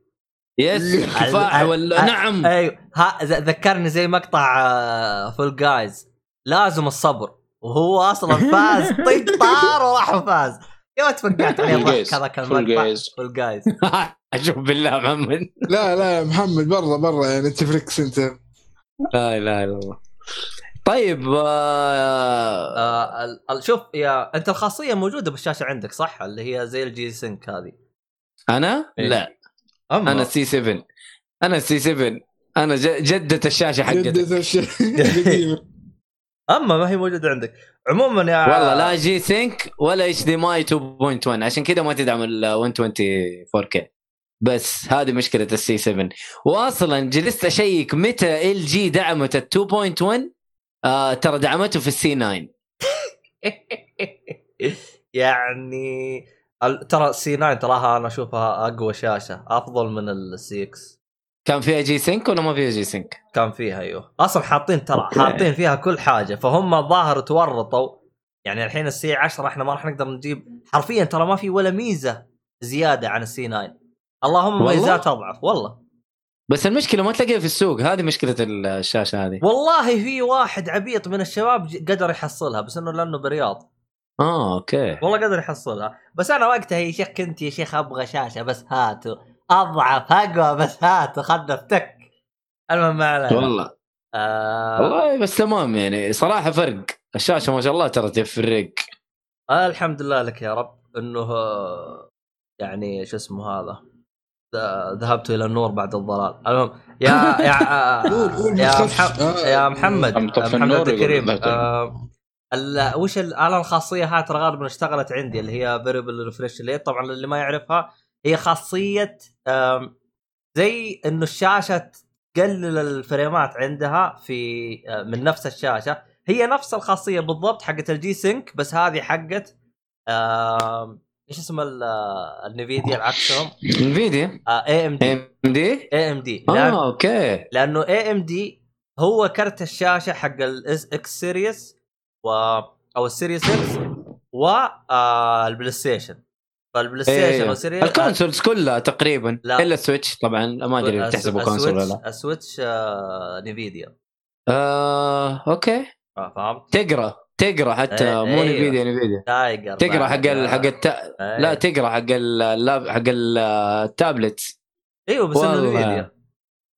yes كفاح ال- ولا نعم. أيوه. ها ذكرني زي مقطع Fall Guys لازم الصبر. وهو أصلا فاز. طق طار وراح وفاز. يا توقعت عليه Fall الضحك Guys هذاك Fall المقطع Guys Fall Guys أشوف بالله محمد. لا لا يا محمد برا برا. يعني أنت. فريك سنتر لا اله الا الله طيب آه آه شوف يا أنت الخاصية موجودة بالشاشة عندك صح؟ اللي هي زي ال G-Sync هذه. أنا؟ إيه. لا. أما. أنا C 7 أنا C 7 أنا ج- جدة الشاشة حقتك. جدة قديمة أما ما هي موجودة عندك. عموما يا والله لا G-Sync ولا HDMI 2.1 عشان كذا ما تدعم ال 120 4K بس هذه مشكلة ال C 7 واصلا جلست أشيك متى LG دعمت ال 2.1 آه ترى دعمته في ال C 9 يعني ترى C 9 تراها أنا أشوفها أقوى شاشة أفضل من ال CX كان فيها G-Sync ولا ما فيها G-Sync؟ كان فيها أيوه. أصلا حاطين ترى. حاطين فيها كل حاجة فهم الظاهر تورطوا. يعني الحين ال C 10 إحنا ما راح نقدر نجيب حرفيا ترى ما في ولا ميزة زيادة عن ال C 9 اللهم؟ ميزات اضعف والله. بس المشكلة ما تلاقيها في السوق هذه مشكلة الشاشة هذه. والله في واحد عبيط من الشباب قدر يحصلها بس إنه لأنه برياض. آه أوكي. والله قدر يحصلها بس أنا وقتها يا شيخ كنت يا شيخ أبغى شاشة بس هاتوا. أضعف أقوى بس هاتوا خلنا افتك المهم ما علينا. والله. آه. والله بس تمام يعني. صراحة فرق. الشاشة ما شاء الله ترى تفرق. آه الحمد لله لك يا رب. إنه يعني شو اسمه هذا؟ ذ- ذهبت إلى النور بعد الضلال. المهم يا يا آه، قول قول يا, ما مح... تخافش. آه، يا محمد. محمد الكريم. آه. وش أنا الخاصية هاي ترى غالبا اشتغلت عندي اللي هي variable refresh rate طبعا اللي ما يعرفها هي خاصية زي إنه الشاشة تقلل الفريمات عندها في آه، من نفس الشاشة. هي نفس الخاصية بالضبط حقت ال G-Sync بس هذه حقت إيش اسم ال- آه، النفيديا العكسهم انفيديا اي ام دي ام دي اي ام دي آه أوكي. لأنه AMD هو كرت الشاشة حق ال SX Series و أو ال Series X وال PlayStation فال PlayStation أيوه. وال Series ال consoles كلها تقريبا لا. إلا ال Switch طبعا ما أدري تحسبه console ولا لا السويتش آه نيفيديا آه، أوكي آه فهمت؟ تقرأ تقرأ حتى إيه، مو. نفيديا نفيديا تايجر تقرأ حق. ال حق التا... أيوه. لا تقرأ حق اللاب حق ال- التابلت أيوه بس. نيفيديا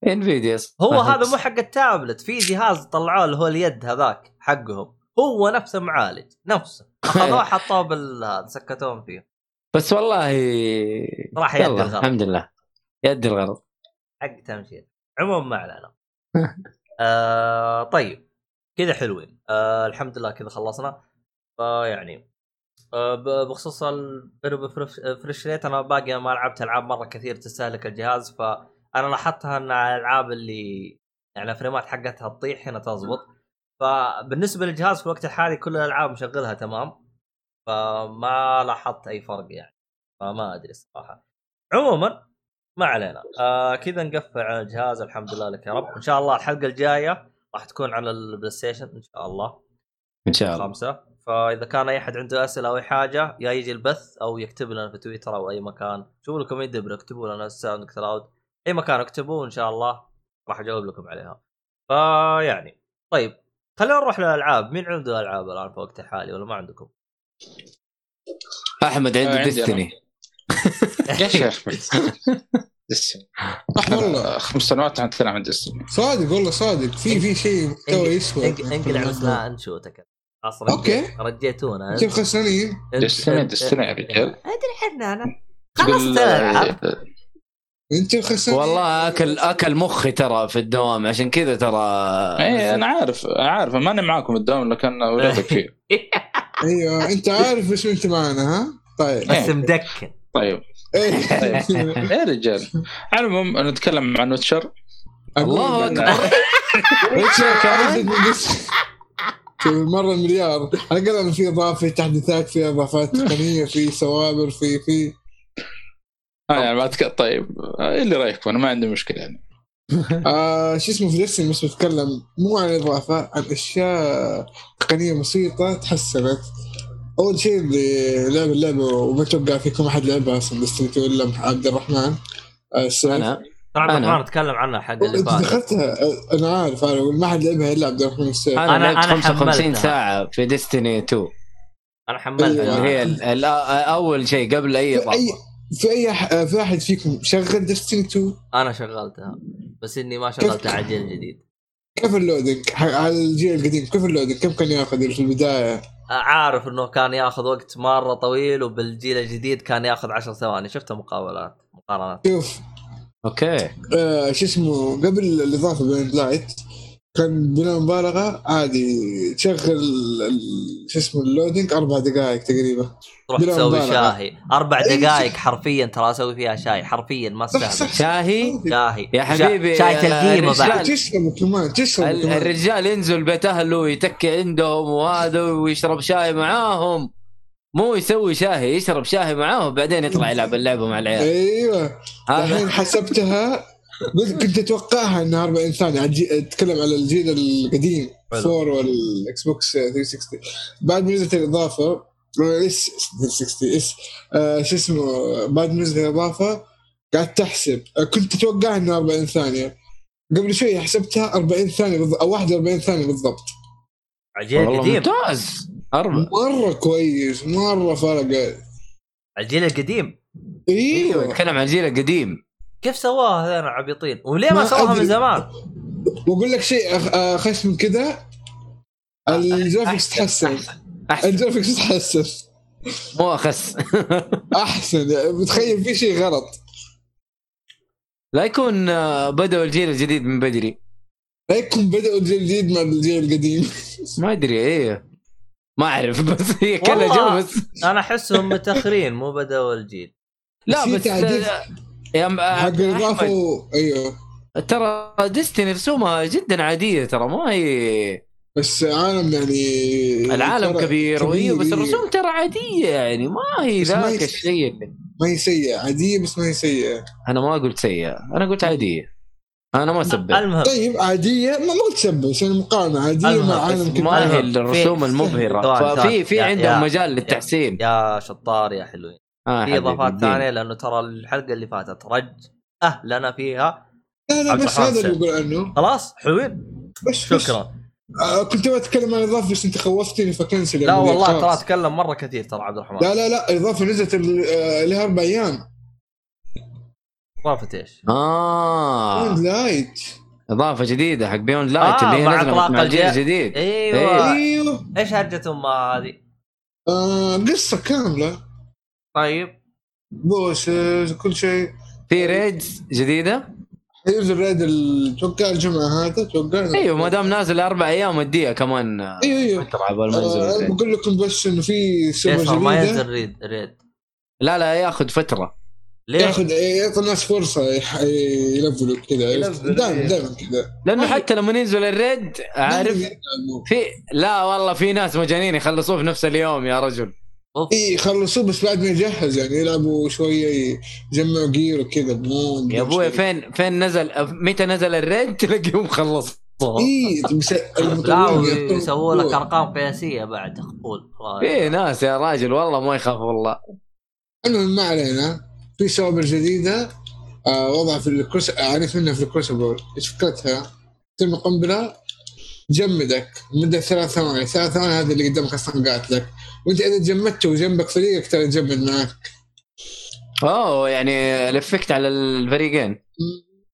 إنفيديا هو هذا مو حق التابلت في جهاز طلعوه اللي هو اليد هذاك حقهم هو نفسه معالج نفسه. اخذوه حطوه بالهذا سكتوهم فيه. بس والله راح يد يلا الغرض. الحمد لله. يد الغرض. حق تمشي عموما ما علينا. آه طيب. كذا حلوين. آه الحمد لله كذا خلصنا. فيعني آه ب- بخصوص البيرو فريش ريت أنا باقي ما لعبت ألعاب مرة كثير تستهلك الجهاز فأنا لاحظتها إن الألعاب اللي يعني الفريمات حقتها تطيح هنا تزبط فبالنسبة للجهاز في الوقت الحالي كل الألعاب مشغلها تمام فما لاحظت أي فرق يعني فما أدري الصراحة. عموما ما علينا. آه كذا نقفل على الجهاز الحمد لله لك يا رب. إن شاء الله الحلقة الجاية راح تكون على ال PlayStation إن شاء الله. إن شاء الله. خمسة. فإذا كان أي أحد عنده أسئلة أو أي حاجة يا يجي البث أو يكتب لنا في تويتر أو أي مكان. شوفوا لكم يدبر اكتبوا لنا SoundCloud أي مكان اكتبوا وان شاء الله راح أجاوب لكم عليها. فيعني طيب. خلينا نروح للالعاب مين عنده العاب الان في وقت الحالي ولا ما عندكم؟ احمد عنده آه، Destiny يا شيخ صح والله خمس سنوات عن تلعب عن Destiny صادق والله صادق في في شيء محتوى يسوى انق- انقلع بس لا انشوتك أصلا أوكي. رجيتونا كيف خسرانين؟ Destiny Destiny يا رجال ادري إحنا أنا خلصت الالعاب أنتوا خسرانين والله اكل أكل مخي ترى في الدوام عشان كذا ترى اي أنا عارف عارف. ماني معاكم الدوام لكن ولادك فيه. أيوه أنت عارف إيش أنت معنا ها؟ طيب. بس مدكن. طيب. إيه. يا رجال. على العموم نتكلم عن ويتشر. الله أكبر. ويتشر بس مرة المليار على الأقل في إضافة في تحديثات في إضافات تقنية في سوابر في في آه يعني ما تك... طيب. آه، اللي رايكم أنا ما عندي مشكلة يعني. آه شو اسمه في ديستني بس بتكلم مو عن اضافه عن أشياء تقنية بسيطه تحسنت. أول شيء اللي لعب اللعبة وما أتوقع فيكم أحد لعبها أصلا ديستني الا عبد الرحمن آه السيف. أنا؟ ترى عبد. الرحمن اتكلم عنها الحلقة اللي فاتت دخلتها؟ أنا عارف أنا ما حد لعبها إلا عبد الرحمن السيف أنا لعبت أنا 55 حملتها. ساعة في Destiny 2 أنا حملتها. اللي هي أول شيء قبل أي إضافة. في أي ح- في أحد فيكم شغل Destiny 2 أنا شغلتها بس إني ما شغلتها على الجيل الجديد. كيف ال loading ح- على الجيل القديم كيف ال loading كم كان ياخذ في البداية؟ عارف إنه كان ياخذ وقت مرة طويل وبالجيل الجديد كان ياخذ 10 ثواني. شفتها مقابلات مقارنات. شوف. okay. آه شو اسمه قبل الإضافة Beyond Light كان بلا مبالغة. عادي تشغل ال- شو اسمه اللودنج أربع دقائق تقريبا. تروح تسوي. شاي أربع أي دقائق. حرفيا ترى أسوي فيها شاي. حرفيا ما استهبل. شاهي؟ شاهي. يا حبيبي، شا- شاي تلقيمه الرجال- بعد. تشرب كمان تشرب الرجال ينزل بيت اهله ويتكي عندهم وهذا ويشرب شاي معاهم. مو يسوي شاهي يشرب شاي معاهم بعدين يطلع يلعب اللعبة مع العيال. أيوه. الحين حسبتها كنت أتوقعها إنها 40 ثانية. أتكلم على الجيل القديم. حلو. 4 وال Xbox 360 بعد ما نزلت الإضافة اس 360 اس شو اسمه بعد ما نزلت الإضافة قعدت احسب آه، كنت أتوقع إنها 40 ثانية. قبل شوي حسبتها 40 ثانية بالضبط أو 41 ثانية بالضبط. والله القديم ممتاز. أربع. مرة كويس. مرة فرق. الجيل القديم. إيوه. أيوه يتكلم عن الجيل القديم. كيف سواها هذول العبيطين؟ وليه ما ما سواها من. زمان؟ وأقول لك شيء أخ- أخس من كذا الجرافيكس تحسن. أحسن ال graphics تحسن. مو أخس. أحسن يعني بتخيل في شيء غلط. لا يكون آه، بدأوا الجيل الجديد من بدري. لا يكون بدأوا الجيل الجديد مع الجيل القديم. ما أدري إيه. ما أعرف بس هي كلها. جو بس. أنا احسهم متأخرين مو بدأوا الجيل. لا بس تعديل. يا م- حق الاضافه. أيوه. ترى ديستني رسومها جدا عاديه ترى ما هي بس عالم يعني العالم كبير وايوه بس. الرسوم ترى عادية يعني ما هي بس ما ذاك هي- الشيء اللي ما هي سيئة عادية بس ما هي سيئة. أنا ما قلت سيئة أنا قلت عادية. أنا ما سبت المهم. طيب عادية؟ ما ما قلت سبه عشان مقارنه عادية مع عالم بس كبير ما هي الرسوم في- المبهرة. ففي. في عندهم مجال للتحسين. يا شطار يا حلوين. آه في إضافات. ثانية لأنه ترى الحلقة اللي فاتت رج أهلنا فيها لا لا بس هذا اللي. بقول عنه. خلاص حلوين. بس بس. شكرا. آه كنت بتكلم عن الاضافه بس أنت خوفتني فكنسل لا يعني والله. ترى أتكلم مرة كثير ترى عبد الرحمن. لا لا لا الاضافه نزلت ال- آه، لها أربع أيام. إضافة إيش؟ آه. Light إضافة جديدة حق Beyond Light آه، اللي هي مع الجيل الجي- الجديد أيوه. أيوه. إيش هرجة امها هذه؟ آه قصة كاملة. طيب. bosses كل شيء. في raids جديدة؟ ينزل raid أتوقع الجمعة هذا أتوقع أيوه ما دام نازل أربع أيام اديها كمان. آه، أيوه أيوه. فتره عبال ما ينزل آه. بقول لكم بس إنه في سوبر فيصل ما جديدة. ينزل raid raid. لا لا ياخذ فترة. ليه؟ ياخذ يعطي الناس فرصة يح- يلفلوا كذا. دائما إيه. دائما كذا. لأنه حتى لما ينزل ال raid عارف في لا والله في ناس مجانين يخلصوه في نفس اليوم يا رجل. اي يخلصوه بس بعد ما يجهز يعني يلعبوا شوية يجمعوا gear وكذا يا أبوي فين فين نزل متى نزل ال raid؟ تلاقيهم خلصوا اي بس ويسووا لك. أرقام قياسية بعد قبول في ناس يا راجل والله ما يخاف والله. المهم ما علينا. في سوابر جديدة آه وضع في الكروس عرفت منها في ال Crucible إيش فكرتها؟ ترمي قنبلة. تجمدك مدة ثلاث ثواني. ثلاث ثواني هذا اللي قدامك أصلا قاتلك وأنت إذا تجمدت وجنبك فريقك ترى يجمد معك. أوه يعني لفكت على الفريقين.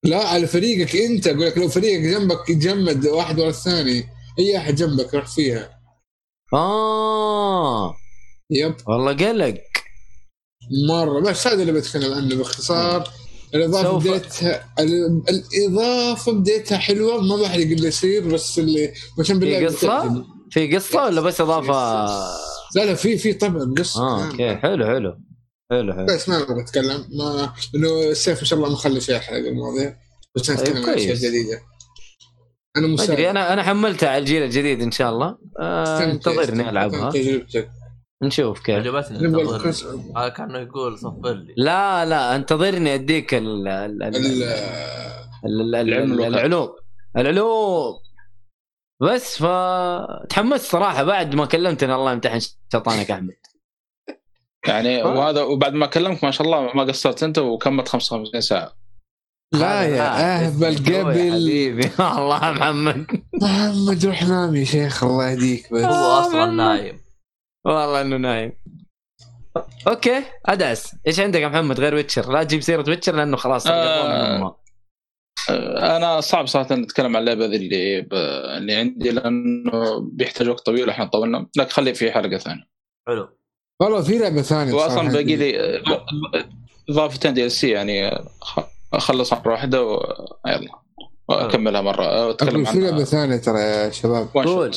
لا على فريقك أنت. أقول لك لو فريقك جنبك يتجمد واحد ورا الثاني أي أحد جنبك راح فيها. آه. يب. والله قلق. مرة. بس هذا اللي بتكلم عنه باختصار. الإضافة سوف- بديتها ال- الإضافة بديتها حلوة ما بحرق اللي يصير بس اللي بالله في؟ بتعجب. في قصة ولا بس إضافة؟ لا لا في في طبعا قصة. آه أوكي. حلو حلو. حلو حلو. بس ما أبغى أتكلم. ما إنه السيف إن شاء الله ما خلى شيء يحرق المواضيع. بس طيب، نتكلم عن أشياء. جديدة. أنا مساعد أدري أنا أنا حملتها على الجيل الجديد إن شاء الله. آه انتظرني ألعبها. بتجربتك نشوف كيف. عجبتني نبغى انتظر. الكروس- هذا كأنه يقول صفر لي. لا لا انتظرني أديك ال ال ال ال- ال- ال- العملوقة. العلوم. العلوم. بس فتحمست صراحة بعد ما كلمتني الله يمتحن شيطانك أحمد. يعني آه. وهذا وبعد ما كلمك ما شاء الله ما قصرت أنت وكملت 55 ساعة. لا يا اهبل قبل حبيبي. الله محمد. محمد روح نام يا شيخ الله يهديك بس. هو أصلا نايم. والله إنه نايم. okay ادعس إيش عندك يا محمد غير Witcher؟ لا تجيب سيرة Witcher لأنه خلاص آه. أنا صعب صراحة نتكلم عن اللعبة ذي اللي ب... اللي عندي لأنه بيحتاج وقت طويل إحنا طولنا. لكن خليه في حلقة ثانية. حلو. والله في لعبة ثانية واصلا باقي. لي اضافتين دي إل سي يعني خ- أخلص مرة واحدة ويلا أكملها مرة. آه، واتكلم أقول في لعبة عنها ثانية ترى يا شباب. قول.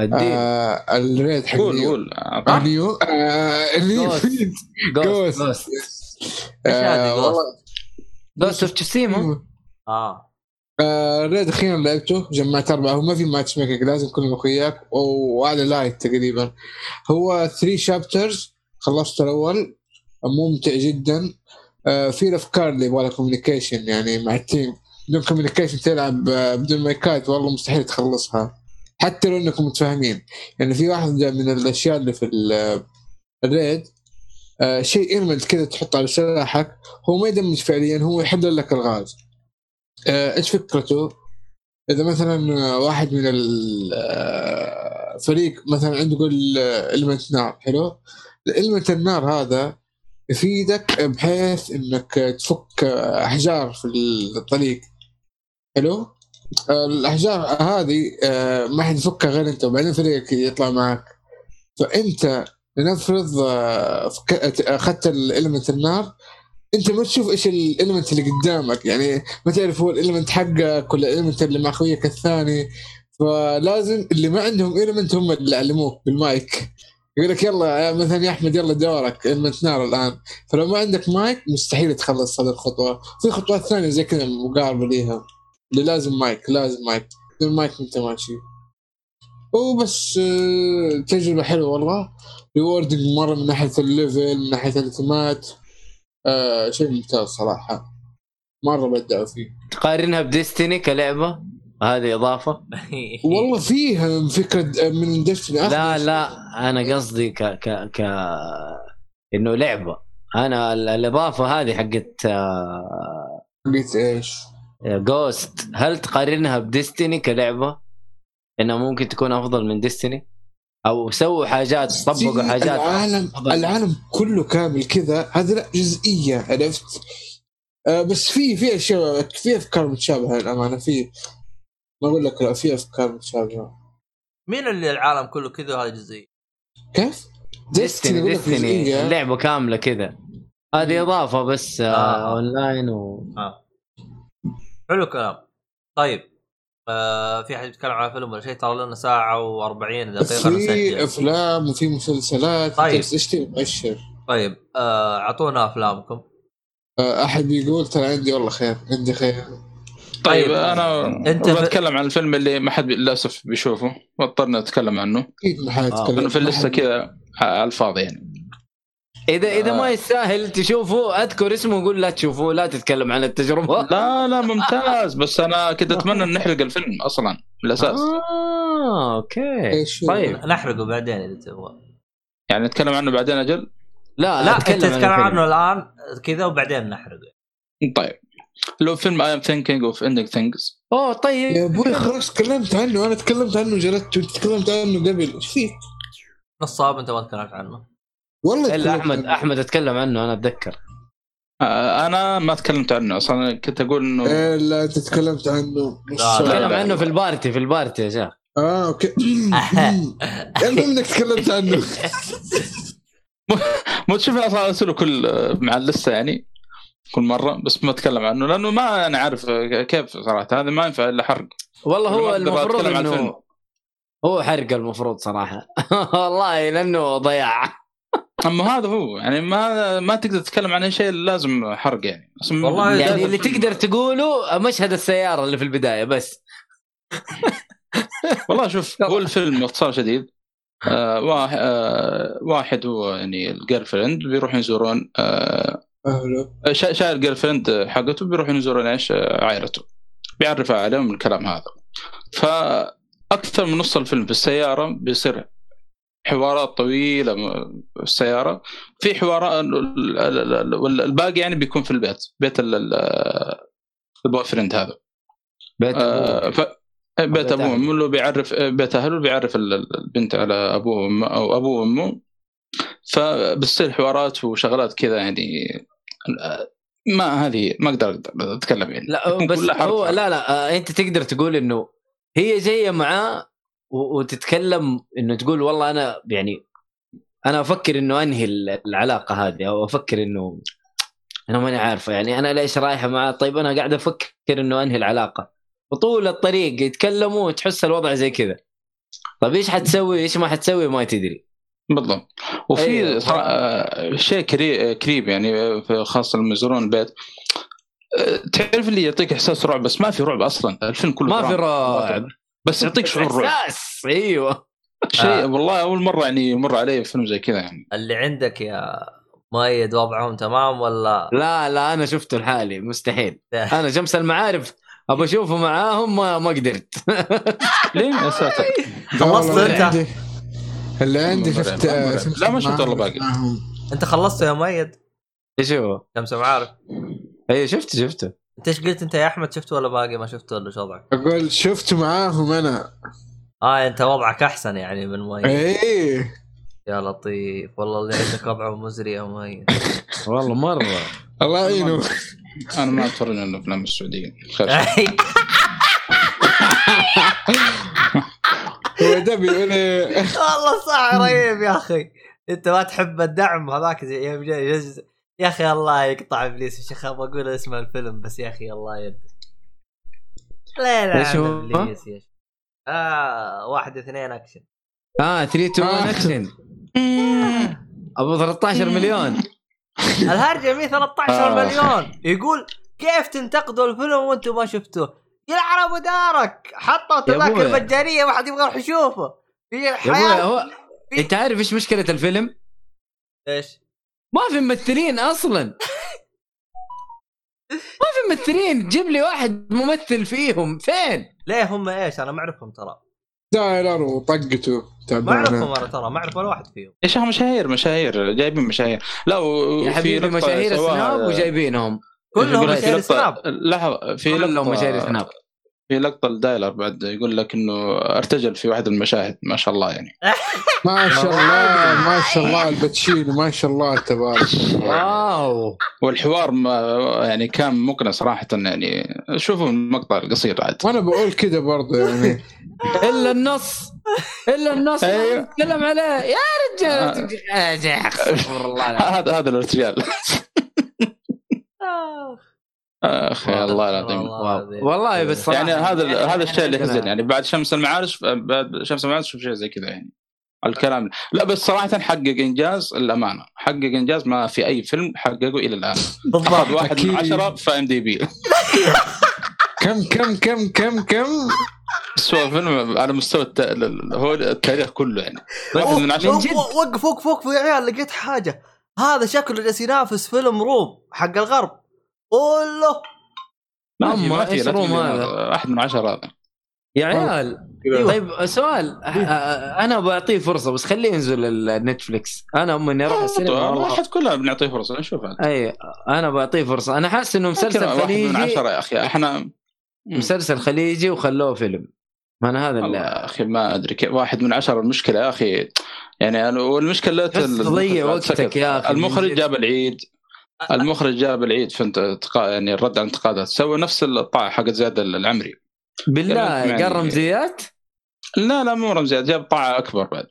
الدين آه الريد حق قول. قول. آه، نيو آه. فيد. جوست. جوست آه، جوست اوف تشيسيما آه. آه، ريد أخيرا لعبته جمعت أربعة. هو ما في ماتش ميكنج لازم كلهم اخوياك وعلى لايت تقريبا. هو 3 chapters خلصت الأول. ممتع جدا. آه، في الافكار اللي يبغى لها communication يعني مع ال team بدون communication تلعب آه، بدون مايكات والله مستحيل تخلصها. حتى لو إنكم متفاهمين يعني في واحدة من الأشياء اللي في ال- ال raid آه، شيء element كذا تحطه على سلاحك هو ما يدمج فعليا هو يحضر لك الغاز آه، إيش فكرته؟ إذا مثلا آه، واحد من الفريق مثلا عنده يقول إلمنت نار حلو؟ إلمنت النار هذا يفيدك بحيث إنك تفك آه، أحجار في الطريق حلو؟ آه، الأحجار هذه آه، ما حد يفكها غير أنت وبعدين فريقك يطلع معك فأنت لنفرض آه، أخذت الالمنت النار أنت ما تشوف إيش الالمنت اللي قدامك. يعني ما تعرف هو الالمنت حقك ولا الالمنت اللي مع اخويك الثاني. فلازم اللي ما عندهم element هم اللي يعلموك بالمايك. يقول لك يلا يا مثلا يا أحمد يلا دورك element نار الآن. فلو ما عندك مايك مستحيل تخلص هذه الخطوة. في خطوات ثانية زي كذا مقاربة ليها. لازم مايك لازم مايك. بدون مايك انت ماشي وبس آه، تجربة حلوة والله. rewarding مرة من ناحية ال level من ناحية ال ultimate آه شيء ممتاز صراحة. مرة بدعوا فيه. تقارنها بديستني كلعبة؟ هذه إضافة؟ والله فيها فكرة من ديستني لا لا. أنا قصدي ك ك ك إنه لعبة. أنا ال- الإضافة هذه حقت آه، قلت إيش؟ جوست هل تقارنها بديستني كلعبة؟ إنها ممكن تكون أفضل من ديستني؟ أو سووا حاجات طبقوا حاجات العالم أفضل. العالم كله كامل كذا هذه لا جزئية عرفت؟ آه بس في في أشياء في أفكار متشابهة للأمانة في ما أقول لك لا في أفكار متشابهة مين اللي العالم كله كذا وهذا جزئي؟ كيف؟ Destiny Destiny. اللعبة كاملة كذا هذه إضافة بس آه آه. اونلاين و آه حلو الكلام. طيب آه في أحد يتكلم على فيلم ولا شيء؟ ترى لنا ساعة و40 دقيقة في أفلام وفي مسلسلات. طيب. إيش تبي مؤشر؟ طيب آه أعطونا أفلامكم. آه أحد بيقول ترى عندي والله خير عندي خير. طيب طيب، أنا في- بتكلم عن الفيلم اللي ما حد للأسف بيشوفه. واضطرنا نتكلم عنه. أكيد ما حد آه. يتكلم. لأنه في اللسته حد- كذا على الفاضي يعني. اذا إذا آه. ما يستاهل تشوفه أذكر اسمه وقول لا تشوفوه لا تتكلم عن التجربة. لا لا ممتاز. بس أنا كنت أتمنى إن نحرق الفيلم أصلا من الاساس آه أوكي. طيب. نحرقه بعدين إذا تبغى. يعني نتكلم عنه بعدين أجل؟ لا لا انت تتكلم الفيلم. عنه الآن كذا وبعدين نحرقه. طيب. لو فيلم I'm Thinking of Ending Things أوه طيب. يا أبوي خلاص تكلمت عنه. أنا تكلمت عنه جلدت تكلمت عنه قبل. إيش فيك؟ نصاب أنت ما تكلمت عنه. والله إلا أحمد عنه. أحمد أتكلم عنه أنا أتذكر. آه أنا ما تكلمت عنه أصلا كنت أقول إنه إيه لا انت تكلمت عنه. تكلم عنه في ال party في ال party يا شيخ. آه أوكي. المهم إنك تكلمت عنه. مو تشوف أصلا أرسله كل مع اللستة يعني كل مرة بس ما أتكلم عنه لأنه ما أنا عارف كيف صراحة هذا ما ينفع إلا حرق. والله هو المفروض إنه. هو حرق المفروض صراحة. والله لأنه ضياع. أما هذا هو يعني ما ما تقدر تتكلم عن أي شيء لازم حرق يعني. والله يعني اللي تقدر تقوله مشهد السيارة اللي في البداية بس. والله شوف هو الفيلم باختصار شديد. آه واحد, آه واحد هو يعني ال girlfriend بيروحوا يزورون آه شايل ال girlfriend حقته بيروحوا يزورون إيش؟ عائلته. بيعرفها عليهم الكلام هذا. فأكثر من نص الفيلم في السيارة بيصير حوارات طويلة السياره في حوارات ال- ال- ال- والباقي يعني بيكون في البيت بيت ال- ال- ال boyfriend هذا بيت آه، أبوه. ف... بيت أبوه. وامه اللي بيعرف بيت أهله بيعرف ال- البنت على أبوه وأمه أو أبوه وأمه فبتصير حوارات وشغلات كذا يعني ما هذه ما أقدر أتكلم يعني لا بس هو. لا لا آه، أنت تقدر تقول إنه هي جاية معاه وتتكلم إنه تقول والله أنا يعني أنا أفكر إنه أنهي ال- العلاقة هذه أو أفكر إنه أنا ماني عارفة يعني أنا ليش رايحة معاه طيب أنا قاعد أفكر إنه أنهي العلاقة؟ وطول الطريق يتكلموا وتحس الوضع زي كذا. طيب إيش حتسوي؟ إيش ما حتسوي؟ ما تدري. بالضبط. وفي أيوة. صراحة شيء كري- كريب يعني في- خاصه لما يزورون البيت آه، تعرف اللي يعطيك إحساس رعب؟ بس ما في رعب أصلا. الفيلم كله ما في. رعب. بس يعطيك شعور رعب. احساس أيوه. شيء آه. والله أول مرة يعني يمر علي فيلم زي كذا يعني. اللي عندك يا مؤيد وضعهم تمام ولا؟ لا لا أنا شفته لحالي مستحيل. أنا شمس المعارف ابى أشوفه معاهم ما ما قدرت. ليه؟ يا ساتر. خلصت أنت؟ اللي عندي- شفت. شفت لا، ما شفت والله باقي. أنت خلصته يا مؤيد إيش هو؟ كم عارف أيوه شفته شفته. انت إيش قلت أنت يا أحمد؟ شفته ولا باقي؟ ما شفته ولا إيش وضعك؟ أقول شفت معاهم أنا. آه أنت وضعك أحسن يعني من مؤيد إيه. يا لطيف. والله اللي عندك وضعه مزري يا مؤيد والله مرة. الله يعينه. أنا ما اتفرج على الافلام السعودية. خير هو ده بيقول إيه؟ والله صح رهيب يا أخي. أنت ما تحب الدعم هذاك زي يوم جاي يجز- يا أخي الله يقطع إبليس يا شيخ أبغى أقول اسم الفيلم بس يا أخي الله يد لا لا إيش هو؟ إبليس يا شيخ آه واحد اثنين أكشن آه 3 2 1 آه. أكشن أبو 13 مليون الهرجة 113 آه. مليون يقول كيف تنتقدوا الفيلم وأنتم ما شفتوه يلعن ابو دارك حطوا تذاكر. مجانيه ما حد يبغى يروح يشوفه في يا حياة هو أنت عارف إيش مشكلة الفيلم؟ إيش؟ ما في ممثلين أصلا. ما في ممثلين جيب لي واحد ممثل فيهم. فين؟ ليه هم إيش؟ أنا ما أعرفهم ترى. دايلر وطقته ما أعرفهم أنا ترى ما أعرف ولا واحد فيهم. شيخ مشاهير مشاهير جايبين مشاهير. لا و- يا حبيبي مشاهير السناب وجايبينهم. كلهم مشاهير سناب. لحظة في كلهم مشاهير سناب. في لقطة الدايلر بعد يقول لك إنه ارتجل في واحد المشاهد ما شاء الله يعني. ما شاء الله ما شاء الله الباتشينو ما شاء الله تبارك الله. واو. والحوار ما يعني كان مقنع صراحة يعني. شوفوا المقطع القصير عاد وأنا بقول كده برضه يعني. إلا النص إلا النص أيوه. تكلم عليه. يا آه. رجال العظيم. هذا هذا الارتجال. آه. اخ يا الله العظيم. والله بس صراحة يعني هذا يعني هذا الشيء اللي. يحزن يعني بعد شمس المعارف بعد شمس المعارف شوف شيء زي كذا يعني. الكلام. لا بس صراحة حقق إنجاز الامانه حقق إنجاز ما في أي فيلم حققه إلى الآن. بالضبط أخذ واحد من. عشرة في IMDb. كم كم كم كم كم؟ اسوء فيلم على مستوى الت... هو التاريخ كله يعني. واحد من عشرة. وقف وقف وقف وقف يا عيال لقيت حاجة. هذا شكله جالس ينافس فيلم Room حق الغرب. قول له. ما لي هذا؟ واحد من عشرة. هذا يا عيال. أيوه. طيب سؤال. أ- أ- أنا بعطيه فرصة بس خليه ينزل النتفلكس أنا ام إني أروح السينما والله. احد كلها بنعطيه فرصة نشوف أي أنا بعطيه فرصة. أنا حاسس إنه مسلسل كذا واحد من خليجي. عشرة يا أخي إحنا مسلسل خليجي وخلوه فيلم. ما أنا هذا والله اللي يا أخي ما أدري كيف. واحد من عشرة المشكلة يا أخي. يعني أنا- والمشكلة تضيع وقتك يا من المخرج. جاب العيد. المخرج جاب العيد في انتقا- يعني الرد على الانتقادات سوى نفس الطاعة حق زياد العمري. بالله يعني- قال رمزيات لا لا مو رمزيات جاب طاعة أكبر بعد.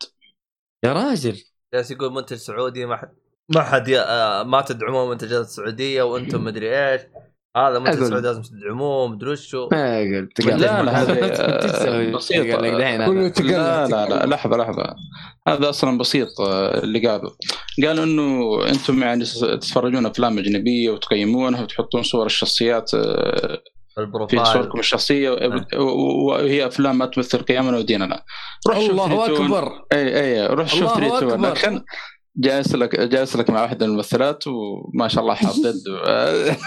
يا راجل. جالس يقول منتج سعودي ما حد ما حد. آه، ما تدعمون منتجات سعودية وأنتم مدري إيش. هذا منتج. سعودي لازم تدعموه مدري وشو. ما قلت لا لا هذه. قال. تقلد لا لا لا لحظة لحظة. هذا أصلا بسيط آه، اللي قالوا قالوا إنه أنتم يعني تتفرجون أفلام أجنبية وتقيمونها وتحطون صور الشخصيات آه، في صوركم الشخصية و- وهي أفلام ما تمثل قيمنا وديننا روح شوف الله تريتون. أكبر. اي اي روح شوف الله تريتون أكبر. لكن جالس لك جالس لك مع واحدة من الممثلات وما شاء الله حاط يد والله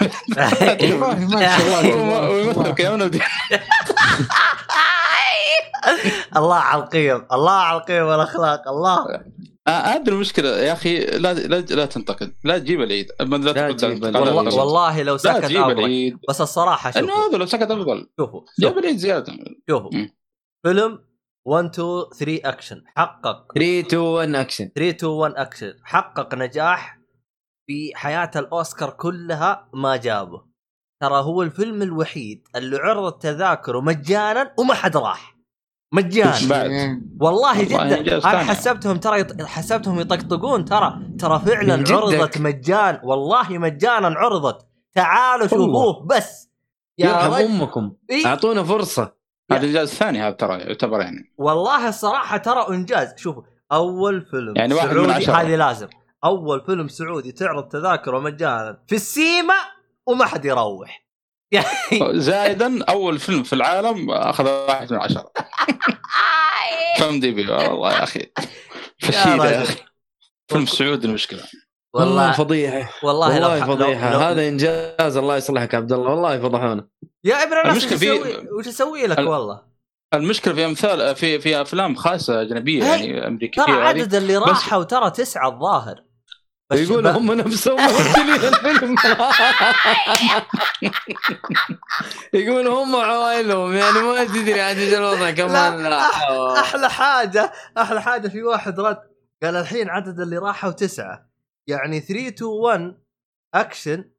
ما شاء الله. ويمثل الله على القيم. الله على القيم والأخلاق. الله. آه، هذه المشكلة يا أخي لا لا, لا تنتقد. لا تجيب العيد. ما لا لا تجيب والله, والله لو سكت العيد. بس الصراحة إنه شوفوا. هذا لو سكت أفضل. شوفوا. جاب شوفوا, العيد زيادة. شوفوا. فيلم 1 2 3 اكشن حقق. 3 2 1 اكشن 3 2 1 اكشن حقق نجاح في حياة الأوسكار كلها ما جابه. ترى هو الفيلم الوحيد اللي عرض تذاكره مجانا وما حد راح. مجانا. بعد. والله جدا. أنا. حسبتهم ترى يط... حسبتهم يطقطقون. ترى ترى فعلا. عرضت مجان. والله مجانا عرضت. تعالوا شوفوه بس. يا يرحم رجل. أمكم. إيه؟ أعطونا فرصة. هذا الانجاز الثاني هذا ترى يعتبر يعني. والله الصراحة ترى إنجاز. شوفوا أول فيلم يعني واحد من سعودي عشرة. هذه لازم. أول فيلم سعودي تعرض تذاكره مجانا في السيما وما حد يروح. يعني زائدا أول فيلم في العالم أخذ واحد من عشرة. فم دي بي والله يا أخي. فشيلة يا. أخي. فيلم سعودي المشكلة. والله فضيحة. والله لو والله لو- فضيحة. لو- هذا إنجاز الله يصلحك يا عبد الله. والله فضحونا. يا ابن الناس وش المشكلة في- أسوي وش أسوي لك ال- والله؟ المشكلة في امثال في في أفلام خاصه أجنبية. يعني أمريكية ترى عدد اللي بس- راحوا ترى تسعة الظاهر. بس يقول هم نفسهم ممثلين الفيلم يقول هم عوائلهم يعني ما تدري عاد إيش الوضع كمان. لا، أحلى حاجة أحلى حاجة في واحد رد قال الحين عدد اللي راحوا تسعة. يعني 3 2 1 اكشن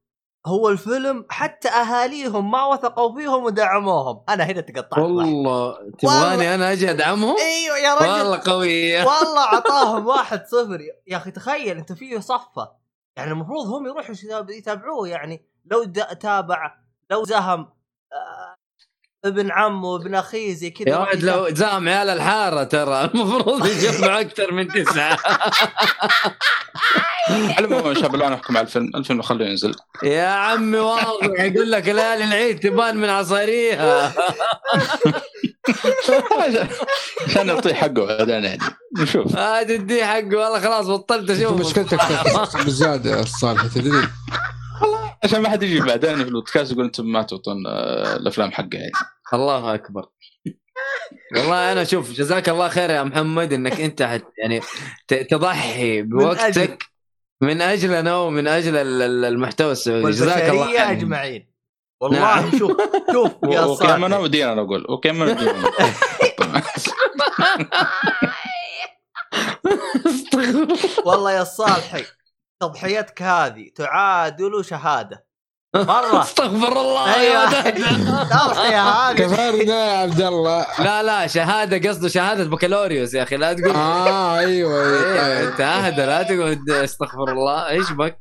هو الفيلم حتى أهاليهم ما وثقوا فيهم ودعموهم. أنا هنا تقطعت. والله تبغاني أنا أجي أدعمهم؟ إيوه يا رجل. والله قويه والله عطاهم واحد صفر. يا أخي تخيل أنت فيه صفة. يعني المفروض هم يروحوا يتاب- يتابعوه. يعني لو تابع لو زهم آه، ابن عمه ابن أخيه زي كذا يا ولد لو زام عيال الحارة ترى. المفروض يجمع أكثر من تسعة. على العموم يا شباب لا نحكم على الفيلم. الفيلم خلوه ينزل. يا عمي واضح. يقول لك ليالي العيد تبان من عصاريها. عشان نعطيه حقه بعدين يعني. نشوف. هذا تديه حقه. والله خلاص بطلت أشوف مشكلتك بالزياده الصالح تدري؟ عشان ما حد يجي بعدين في البودكاست يقول أنتم ما تعطون آه، الأفلام حقها يعني. الله أكبر. والله أنا شوف جزاك الله خير يا محمد إنك أنت حت يعني تضحي. بوقتك من اجلنا ومن أجل ال- ال- المحتوى السعودي. جزاك الله خير. أجمعين. والله نعم. شوف شوف يا وقيمنا صالح وديننا أقول وقيمنا وديننا والله يا صالحي تضحيتك هذه تعادل شهادة. مرة. استغفر الله أيوه. يا ولد. تضحيه هذه كفرنا يا عبد الله. لا لا شهادة قصده شهادة بكالوريوس يا أخي لا تقول. آه أيوه إيه، أيوه انت اهدى لا تقعد استغفر الله. إيش بك؟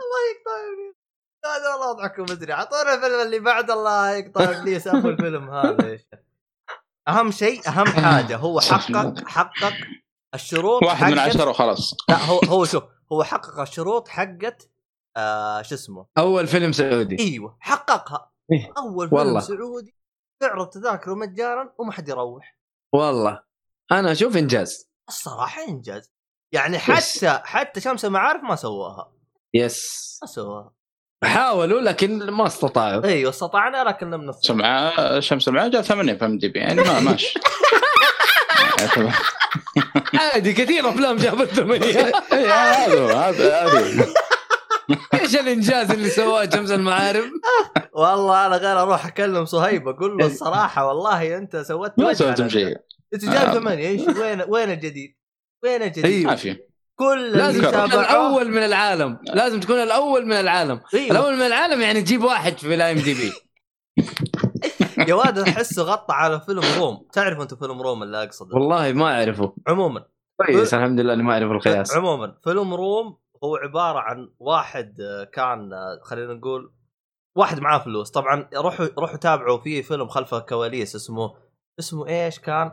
الله يقطع ابليس هذا والله اضحك مدري. اعطونا الفيلم اللي بعد الله يقطع ابليس ابو الفيلم هذا أهم شيء أهم حاجة هو حقق حقق الشروط واحد من عشرة وخلاص. لا هو هو شوف هو حقق الشروط حقت آه شو اسمه؟ أول فيلم سعودي. إيوه حققها. إيه. أول فيلم والله. سعودي. تعرض تذاكره مجانا وما حد يروح. والله. أنا أشوف إنجاز. الصراحة إنجاز. يعني حتى حتى شمس المعارف ما سواها. yes. ما سواها. حاولوا لكن ما استطاعوا. إيوه استطعنا لكن لم نستطع. سمعت شمس المعارف جاب ثمانية في IMDb يعني ما ماشي. عادي كثير افلام جابت ثمانية إيه، هذا هذا هذا إيش الانجاز اللي سواه شمس المعارف؟ والله أنا غير أروح اكلم صهيب أقول له الصراحه والله انت سويت ما سويتم على- شيء انت جايب. ثمانية إيش وين وين الجديد؟ وين الجديد؟ ما في كل لازم تكون الأول من العالم. لازم تكون الأول من العالم. إيوه. الأول من العالم يعني تجيب واحد في ال IMDb يا واد احسه غطى على فيلم Room. تعرف أنت فيلم Room اللي أقصده؟ والله ما أعرفه. عموما. كويس الحمد لله إني ما أعرف القياس. عموما فيلم Room هو عبارة عن واحد آه، كان آه، خلينا نقول واحد معاه فلوس. طبعا روحوا روحوا تابعوا في فيلم خلف الكواليس اسمه اسمه إيش كان؟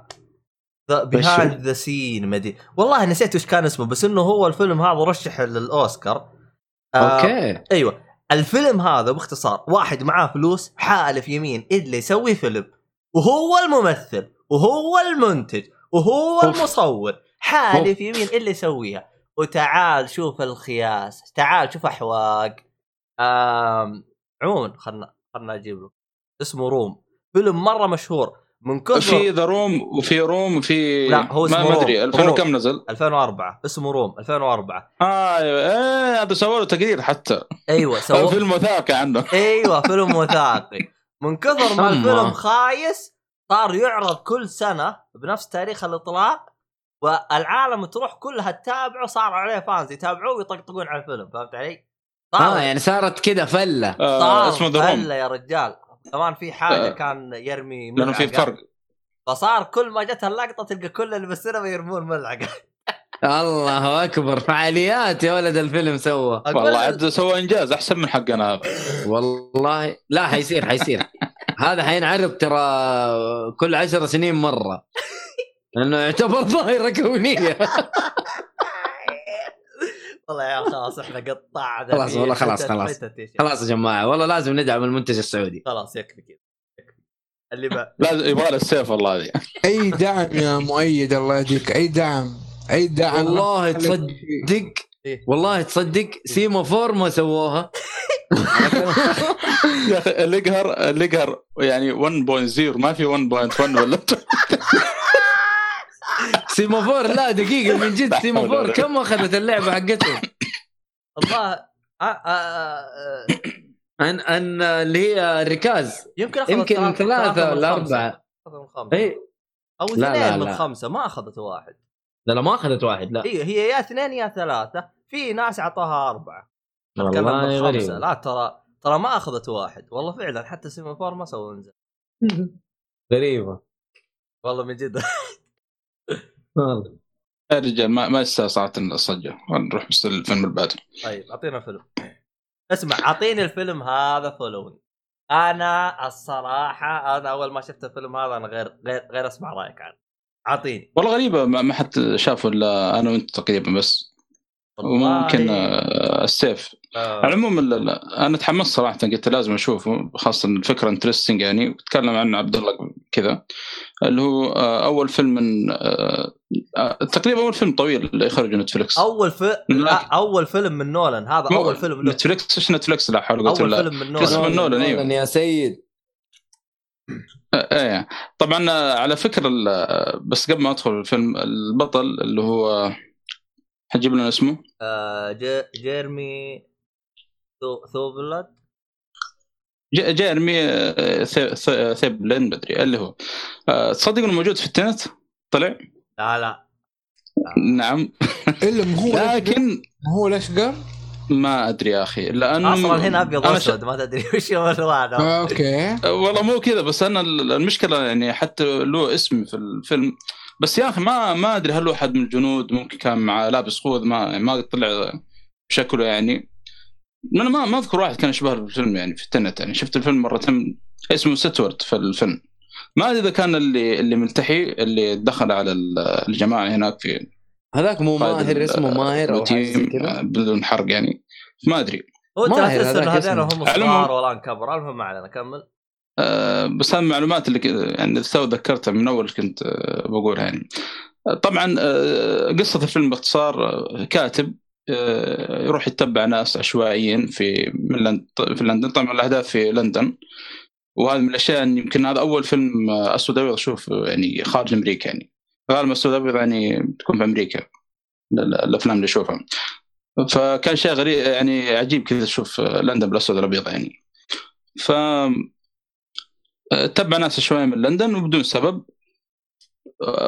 behind the scene مدي والله نسيت وش كان اسمه بس إنه هو الفيلم هذا رشح للأوسكار. آه، okay. أيوه. الفيلم هذا باختصار واحد معاه فلوس حالف يمين الا يسوي فيلم. وهو الممثل وهو المنتج وهو. المصور. حالف يمين الا يسويها. وتعال شوف الخياس تعال شوف أحواق. عموما خلنا خلنا أجيب له. اسمه Room. فيلم مرة مشهور. من كثر في The Room وفي Room وفي لا، هو ما اسمه ما أدري Room. 2000 Room. وكم نزل؟ 2004 اسمه Room 2004 آه أيوه إيه هذا سووا له تقرير حتى أيوه سووا فيلم وثائقي عنه أيوه فيلم وثائقي من كثر ما. الفيلم خايس صار يعرض كل سنة بنفس تاريخ الإطلاق والعالم تروح كلها تتابعه صار عليه fans يتابعوه ويطقطقون على الفيلم فهمت علي؟ صار آه يعني صارت كذا فلة آه صار اسمه The Room فلة يا رجال كمان في حاجة آه. كان يرمي لأنه في. فرق. فصار كل ما جت اللقطة تلقى كل اللي بالسينما يرمون ملعقة. الله أكبر. فعاليات يا ولد الفيلم سوى. والله عاد سوى إنجاز أحسن من حقنا هذا. والله. لا حيصير حيصير. هذا حينعرض ترى كل عشر سنين مرة. لأنه يعتبر ظاهرة كونية. والله يا خلاص إحنا قطعنا خلاص والله خلاص خلاص. خلاص يا جماعة والله لازم ندعم المنتج السعودي. خلاص يكفي كذا اللي بقى لازم يبغى له السيف والله هذه أي دعم يا مؤيد الله يهديك. أي دعم أي دعم. والله تصدق إيه. والله تصدق سيما فور ما سووها. يا أخي القهر القهر يعني 1.0 ما في 1.1 ولا سيما فور لا دقيقة من جد لا سيما حول فور ولا كم أخذت اللعبة حقتهم الله آه آه آه عن عن اللي هي الركاز. يمكن أخذت يمكن ثلاثة من ولا خمسة. أربعة. أخذت من خمسة. اي أو لا، لا، اثنين من. خمسة ما أخذت واحد. لا لا ما أخذت واحد لا. هي هي يا اثنين يا ثلاثة. في ناس أعطاها أربعة. والله غريب خمسه لا ترى ترى ما أخذت واحد. والله فعلا حتى Semaphore ما سووا انزل غريبة. والله من جد. والله. يا رجال ما ما صراحة الصجة. نروح بس الفيلم اللي بعده. طيب أعطينا الفيلم اسمع أعطيني الفيلم هذا Following أنا الصراحة أنا أول ما شفت الفيلم هذا أنا غير غير غير أسمع رأيك عنه. أعطيني. والله غريبة ما ما حد شافه إلا أنا وأنت تقريبا بس. وممكن آه، السيف. آه. على العموم ال- ال- أنا تحمست صراحة قلت لازم اشوفه خاصة الفكرة interesting يعني وتكلم عنه عبد الله كذا. اللي هو آه، أول فيلم من آه، تقريبا أول فيلم طويل اللي يخرج نتفلكس أول في... لا. أول فيلم من نولان. هذا مو- أول فيلم نتفلكس إيش نتفلكس لا حول ولا قوة أول فيلم من نولان. نولان، أيوه. يا سيد. إيه طبعا على فكرة ال- بس قبل ما أدخل الفيلم البطل اللي هو حجيب لنا اسمه. آه ج... جيرمي ثو... ثيوبولد ج- جيرمي آه، ثي- ثي- ثيبلين بدري اللي هو. آه، تصدق إنه موجود في ال Tenet؟ طلع؟ لا لا. نعم. إلا ما هو لكن ما هو الاشقر ما أدري يا أخي لأنه أصلا هنا أبيض أنا ش- واسود ما تدري وش آه، أوكي. والله مو كذا بس أنا ال- المشكلة يعني حتى له اسم في الفيلم بس يا أخي ما ما أدري هل هو احد من الجنود ممكن كان مع لابس خوذ ما ما طلع شكله يعني. أنا ما ما أذكر واحد كان يشبه في الفيلم يعني في التنت يعني. شفت الفيلم مرتين اسمه ستورت في الفيلم. ما أدري إذا كان اللي اللي ملتحي اللي دخل على ال- الجماعة هناك في هذاك مو ماهر اسمه ماهر أو حاجة بدون حرق يعني. ما أدري. هو هذاك هذول. هم صغار ولا انكبر المهم ما علينا كمل. بس هذه المعلومات اللي يعني تو ذكرتها من أول كنت آه، بقولها يعني. آه، طبعا آه، قصة الفيلم باختصار آه، كاتب آه، يروح يتبع ناس عشوائيين في لندن في لندن. طبعا الاحداث في لندن. وهذا من الأشياء إن يمكن هذا أول فيلم آه، أسود أبيض أشوف يعني خارج أمريكا يعني. غالبا أسود أبيض يعني تكون في أمريكا ال- ال- الأفلام اللي أشوفها. فكان شيء غريب يعني عجيب كذا تشوف آه، لندن بالأسود الابيض يعني. ف تبع ناس شوية من لندن وبدون سبب.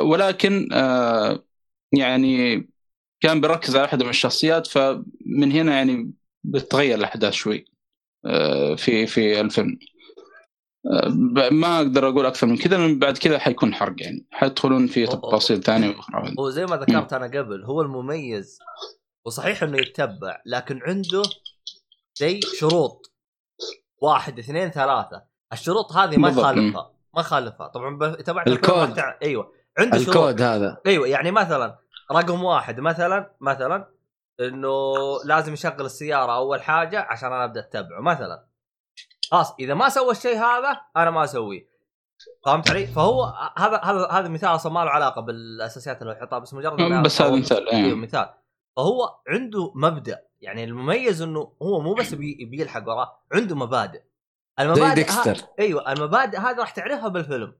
ولكن آه، يعني كان بيركز على أحد من الشخصيات فمن هنا يعني بتتغير الأحداث شوي آه، في في الفيلم. آه، ما أقدر أقول أكثر من كذا لأن بعد كذا حيكون حرق يعني. حيدخلون في. تفاصيل ثانية وأخرى. هو زي ما ذكرت أنا قبل هو المميز وصحيح إنه يتبع لكن عنده زي شروط. واحد اثنين ثلاثة. الشروط هذه ما. يخالفها ما يخالفها طبعا تبعت الكود. تع- أيوه. عنده شروط. الكود هذا. أيوه يعني مثلا رقم واحد مثلا مثلا إنه لازم يشغل السيارة أول حاجة عشان أنا أبدأ أتبعه مثلا. خلاص إذا ما سوى الشيء هذا أنا ما أسويه. فهمت علي؟ فهو هذا هذا هذا مثال أصلا ما له علاقة بالأساسيات اللي هو يحطها بس مجرد بس هذا مثال أيوه إيه. مثال. فهو عنده مبدأ. يعني المميز إنه هو مو بس بي بيلحق وراه عنده مبادئ. زي المبادئ ها... ديكستر. أيوه المبادئ هذه راح تعرفها بالفيلم.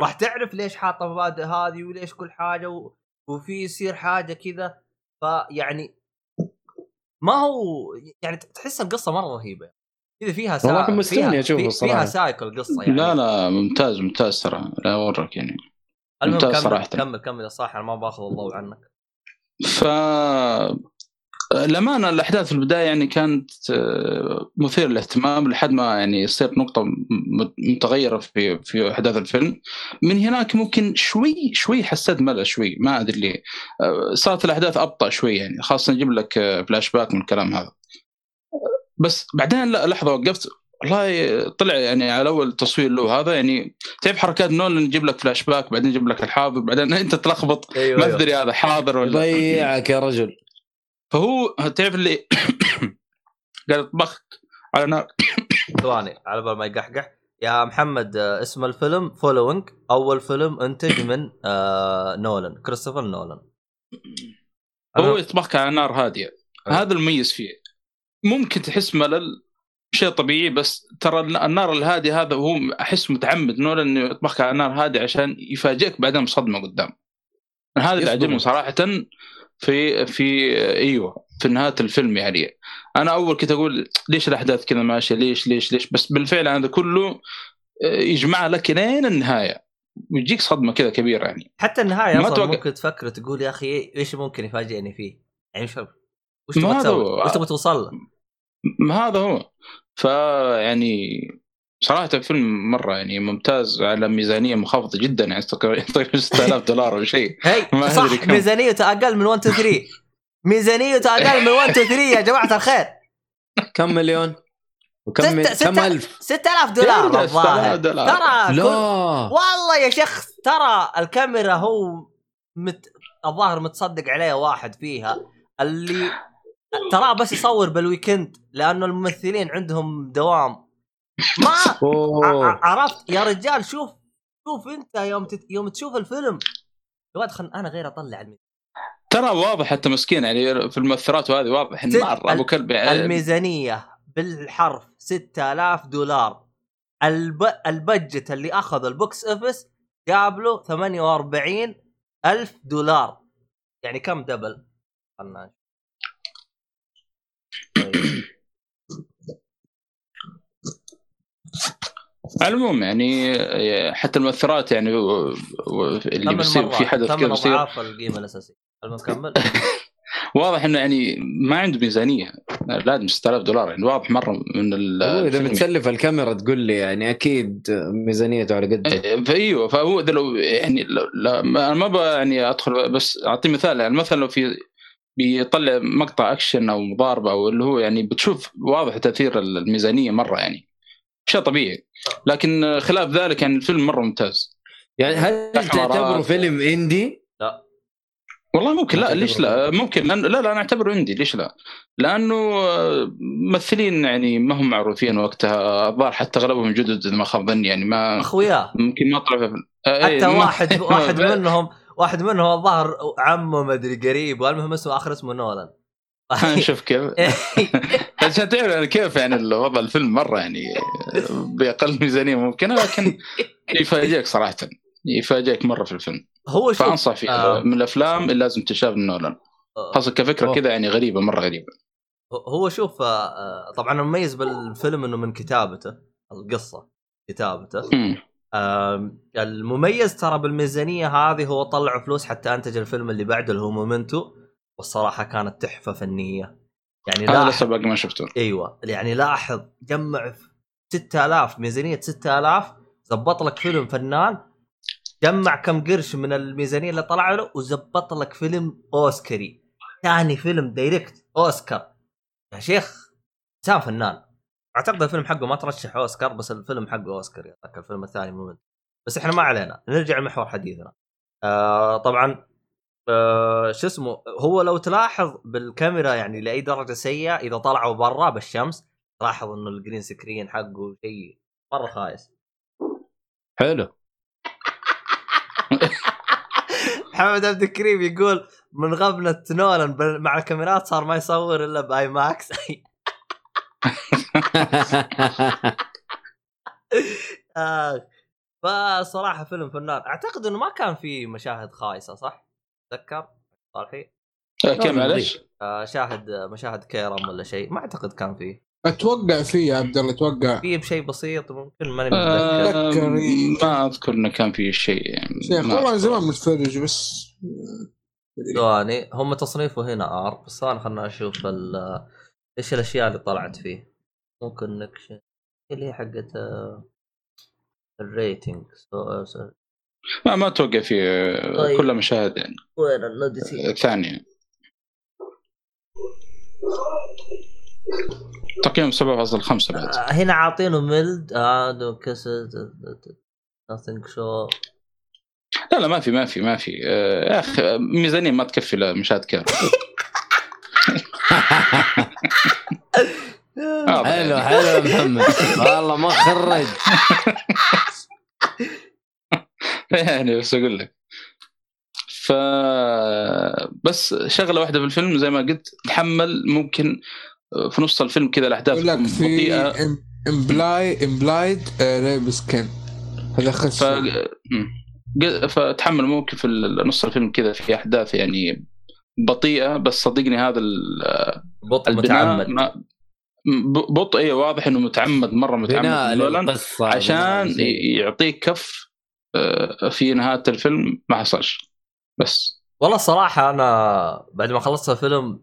راح تعرف ليش حاطة المبادئ هذه وليش كل حاجة و... وفي يصير حاجة كذا. فيعني ما هو يعني تحس القصة مرة رهيبة. كذا فيها والله سا... مستني فيها... أشوفه في- الصراحة. فيها cycle قصة يعني. لا لا ممتاز ممتاز ترى. لا أورك يعني. المهم ممتاز كمل صراحة. كمل كمل يا صاحي أنا ما باخذ الضوء عنك. ف الأمانة الأحداث في البداية يعني كانت آه، مثيرة للاهتمام لحد ما يعني يصير نقطة متغيرة في في أحداث الفيلم. من هناك ممكن شوي شوي حسيت ملل شوي ما أدري ليه. آه، صارت الأحداث أبطأ شوي يعني. خاصة نجيب لك آه، فلاش باك من الكلام هذا. بس بعدين لا لحظة وقفت. والله طلع يعني على أول تصوير له هذا يعني تعرف حركات نولان يجيب لك فلاش باك بعدين يجيب لك الحاضر بعدين أنت تلخبط. أيوه ما تدري هذا حاضر ولا يضيعك يا رجل. فهو تعرف اللي قال طبخت على نار. ثواني على بال ما يقحقح. يا محمد آه، اسم الفيلم Following أول فيلم انتج من آه نولان كريستوفر نولان هو يطبخك على نار هادية. هذا المميز فيه. ممكن تحس ملل شيء طبيعي بس ترى النار الهادي هذا هو أحس متعمد نولان إنه يطبخك على نار هادية عشان يفاجئك بعدين بصدمة قدام. هذا اللي. عجبني صراحة. في في أيوه في نهاية الفيلم يعني. أنا أول كنت أقول ليش الأحداث كذا ماشيه ليش ليش ليش؟ بس بالفعل هذا كله آه، يجمعها لك لين النهاية. ويجيك صدمة كذا كبيرة يعني. حتى النهاية ما توقع- ممكن تفكر تقول يا أخي إيش ممكن يفاجئني فيه؟ يعني وش وش تبغى تسوي؟ وش تبغى توصل له؟ ما هذا هو. فيعني صراحة الفيلم مرة يعني ممتاز على ميزانية منخفضة جدا يعني تقريبا تقريباً 6000 دولار أو شيء هي صح. ميزانيته أقل من 1 2 3 ميزانيته أقل من 1 2 3 يا جماعة الخير كم مليون؟ وكم ستة- كم ألف؟ 6000 دولار 6000 الظاهر دولار. ترى لا كل... والله يا شيخ ترى الكاميرا هو مت... الظاهر متصدق عليه واحد فيها اللي ترى بس يصور بال weekend لأنه الممثلين عندهم دوام ما عرفت يا رجال شوف شوف أنت يوم تت... يوم تشوف الفيلم. يا ولد خل... أنا غير أطلع الميزانية. ترى واضح حتى مسكين يعني في المؤثرات وهذه واضح انه مرة أبو كلب يعني الميزانية بالحرف 6000 دولار. الب... ال budget اللي أخذ ال box office جاب له 48 ألف دولار. يعني كم دبل؟ خلنا نشوف. طيب. على العموم يعني حتى المؤثرات يعني اللي بيصير في حدث كذا بيصير. اضعاف القيمة الأساسية. المكمل واضح إنه يعني ما عنده ميزانية. لازم 6000 دولار يعني. واضح مرة من ال- هو إذا. بتسلف الكاميرا تقول لي يعني أكيد ميزانيته على قد. فأيوه فهو إذا لو يعني لو لا ما- أنا ما أبغى يعني أدخل بس أعطي مثال يعني. مثلا لو في بيطلع مقطع أكشن أو مضاربة أو اللي هو يعني بتشوف واضح تأثير الميزانية مرة يعني. شيء طبيعي. لكن خلاف ذلك يعني الفيلم مرة ممتاز. يعني هل. تعتبره فيلم إندي؟ والله ممكن لا ما ليش لا؟ ممكن لأن لا لا أنا أعتبره عندي ليش لا؟ لأنه آه، ممثلين يعني ما هم معروفين وقتها الظاهر حتى أغلبهم جدد إذا ما خاب ظني يعني ما أخويا. ممكن ما طلع في آه، إيه، حتى ما- واحد واحد منهم واحد منهم الظاهر عمه مدري قريب والمهم اسمه آخر اسمه نولان. شوف كيف. عشان تعرف يعني كيف يعني الوضع الفيلم مرة يعني بأقل ميزانية ممكنة لكن يفاجئك صراحة. يفاجئك مرة في الفيلم. هو شوف فأنصح فيه. آه. من الأفلام اللي لازم تشاف نولان. خاصة كفكرة. كذا يعني غريبة مرة غريبة. هو شوف آه، آه، طبعا المميز بالفيلم إنه من كتابته القصة كتابته. المميز ترى بالميزانية هذه هو طلع فلوس حتى أنتج الفيلم اللي بعده اللي هو مومنتو. والصراحة كانت تحفة فنية. يعني هذا لاحظ لسه باقي ما شفته. أيوه. يعني لاحظ جمع في 6000 ميزانية 6000 زبط لك فيلم فنان جمع كم قرش من الميزانية اللي طلع له وزبط لك فيلم أوسكاري. ثاني فيلم direct أوسكار. يا شيخ إنسان فنان. أعتقد الفيلم حقه ما ترشح أوسكار بس الفيلم حقه أوسكار. ذاك الفيلم الثاني مو منه. بس إحنا ما علينا. نرجع لمحور حديثنا. آه طبعا آه شو اسمه هو لو تلاحظ بالكاميرا يعني لأي درجة سيئة إذا طلعوا برا بالشمس تلاحظ إنه ال green screen حقه شيء مرة خايس حلو محمد عبد الكريم يقول من غبنة نولان مع الكاميرات صار ما يصور إلا بآي ماكس آه. فصراحة فيلم فنان أعتقد إنه ما كان فيه مشاهد خايسة صح؟ تذكر؟ صالحي؟ آه، كيف معلش؟ آه شاهد مشاهد كيرم ولا شيء؟ ما أعتقد كان فيه أتوقع فيه يا عبد الله أتوقع. فيه بشيء بسيط ممكن ماني آه، متذكر. أتذكر. ما أذكر إنه كان في شيء. يعني شيخ ما والله. زمان متفرج بس ثواني هم تصنيفه هنا R. بس ثواني خلنا أشوف ال- إيش الأشياء اللي طلعت فيه. مو connection اللي هي حقت ال rating؟ ما ما أتوقع في آه، طيب. كلها مشاهد يعني. وين ال nudity آه، ثانية. تقييم 7.5 بعد. آه، هنا عاطينه ميلد. آه كسد nothing شو لا لا ما في ما في ما في. آه، يا أخي آه، ميزانية ما تكفي لمشاهد كير آه، حلو حلو يا محمد. والله ما خرج. يعني بس أقول لك. ف بس شغلة واحدة في الفيلم زي ما قلت تحمل ممكن في نص الفيلم كذا الأحداث يقول لك في بطيئة. imply implied rape scene هذا ف... ق- فتحمل ممكن في نص الفيلم كذا في أحداث يعني بطيئة بس صدقني هذا ال- بطء البناء متعمد. ما بطء إيه واضح إنه متعمد مرة متعمد. عشان. يعطيك كف في نهاية الفيلم ما حصلش. بس. والله الصراحة أنا بعد ما خلصت الفيلم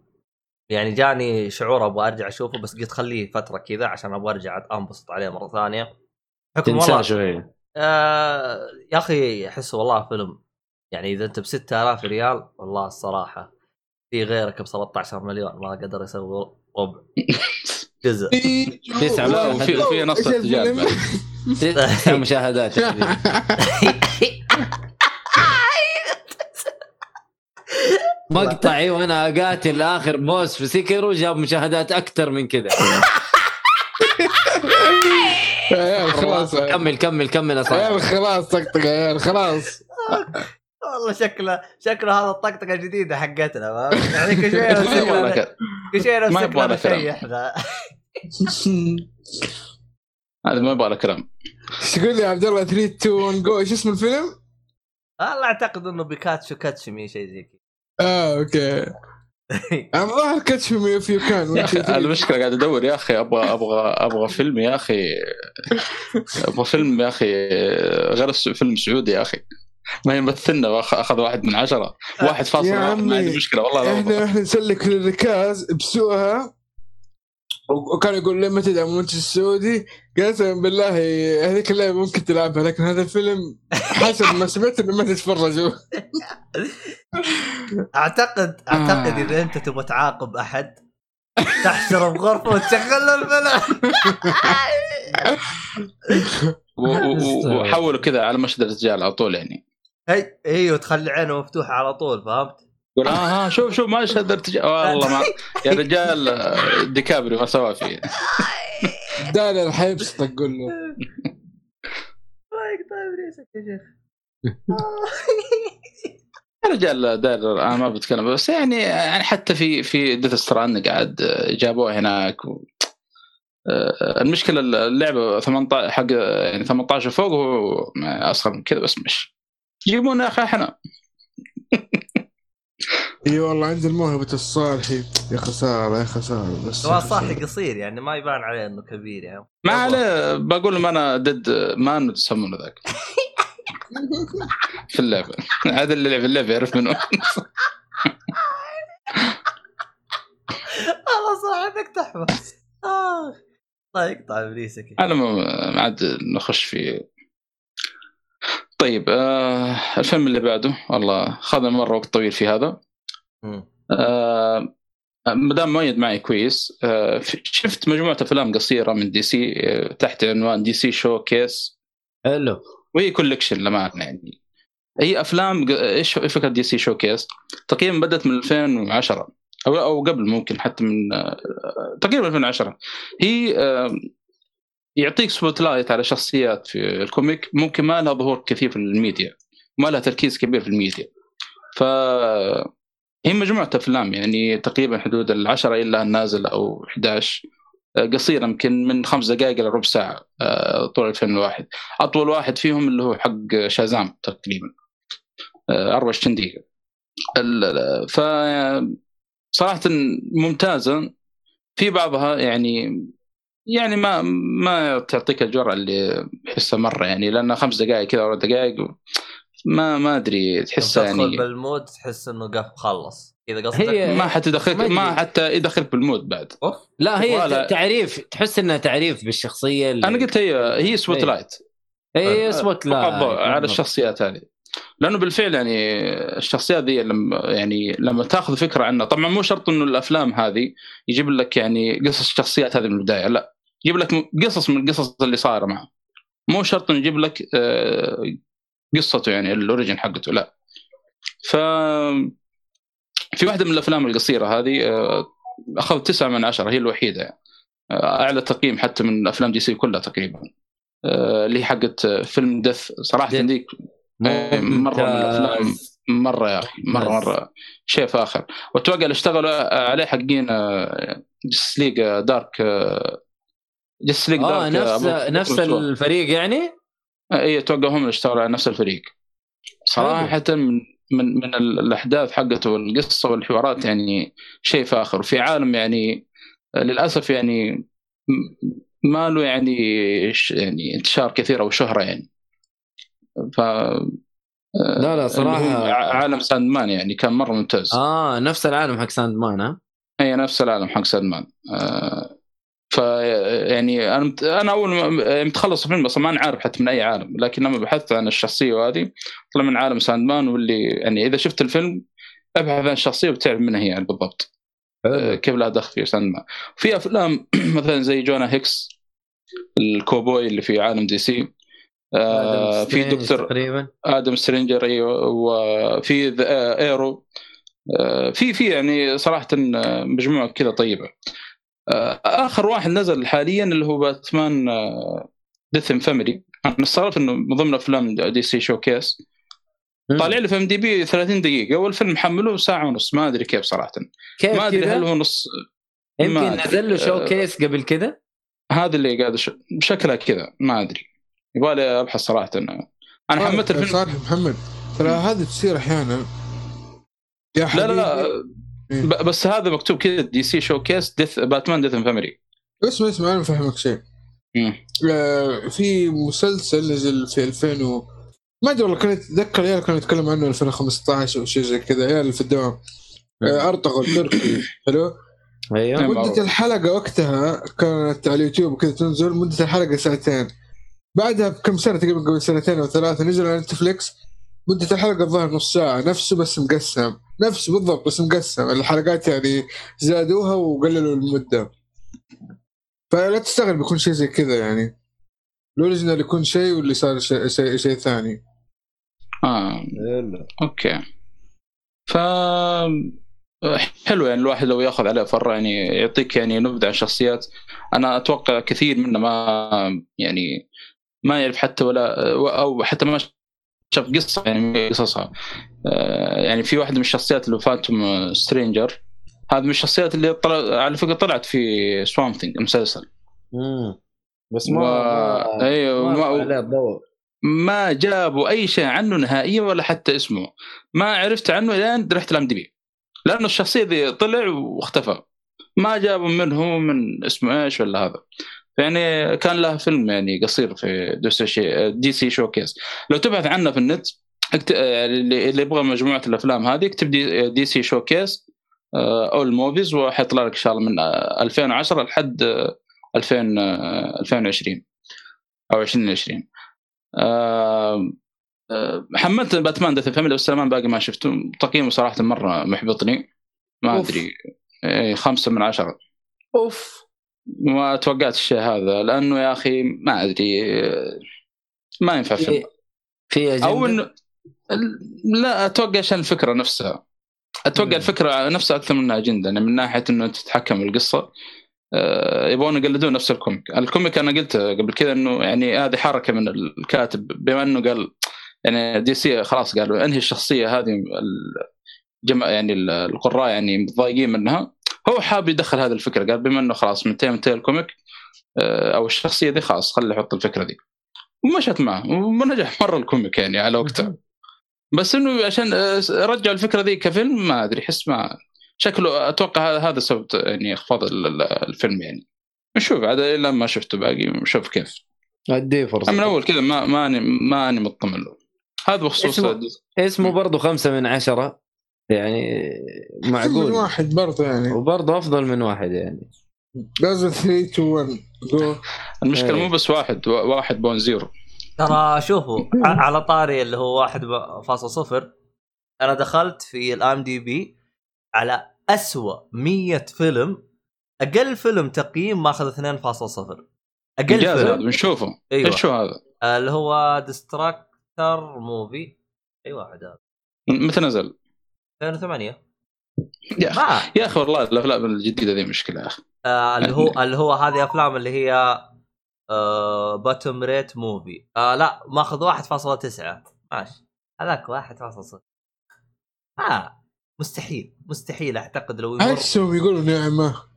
يعني جاني شعور أبغى أرجع أشوفه بس قلت خليه فترة كذا عشان أبغى أرجع أنبسط عليه مرة ثانية. حكم تنساه والله شوية آه يا أخي أحس والله فيلم يعني إذا أنت ب 6000 ريال والله الصراحة في غيرك ب 13 مليون ما قدر يسوي ربع. جزء. في نص؟ بعد. تسع مشاهدات. مقطعي وأنا اقاتل آخر بوس في سيكرو جاب مشاهدات أكثر من كذا عيال خلاص. كمل كمل كمل يا عيال خلاص طقطق يا عيال خلاص والله شكله شكله هذا الطقطقة الجديدة حقتنا؟ يعني كل لك- كل شوية ما نمسك يبغى لنا لك كلام. شيء إحنا هذا ما يبغى له كلام. إيش تقول لي يا عبد الله 3 2 1 جو إيش اسم الفيلم؟ والله أعتقد إنه بيكاتشو catch me شيء زي كذا. آه أوكي. أنا ظاهر Catch Me If You Can المشكلة قاعد أدور. يا أخي أبغى أبغى أبغى فيلم يا أخي. أبغى فيلم يا أخي غير فيلم سعودي يا أخي. ما يمثلنا وأخ- أخذ واحد من عشرة. واحد فاصل واحد ما عندي مشكلة. والله إحنا. إحنا نسلك للركاز. بسوءها وكان يقول لما تدعم المنتج السعودي قسما بالله هذيك اللعبة ممكن تلعبها لكن هذا الفيلم حسب ما سمعت إنه ما تتفرجوا اعتقد أعتقد. إذا أنت تبغى تعاقب أحد تحشره بغرفة وتشغل له الفيلم وحولوا كذا على مشهد الرجال على طول يعني هي أيوه تخلي عينه مفتوحة على طول فهمت؟ يقول آه ها شوف شوف مشهد الرجال والله ما يا رجال آه، ديكابري ما سوى فيه. دال الحبس تقول له. طيب طيب ريسك يا شيخ؟ يا رجال داير أنا ما بتكلم. بس يعني يعني حتى في في ديث ستراند قاعد جابوه هناك. و... آه، المشكلة اللعبة 18 حق يعني 18 فوق وهو اصغر من كذا بس مش. يجيبون يا أخي إحنا إي والله عند الموهبة الصالحي يا خسارة يا خسارة بس هو صاحي قصير يعني ما يبان عليه إنه كبير يعني. ما عليه بقول لهم أنا ضد مان يسمونه ذاك. في اللعبة. هذا اللي لعب اللعبة يعرف منه. والله صاحبك تحفه آه. الله يقطع إبليسك. أنا ما ما عاد نخش في طيب آه الفيلم اللي بعده والله خذ مره وقت طويل في هذا. مم. آه مدام مؤيد معي كويس. آه في- شفت مجموعة أفلام قصيرة من DC آه تحت عنوان DC Showcase. حلو. وهي collection لمعنى يعني. هي أفلام ق- إيش إيش فكرة DC Showcase؟ تقريبا بدأت من 2010 أو أو قبل ممكن حتى من آه، تقريبا 2010 هي آه، يعطيك spotlight على شخصيات في ال comic. ممكن ما لها ظهور كثير في الميديا. ما لها تركيز كبير في الميديا. ف هي مجموعة أفلام يعني تقريبا حدود العشرة إلا النازل أو 11 آه، قصيره يمكن من خمس دقائق إلى ربع ساعة آه، طول 2001 أطول واحد فيهم اللي هو حق Shazam تقريبا. آه، 24 دقيقه ال- ال- ف صراحة ممتازة. في بعضها يعني يعني ما ما تعطيك الجرعه اللي تحسها مرة يعني لأنها خمس دقائق كذا ولا دقائق ما ما أدري تدخل يعني بال mood تحس إنه قف خلص. كذا قصدك هي- ما حتدخلك ما. حتى يدخلك بال mood بعد. أوف. لا هي ولا- تعريف تحس إنها تعريف بالشخصية اللي... أنا قلت هي هي spot. light. اي spot لا فقط ضوء على الشخصيات هذه لأنه بالفعل يعني الشخصيات دي لما يعني لما تأخذ فكرة عنها طبعا مو شرط إنه الأفلام هذه يجيب لك يعني قصص الشخصيات هذه من البداية لا. يجيب لك قصص من القصص اللي صايرة معه مو شرط إنه يجيب لك آه، قصته يعني ال origin حقته لا ف في واحدة من الافلام القصيره هذه آه، اخذت تسعة من عشرة هي الوحيده يعني. آه، اعلى تقييم حتى من افلام DC كلها تقريبا آه، اللي هي حقت آه، فيلم Death صراحة. ذيك إيه، مره من الافلام. مره يا أخي مره. مره شيء فاخر واتوقع اللي اشتغلوا عليه حقين Justice League Dark Justice League آه Dark نفس نفس الفريق يعني اي أتوقع هم اللي اشتغلوا على نفس الفريق. صراحة من من من ال- الأحداث حقته والقصة والحوارات يعني شيء فاخر. وفي عالم يعني للأسف يعني ما له يعني يعني انتشار كثير أو شهرة يعني. ف لا لا صراحة عالم Sandman يعني كان مرة ممتاز. آه نفس العالم حق Sandman ها؟ هي نفس العالم حق Sandman آه ف يعني أنا مت- أنا أول ما متخلص الفيلم أصلا ما عارف حتى من أي عالم لكن لما بحثت عن الشخصية وهذه طلع من عالم Sandman واللي يعني إذا شفت الفيلم أبحث عن الشخصيه وبتعرف من هي يعني بالضبط. آه، كيف لها دخل في Sandman في أفلام مثلا زي Jonah Hex ال cowboy اللي في عالم DC. آه في دكتور تقريبا. Adam Stranger أيوه وفي the- آه، Arrow. آه، في في يعني صراحة مجموعة كذا طيبة. آخر واحد نزل حاليا اللي هو Batman Death Family أنا استغربت إنه من ضمن أفلام DC Showcase. طالع لي في IMDb 30 دقيقة. والفيلم محمله ساعة ونص. ما أدري كيف صراحة. كيف ما أدري؟ هل هو نص يمكن. نزل له Show آه، case قبل كذا هذا اللي قاعد أش... شكلها كذا. ما أدري. يبغى لي أبحث صراحة. أنا حملت الفيلم. صالح محمد ترى هذه تصير أحيانا. يا لا حبيبي لا. لا بس هذا مكتوب كذا DC Showcase Death Batman Death Family. اسمع اسمع أنا بفهمك شيء. آه، في مسلسل نزل في 2000 و... ما أدري والله كنت أتذكر عيال كانوا يتكلموا عنه 2015 أو شيء زي كذا عيال في الدوام. آه، أرطغرل تركي. حلو؟ أيوه. مدة الحلقة وقتها كانت على اليوتيوب وكذا تنزل مدة الحلقة ساعتين. بعدها بكم سنة تقريبا قبل سنتين أو ثلاثة نزل على نتفليكس. مدة الحلقة الظاهر نص ساعة نفسه بس مقسم. نفسه بالضبط بس مقسم. الحلقات يعني زادوها وقللوا المدة. فلا تستغرب يكون شيء زي كذا يعني. ال original يكون شيء واللي صار شيء, شيء, شيء ثاني. آه. okay. ف حلو يعني الواحد لو ياخذ عليه فره يعني يعطيك يعني نبذة عن الشخصيات أنا أتوقع كثير منا ما يعني ما يعرف حتى ولا أو حتى ما شاف قصة يعني من قصصها. آه، يعني في واحدة من الشخصيات اللي Phantom Stranger هذه من الشخصيات اللي طلع على فكرة طلعت في Swamp Thing المسلسل. مم. بس و... ما ما- أيوه ما ما... ما جابوا أي شيء عنه نهائيا ولا حتى اسمه. ما عرفت عنه لين رحت ال IMDb لأنه الشخصية دي طلع واختفى. ما جابوا منه من اسمه إيش ولا هذا. يعني كان له فيلم يعني قصير في DC Showcase لو تبحث عنه في النت. اللي يبغى مجموعة الأفلام هذه اكتب D, DC Showcase all movies وحيطلع لك إن شاء الله من آه، 2010 لحد آه، 2000 آه، 2020 أو 2020 آه، آه، حملت Batman Death Family بس باقي ما شفته. تقييمه صراحة مرة محبطني. ما. أدري. إيه، خمسة من عشرة. أوف. ما توقعت الشيء هذا لأنه يا أخي ما أدري ما ينفع فيلم في في؟ أو انه لا أتوقع عشان الفكرة نفسها أتوقع مم. الفكرة نفسها أكثر منها أجندة يعني من ناحية إنه تتحكم القصة آه، يبغون يقلدون نفس ال comic ال comic أنا قلت قبل كذا إنه يعني هذه حركة من الكاتب بما إنه قال يعني DC خلاص قالوا إنهي الشخصية هذه الجماعة يعني القراء يعني متضايقين منها هو حاب يدخل هذه الفكرة قال بما إنه خلاص منتهي منتهي ال comic آه، أو الشخصية دي خلاص خلي يحط الفكرة دي. ومشت معه ونجح مرة الكوميك يعني على وقته بس إنه عشان آه، رجع الفكرة ذي كفيلم ما أدري احس ما شكله أتوقع هذا سبب يعني اخفاض ال- ال- الفيلم يعني. نشوف عاد إلا ما شفته باقي نشوف كيف. اديه فرصة. من أول كذا ما ماني ماني مطمن له. هذا بخصوص اسمه- اسمه برضه خمسة من عشرة. يعني من معقول. واحد برضه يعني. وبرضه أفضل من واحد يعني. لازم 3 2 1 جو المشكلة إيه. مو بس واحد واحد بون زيرو. ترى شوفوا على طاري اللي هو 1.0 أنا دخلت في الام دي بي على أسوأ 100 فيلم أقل فيلم تقييم ماخذ 2.0 أقل انجاز هذا فيلم بنشوفه أيوه. إيش هو هذا؟ آه، اللي هو ديستراكتر موفي اي واحد هذا. متى نزل؟ 2008 يا أخي ما. يا أخي والله الأفلام الجديدة ذي مشكلة يا أخي. آه اللي هو اللي هو هذه أفلام اللي هي آه باتوم ريت موفي آه لا ماخذ 1.9 ماشي. هذاك 1.0 آه مستحيل مستحيل أعتقد لو يمر عكسهم يقولوا نعمة.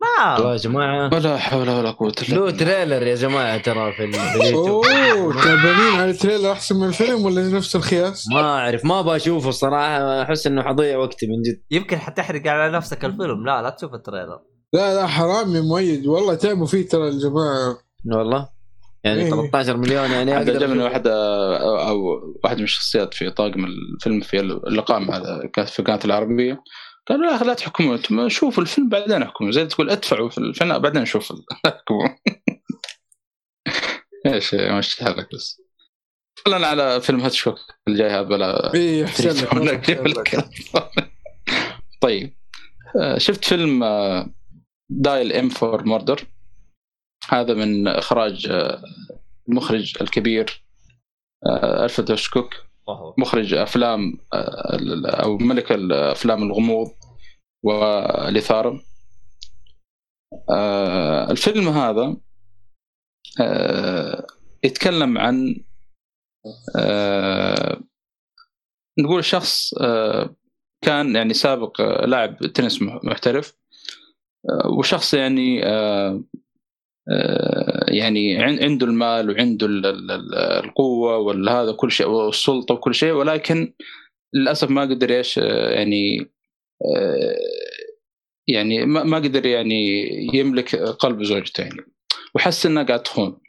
والله ما يا جماعة. ولا حول ولا قوة إلا له بالله. تريلر يا جماعة ترى في ال- في اليوتيوب. أوه تعبانين على التريلر أحسن من الفيلم ولا نفس الخياس؟ ما أعرف ما أبغى أشوفه الصراحة. أحس إنه حضيع وقتي من جد. يمكن حتحرق على نفسك الفيلم. لا لا تشوف التريلر. لا لا حرام يا مؤيد. والله تعبوا فيه ترى الجماعه والله. يعني إيه. 13 مليون يعني هذا عجبني. واحدة أو واحد من الشخصيات في طاقم الفيلم في اللقاء مع كانت في قناه العربية. قالوا أخي لا تحكموا أنتم شوفوا الفيلم بعدين احكموا زي تقول ادفعوا في الفيلم بعدين نشوف ال- أحكموا. إيش مشي حالك بس. خلينا على فيلم هيتشكوك الجاي هذا بلا. لك. طيب. آه، شفت فيلم Dial M for Murder هذا من إخراج آه، المخرج الكبير آه، ألفريد هيتشكوك مخرج أفلام آه، أو ملك الأفلام الغموض والإثارة. آه، الفيلم هذا آه، يتكلم عن نقول شخص كان يعني سابق لاعب تنس مح- محترف وشخص يعني يعني عن- عنده المال وعنده ال- ال- ال- القوة والهذا كل شيء والسلطة وكل شيء ولكن للأسف ما قدر إيش آه، يعني آه، يعني ما قدر يعني يملك قلب زوجته يعني وحس انها قاعد تخون.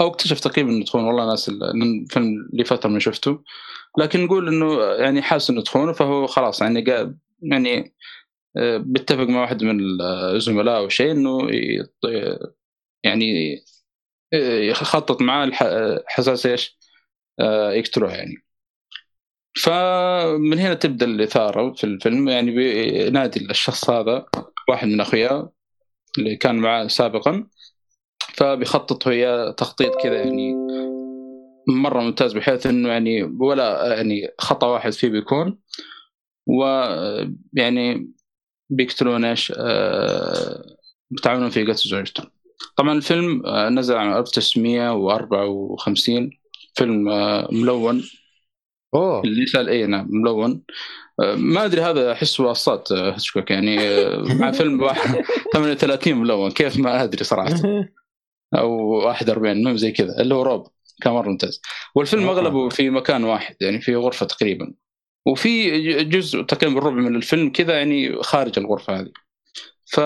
أو اكتشف تقريبا إنه تخون. والله ناس لأن فيلم لي فترة ما شفته. لكن نقول إنه يعني حاس إنه تخونه فهو خلاص يعني قاعد يعني آه، بيتفق مع واحد من الزملاء أو شيء إنه يعني آه، يخطط معاه حساس إيش؟ آه، يقتلوها يعني. فمن هنا تبدأ الإثارة في الفيلم. يعني بينادي الشخص هذا واحد من أخوياه اللي كان معاه سابقا. فبيخطط وياه تخطيط كذا يعني مرة ممتاز بحيث إنه يعني ولا يعني خطأ واحد فيه بيكون. ويعني بيقتلون إيش؟ آه، بتعاونون في قتل زوجته. طبعا الفيلم آه، نزل عام 1954 فيلم آه، ملون. أوه. اللي يسأل اي نعم ملون. آه، ما أدري هذا أحس واسطات آه، هيتشكوك. يعني مع فيلم واحد 38 ملون. كيف ما أدري صراحة. أو 41 المهم زي كذا. اللي هو روب كان مرة ممتاز. والفيلم. أغلبه في مكان واحد يعني في غرفة تقريبا. وفي جزء تقريبا ربع من الفيلم كذا يعني خارج الغرفة هذه. ف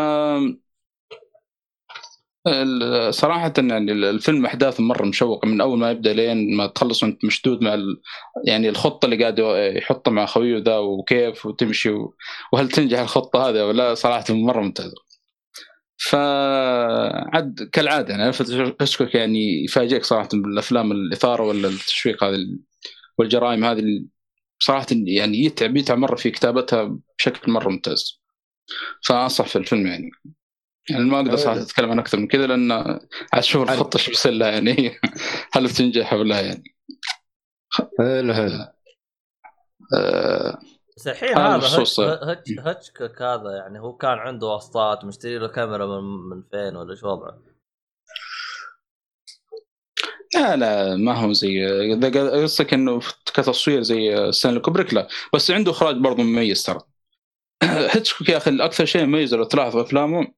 صراحة يعني الفيلم أحداثه مرة مشوقة من أول ما يبدأ لين ما تخلص وأنت مشدود مع. يعني الخطة اللي قاعد يحطها مع خويه ذا وكيف وتمشي. وهل تنجح الخطة هذه ولا لا صراحة مرة ممتازة. فعد كالعادة يعني أشكرك يعني يفاجئك صراحة بالأفلام الإثارة ولا التشويق هذه ال- والجرائم هذه صراحة يعني يتعب يتعب مرة في كتابتها بشكل مرة ممتاز. فأنصح في الفيلم يعني. يعني ما أقدر صراحة أتكلم عن أكثر من كذا لأن عاد أشوف الخطة إيش بيصير لها يعني. هل بتنجح ولا يعني؟ حلو حلو آه بس الحين هذا هتش- هتشكك هذا يعني هو كان عنده واسطات مشتري له كاميرا من من فين ولا إيش وضعه؟ لا لا ما هو زي قصدك إنه كتصوير زي ستانلي كوبريك؟ لا. بس عنده إخراج برضه مميز ترى. هيتشكوك يا أخي أكثر شيء يميزه لو تلاحظ في أفلامه آه،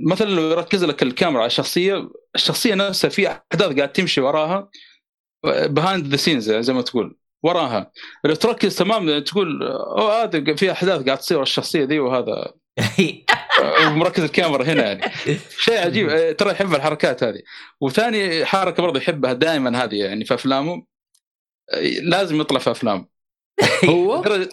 مثلا لو يركز لك الكاميرا على الشخصية الشخصية نفسها في أحداث قاعد تمشي وراها behind the scenes زي ما تقول وراها. لو تركز تمام تقول أوه هذا في أحداث قاعد تصير الشخصية ذي وهذا. ومركز الكاميرا هنا يعني. شيء عجيب آه، ترى يحب الحركات هذه. وثاني حركة برضه يحبها دائما هذه يعني في أفلامه آه، لازم يطلع في افلام هو لدرجه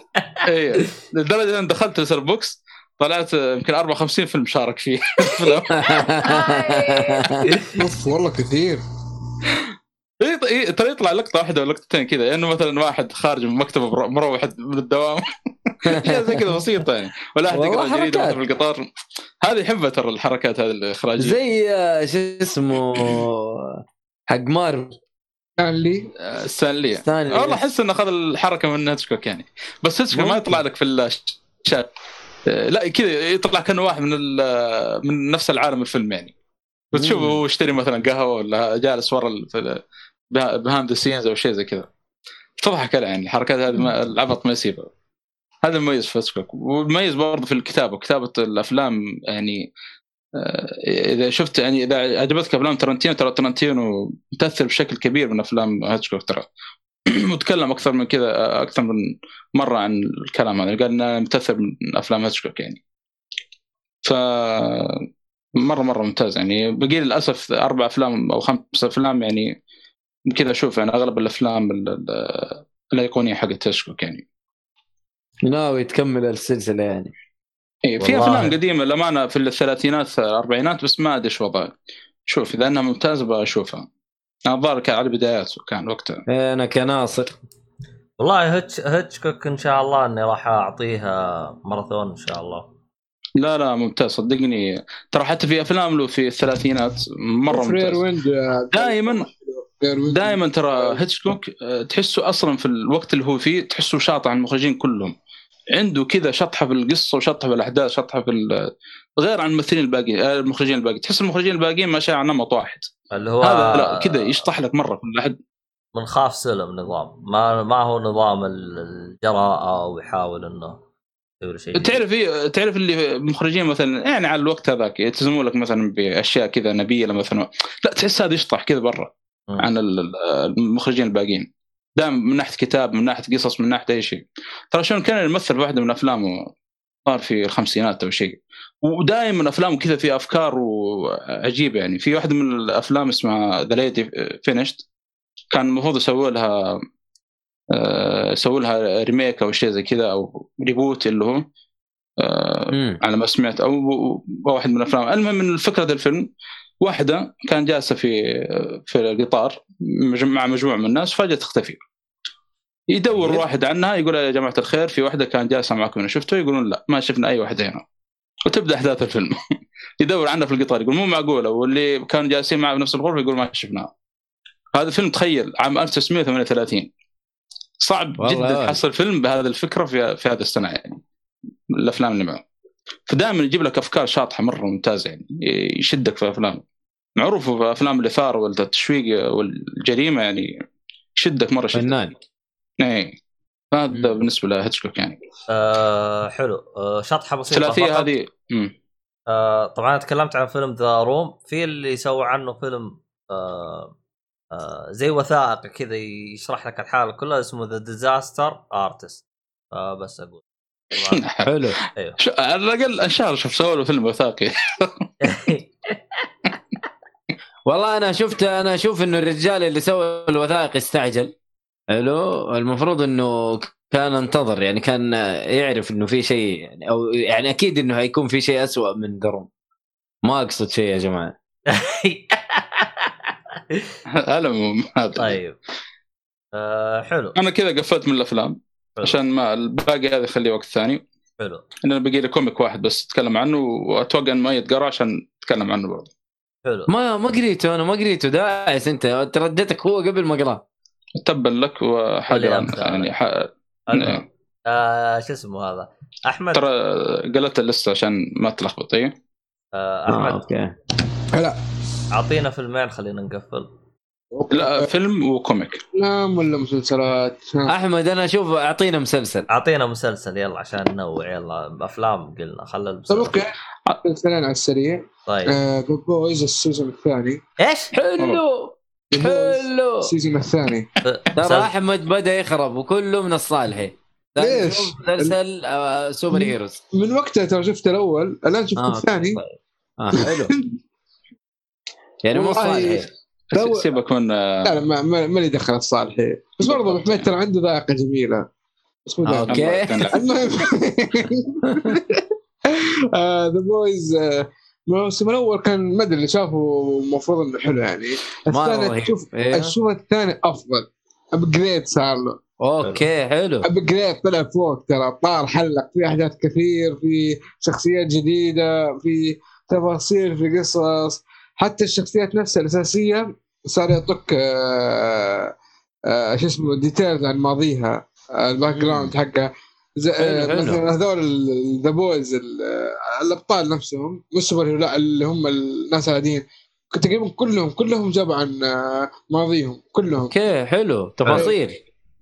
إيه لدرجة ان دخلت لليتر بوكسد طلعت يمكن 54 فيلم شارك فيه. اوف والله كثير. إيه، إيه، ترى يطلع لقطة واحدة ولا لقطتين كذا انه مثلا واحد خارج من مكتبه مر- مروح من الدوام. زي كذا بسيطة يعني. ولا أحد يقرا جريده في القطار. هذه يحبها ترى الحركات هذه الإخراجية. زي آه، شو اسمه حق مارفل. آه، ستانلي. ستانلي. والله أحس إنه أخذ الحركة من هيتشكوك يعني. بس هيتشكوك ما. يطلع لك في الشات. لا كذا يطلع كأنه واحد من ال- من نفس العالم الفيلم يعني. وتشوفه مم. هو يشتري مثلا قهوة ولا جالس ورا behind scenes أو شيء زي كذا. تضحك عليه يعني الحركات هذه ما- العبط ما يسيبها هذا المميز في هيتشكوك والمميز برضه في الكتابة. كتابة الأفلام يعني آه، إذا شفت يعني إذا عجبتك أفلام ترنتينو ترى ترنتينو متأثر بشكل كبير من أفلام هيتشكوك ترى. وتكلم أكثر من كذا أكثر من مرة عن الكلام هذا قال إنه متأثر من أفلام هيتشكوك يعني. ف مرة مرة ممتاز يعني. بقي للأسف أربع أفلام أو خمس أفلام يعني كذا أشوف يعني أغلب الأفلام ال- ال- الأيقونية حقت هيتشكوك يعني. ناوي تكمل السلسلة يعني. إيه في. أفلام قديمة للأمانة في الثلاثينات الأربعينات بس ما أدري إيش وضعها. شوف إذا إنها ممتازة بشوفها. الظاهر كان على بداياته كان وقتها. أنا كناصر. والله هيتش هيتشكوك إن شاء الله إني راح أعطيها ماراثون إن شاء الله. لا لا ممتاز صدقني. ترى حتى في أفلام له في الثلاثينات مرة ممتاز. يا- دائما فرير ويند. دائما ترى هيتشكوك آه، تحسه أصلا في الوقت اللي هو فيه تحسه شاطح عن المخرجين كلهم. عنده كذا شطحة في القصة وشطحة في الأحداث شطحة في غير عن الممثلين الباقيين آه، المخرجين الباقيين تحس المخرجين الباقيين ماشيين على نمط واحد. اللي هو هذا لا كذا يشطح لك مرة كل أحد. من خاف سلم نظام. ما ما هو نظام ال- الجراءة ويحاول إنه يسوي شيء. تعرف إيه- تعرف اللي مخرجين مثلا يعني على الوقت هذاك يلتزموا لك مثلا بأشياء كذا نبيلة مثلا. لا تحس هذا يشطح كذا برا. عن ال- ال- المخرجين الباقيين. دائما من ناحية كتاب من ناحية قصص من ناحية أي شيء. ترى شون كان يمثل في واحدة من أفلامه صار في الخمسينات أو شيء. ودائما أفلامه كذا فيها أفكار وعجيبة يعني. في واحدة من الأفلام اسمها The Lady Vanishes كان المفروض يسووا لها آه، يسووا لها remake أو شيء زي كذا أو reboot اللي هو آه،. على ما سمعت. أو واحد من الأفلام. المهم من فكرة الفيلم واحدة كان جالسة في في القطار مع مجموعة من الناس فجأة تختفي. يدور. واحد عنها يقول يا جماعة الخير في واحدة كانت جالسة معكم هنا شفتوا؟ يقولون لا ما شفنا أي واحد هنا. وتبدأ أحداث الفيلم. يدور عنها في القطار يقول مو معقولة واللي كانوا جالسين معه بنفس الغرفة يقول ما شفناها هذا فيلم تخيل عام 1938 صعب جدا. تحصل فيلم بهذه الفكرة في في هذا السنة يعني. الأفلام اللي معه. فدائما يجيب لك أفكار شاطحة مرة ممتازة يعني يشدك في افلام معروف في أفلام الاثاره والتشويق والجريمة يعني يشدك مرة شدك فنان إيه هذا. بالنسبة لهيتشكوك يعني آه حلو آه شطحه بسيطة الثلاثيه فقط. هذه. آه طبعا أنا تكلمت عن فيلم The Room في اللي سوى عنه فيلم آه آه زي وثائقي كذا يشرح لك الحالة كلها اسمه The Disaster Artist فبس أقول. حلو. شو- على الأقل انشهر شوف سووا له فيلم وثائقي. والله أنا شفت أنا أشوف إنه الرجال اللي سوى الوثائق استعجل. حلو؟ المفروض إنه كان انتظر يعني كان يعرف إنه في شيء يعني أو يعني أكيد إنه هيكون في شيء أسوأ من درون ما أقصد شيء يا جماعة. المهم طيب. آه حلو. أنا كذا قفلت من الأفلام. عشان ما الباقي هذا خليه وقت ثاني. حلو. لأن بقي لي comic واحد بس اتكلم عنه وأتوقع إنه ما يتقرأ عشان اتكلم عنه برضه. حلو. ما ما قريته أنا ما قريته. داعس أنت. ترددتك هو قبل ما أقرأه. تبا لك وحاجة. يعني ح... المهم. آه شو اسمه هذا؟ أحمد. ترى قلت ال list ه عشان ما تلخبط إيه؟ آه آه احمد okay. هلا. أعطينا فيلمين خلينا نقفل. لا فيلم و comic. افلام ولا مسلسلات؟ ها. أحمد أنا أشوف أعطينا مسلسل. أعطينا مسلسل يلا عشان ننوع. يلا أفلام قلنا خلى طيب المسلسل okay. مسلسلين على السريع. طيب. The Boys ال season الثاني. إيش؟ حلو حلو. ال season الثاني. ترى أحمد بدأ يخرب وكله من الصالحي ليش؟ مسلسل آه، superheroes من وقتها ترى شفت الأول الآن شفت آه، الثاني. طيب. آه حلو. يعني مو صالحي لو- سيبك من لا لا ما ما ما لي دخل الصالحي. بس برضه أبو حميد ترى عنده ذائقة جميلة. بس مو آه، okay. المهم The Boys الموسم الأول كان ما أدري اللي شافه المفروض إنه حلو يعني. الثاني. تشوف إيه. الشوط الثاني أفضل. upgrade صار له. okay حلو. upgrade طلع فوق ترى. طار حلق. في أحداث كثير في شخصيات جديدة في تفاصيل في قصص. حتى الشخصيات نفسها الأساسية صار يعطوك آه، آه، شو اسمه details عن ماضيها ال background حقها. آه، حلو، حلو. مثلا هذول The Boys الأبطال نفسهم مش superhero لا اللي هم الناس العاديين. تقريبا كلهم كلهم جابوا عن ماضيهم كلهم. okay حلو. تفاصيل.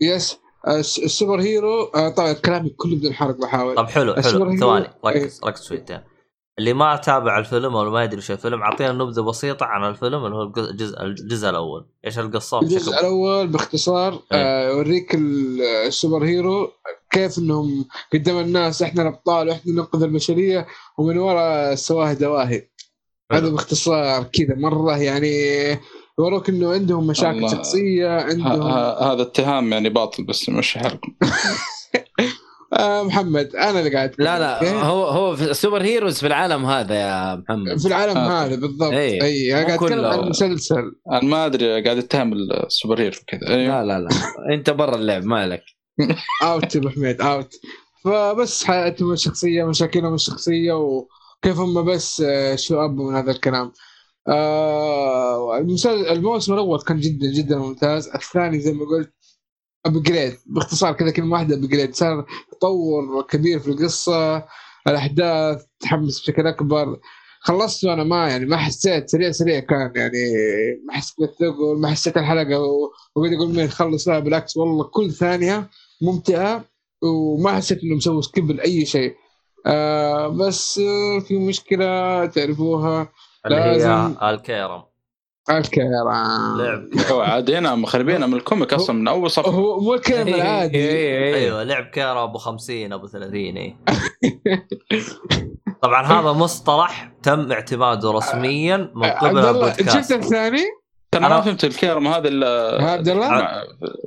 yes الس- ال superhero طبعا كلامي كله بدون حرق بحاول. طب حلو حلو. ثواني إيه. ركز ركز شويتين. اللي ما تابع الفيلم أو ما يدري شو الفيلم اعطينا نبذة بسيطة عن الفيلم اللي هو الجزء الجزء, الجزء الأول. إيش القصة الجزء بشكل- الأول باختصار آه، يوريك ال- السوبر هيرو كيف إنهم قدام الناس إحنا الأبطال وإحنا ننقذ البشرية ومن وراء السواهي دواهي. هذا باختصار كذا مرة يعني يوروك إنه عندهم مشاكل الله. شخصية عندهم هذا اتهام يعني باطل بس مش حرق. آه محمد أنا اللي قاعد لا لا؟ هو هو في ال superheroes في العالم هذا يا محمد في العالم آه. هذا بالضبط. اي أنا مو قاعد أتكلم. عن مسلسل أنا ما أدري قاعد أتهم ال superhero كذا أيوه. لا لا لا أنت برا اللعب مالك out يا أبو حميد اوت فبس حياتهم الشخصية مشاكلهم الشخصية وكيف هم بس آه، شو ابوا من هذا الكلام آه المسل- الموسم الأول كان جدا جدا ممتاز الثاني زي ما قلت upgrade باختصار كذا كلمة واحدة upgrade صار تطور كبير في القصة الأحداث تحمس بشكل أكبر. خلصت وأنا ما يعني ما حسيت سريع سريع كان يعني ما حسيت بالثقل ما حسيت الحلقة و- وقاعد أقول مين يخلص لا بالعكس والله كل ثانية ممتعة وما حسيت انه مسوي skip لأي شيء. آه بس في مشكلة تعرفوها اللي هي الكيرم هو عاد هنا مخربينها من ال comic أصلا من أول صفحة. هو مو الكلام إيه، العادي. أيوه أيوه لعب كيرم أبو 50 أبو 30 اي طبعا هذا مصطلح تم اعتماده رسميا من قبل الله شفت البودكاست الثاني؟ أنا أنا- ما فهمت الكيرم هذا الا عبد الله؟ مع-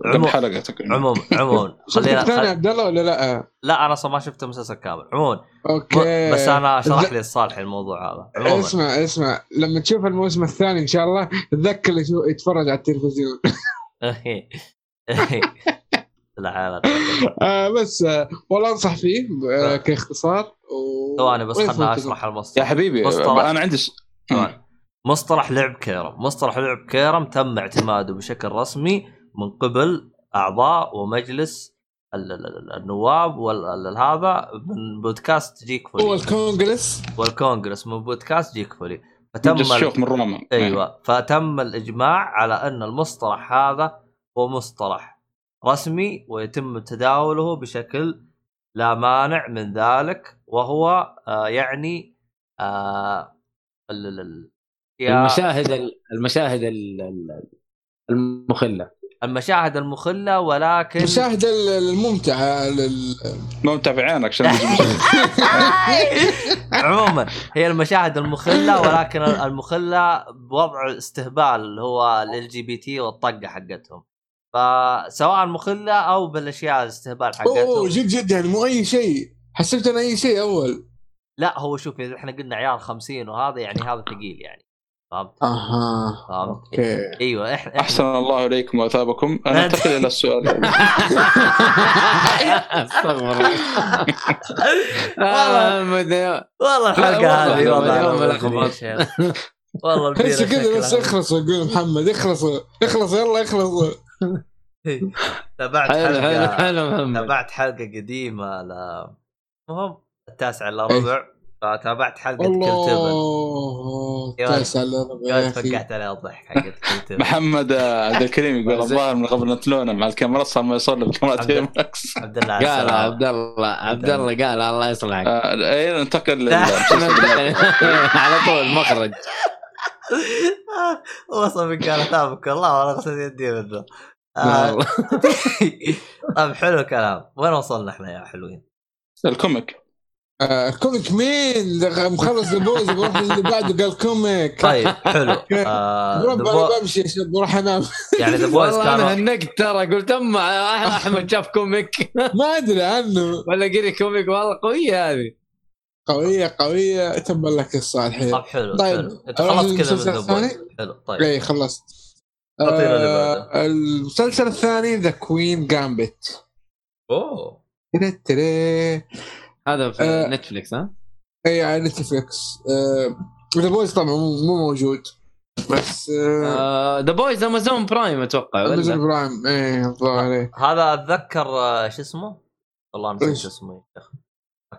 عمو- قبل حلقه تقريبا عموم عموم. شفت خلينا الثاني خل... عبد الله ولا لا؟ لا أنا أصلا ما شفت المسلسل كامل. عموما okay. بس أنا شرح لا، لي الصالح الموضوع هذا. عموما. اسمع اسمع. لما تشوف الموسم الثاني إن شاء الله تذكر اللي شو- يتفرج على التلفزيون. لا حالة آه بس آه والله أنصح فيه آه. كاختصار. و... ثواني بس خلنا أشرح يا المصطلح حبيبي مصطلح. أنا عندي. ثواني. مصطلح لعب كيرم. مصطلح لعب كيرم تم اعتماده بشكل رسمي من قبل أعضاء ومجلس ال- ال- ال- النواب وهذا من بودكاست جيك هو فولي الكونغرس. والكونغرس من بودكاست جيك فولي. فتم من روما. أيوه. فتم الإجماع على أن المصطلح هذا هو مصطلح رسمي ويتم تداوله بشكل لا مانع من ذلك وهو آه يعني المشاهد ال- المشاهد ال- ال- المخلة. المشاهد المخلة ولكن المشاهد الممتعة لل... ممتع في عينك عشان عموما هي المشاهد المخلة ولكن المخلة بوضع استهبال اللي هو LGBT والطقة حقتهم. فسواء مخلة أو بالأشياء الاستهبال أوه حقتهم. جد جد يعني مو أي شيء. حسبت أنا أي شيء أول. لا هو شوف اذا إحنا قلنا عيال 50 وهذا يعني هذا ثقيل يعني. فهمت؟ أها فهمت؟ أوكي. أيوه إحنا أحسن الله إليكم وأثابكم. أنا أنتقل إلى السؤال. أستغفر الله. آه، والله الحلقة والله هذه والله اليوم شيخ. والله بس كذا بس اخلصوا يقول محمد اخلصوا اخلصوا يلا اخلصوا. تابعت حلقة تابعت حلقة قديمة ل المهم التاسع الا ربع فتابعت حلقة كل تبن الله يا فقعت عليها الضحك حقت محمد آه، عبد الكريم يقول. الظاهر من قبل نتلونه مع الكاميرات صار ما يصور بكاميرات عبد- ماكس عبد الله قال. عبد الله. عبد الله. قال الله يصلحك. اي ننتقل لا. لل- على طول مخرج. وصل من قال ثابك والله وأنا غسلت يدي منه آه،. طيب حلو الكلام. وين وصلنا إحنا يا حلوين؟ ال comic. آه، ال comic مين مخلص ال Boys بروح اللي بعده قال comic طيب حلو آه Bo- بمشي بروح انام يعني The Boys والله أنا هنكت ترى قلت اما أحمد شاف comic. ما أدري عنه. ولا قري comic والله قوية هذه. قوية قوية. تبا لك الصالحين طب حلو طيب، حلو أنت خلصت كذا من The Boys؟ حلو طيب. اي خلصت. آه المسلسل الثاني The Queen's Gambit أوه. تري تري. هذا في آه. Netflix ها؟ اي على Netflix The Boys طبعا مو مو موجود. بس آه The Boys Amazon Prime أتوقع Amazon Prime إيه الظاهر عليه هذا أتذكر آه، شو اسمه؟ والله نسيت إيش؟ اسمه يا شيخ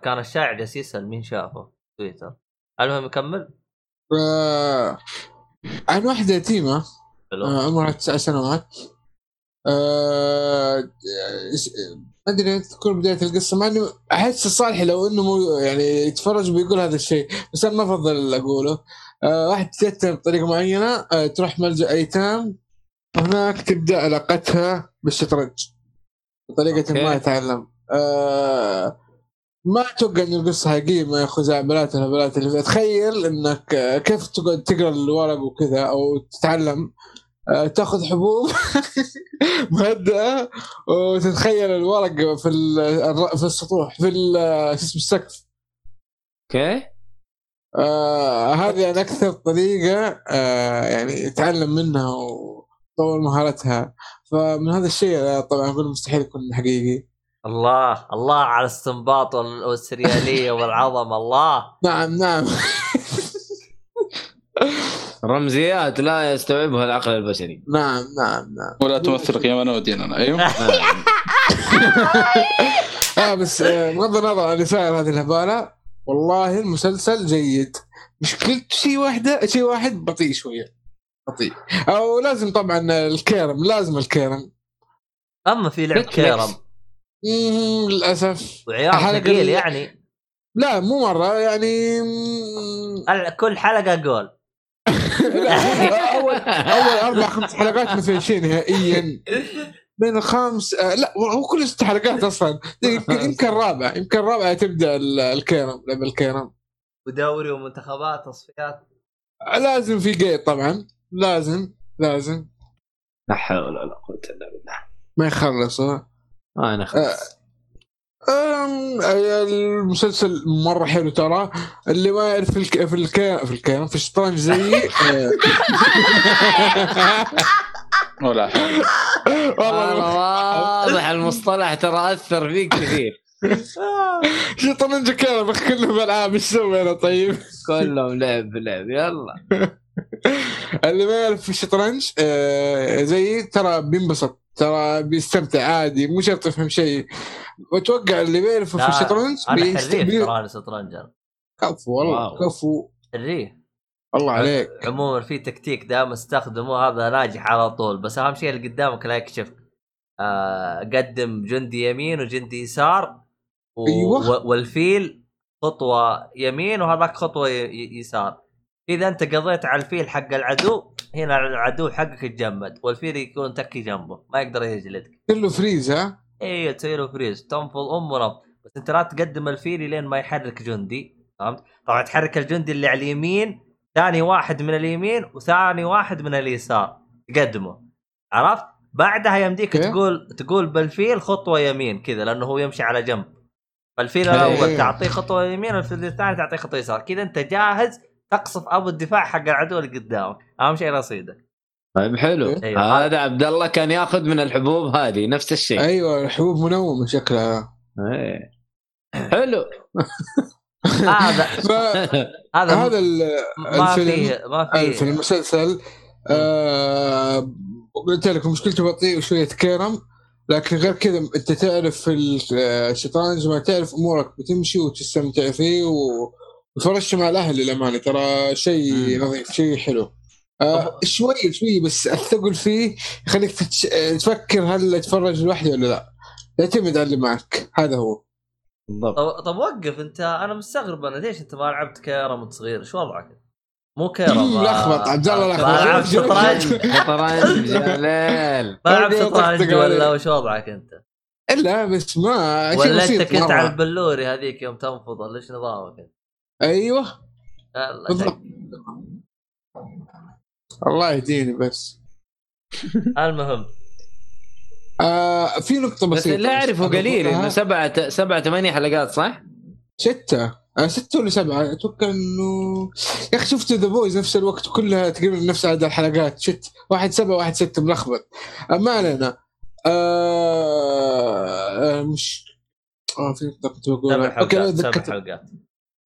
كان الشاعر جالس يسال مين شافه؟ تويتر. المهم يكمل. آه عن واحدة يتيمة. حلو. آه عمرها تسع سنوات. آه ما أدري تكون بداية القصة مع إنه أحس صالح لو إنه مو يعني يتفرج بيقول هذا الشيء بس أنا ما أفضل أقوله. آه واحد تيتم بطريقة معينة آه تروح ملجأ أيتام وهناك تبدأ علاقتها بالشطرنج بطريقة أوكي. ما يتعلم آه ما أتوقع إن القصة حقيقية ما خزعبلات الهبلات اللي تخيل إنك آه، كيف تقعد تقرأ الورق وكذا أو تتعلم. تاخذ حبوب مهدئه وتتخيل الورق في في السطوح في ال- شو اسمه السقف. أوكي. آه هذه يعني أكثر طريقة آه يعني يتعلم منها وطور مهارتها. فمن هذا الشيء آه، طبعا أقول مستحيل يكون حقيقي. الله الله على الاستنباط وال- والسرياليه والعظمة الله. نعم نعم. رمزيات لا يستوعبها العقل البشري. نعم نعم نعم. ولا تمثل قيمنا وديننا أيوه. آه بس آه، بغض النظر عن اللي صاير هذه الهبالة والله المسلسل جيد. مشكلته شيء واحدة شيء واحد بطيء شوية. بطيء. أو لازم طبعا الكيرم لازم الكيرم. أما في لعب. كيرم. للأسف. الحلقة ثقيل يعني. لا مو مرة يعني كل حلقة جول؟ اول أول أربع خمس حلقات مفيشين نهائيا. بين الخامس آه لا هو كل ست حلقات أصلا. يمكن يمكن رابع. يمكن رابع تبدأ ال- الكيرم لعب الكيرم. ودوري ومنتخبات تصفيات. لازم في جيت طبعا. لازم لازم. لا حول ولا قوة إلا بالله. ما يخلصوا ما نخلص أم المسلسل مرة حلو ترى. اللي ما يعرف في الك... في الك... في الكلام في الشطرنج زيي آه، ولا والله واضح المصطلح ترى أثر فيك كثير. شطرنج كلام كلهم العاب إيش سوي أنا طيب؟ كلهم لعب لعب يلا. اللي ما يعرف في الشطرنج آه، زيي ترى بينبسط. ترى بيستمتع عادي مو شرط يفهم شيء وأتوقع اللي بيعرف في الشطرنج أنا حريف ترى أنا شطرنج أنا. كفو والله. كفو حريف الله عليك عموما في تكتيك دائما استخدمه هذا ناجح على طول بس أهم شيء اللي قدامك لا يكشف آه قدم جندي يمين وجندي يسار و... أيوة. والفيل خطوة يمين وهذاك خطوة. ي- يسار إذا أنت قضيت على الفيل حق العدو هنا العدو حقك يتجمد والفيل يكون تكي جنبه ما يقدر يجلدك كله freeze ها أيوه تسوي له freeze تنفض ام ونفض بس أنت لا تقدم الفيل لين ما يحرك جندي فهمت؟ طبعا تحرك الجندي اللي على اليمين ثاني واحد من اليمين وثاني واحد من اليسار تقدمه عرفت؟ بعدها يمديك okay. تقول تقول بالفيل خطوة يمين كذا لأنه هو يمشي على جنب فالفيل إيه. الأول تعطيه خطوة يمين الفيل الثاني تعطيه خطوة يسار كذا أنت جاهز تقصف أبو الدفاع حق العدو اللي قدامك. أهم شيء رصيدك طيب حلو. أيوة. هذا عبد الله كان ياخذ من الحبوب هذه نفس الشيء. أيوه حبوب منومة شكلها. إيه. حلو. هذا هذا هذا ال- ما الفيلم- فيه ما في فيه المسلسل. آه قلت لك مشكلته بطيء وشوية كيرم لكن غير كذا أنت تعرف في الشطرنج ما تعرف أمورك بتمشي وتستمتع فيه و... فرشت مع الاهل للأمانة ترى شيء. نظيف شيء حلو آه شوي شوي بس الثقل فيه يخليك تتش... تفكر هل اتفرج لوحدي ولا لا يعتمد على اللي معك هذا هو بالضبط طب, طب وقف أنت أنا مستغرب أنا ليش أنت ما لعبت كيرا وأنت صغير شو وضعك؟ مو كيرا ما- لخبط، عبد الله ما لخبط. لعبت شطرنج شطرنج يا ليل ما لعبت أبي شطرنج ولا. وش وضعك أنت؟ إلا بس ما ولا أنت كنت. على البلوري هذيك يوم تنفض ولا إيش نظامك أنت؟ أيوه. بالضبط. شك. الله يهديني بس. المهم. آه في نقطة بس بسيطة. اللي أعرفه قليل. إنه سبعة سبعة ثمانية حلقات صح؟ ستة. آه ستة ولا سبعة؟ أتوقع إنه يا أخي شفت The Boys نفس الوقت كلها تقريبا نفس عدد الحلقات. shit واحد سبعة واحد ستة ملخبط. آه ما علينا. آه آه مش آه في نقطة كنت بقولها. حلقات سبع حلقات.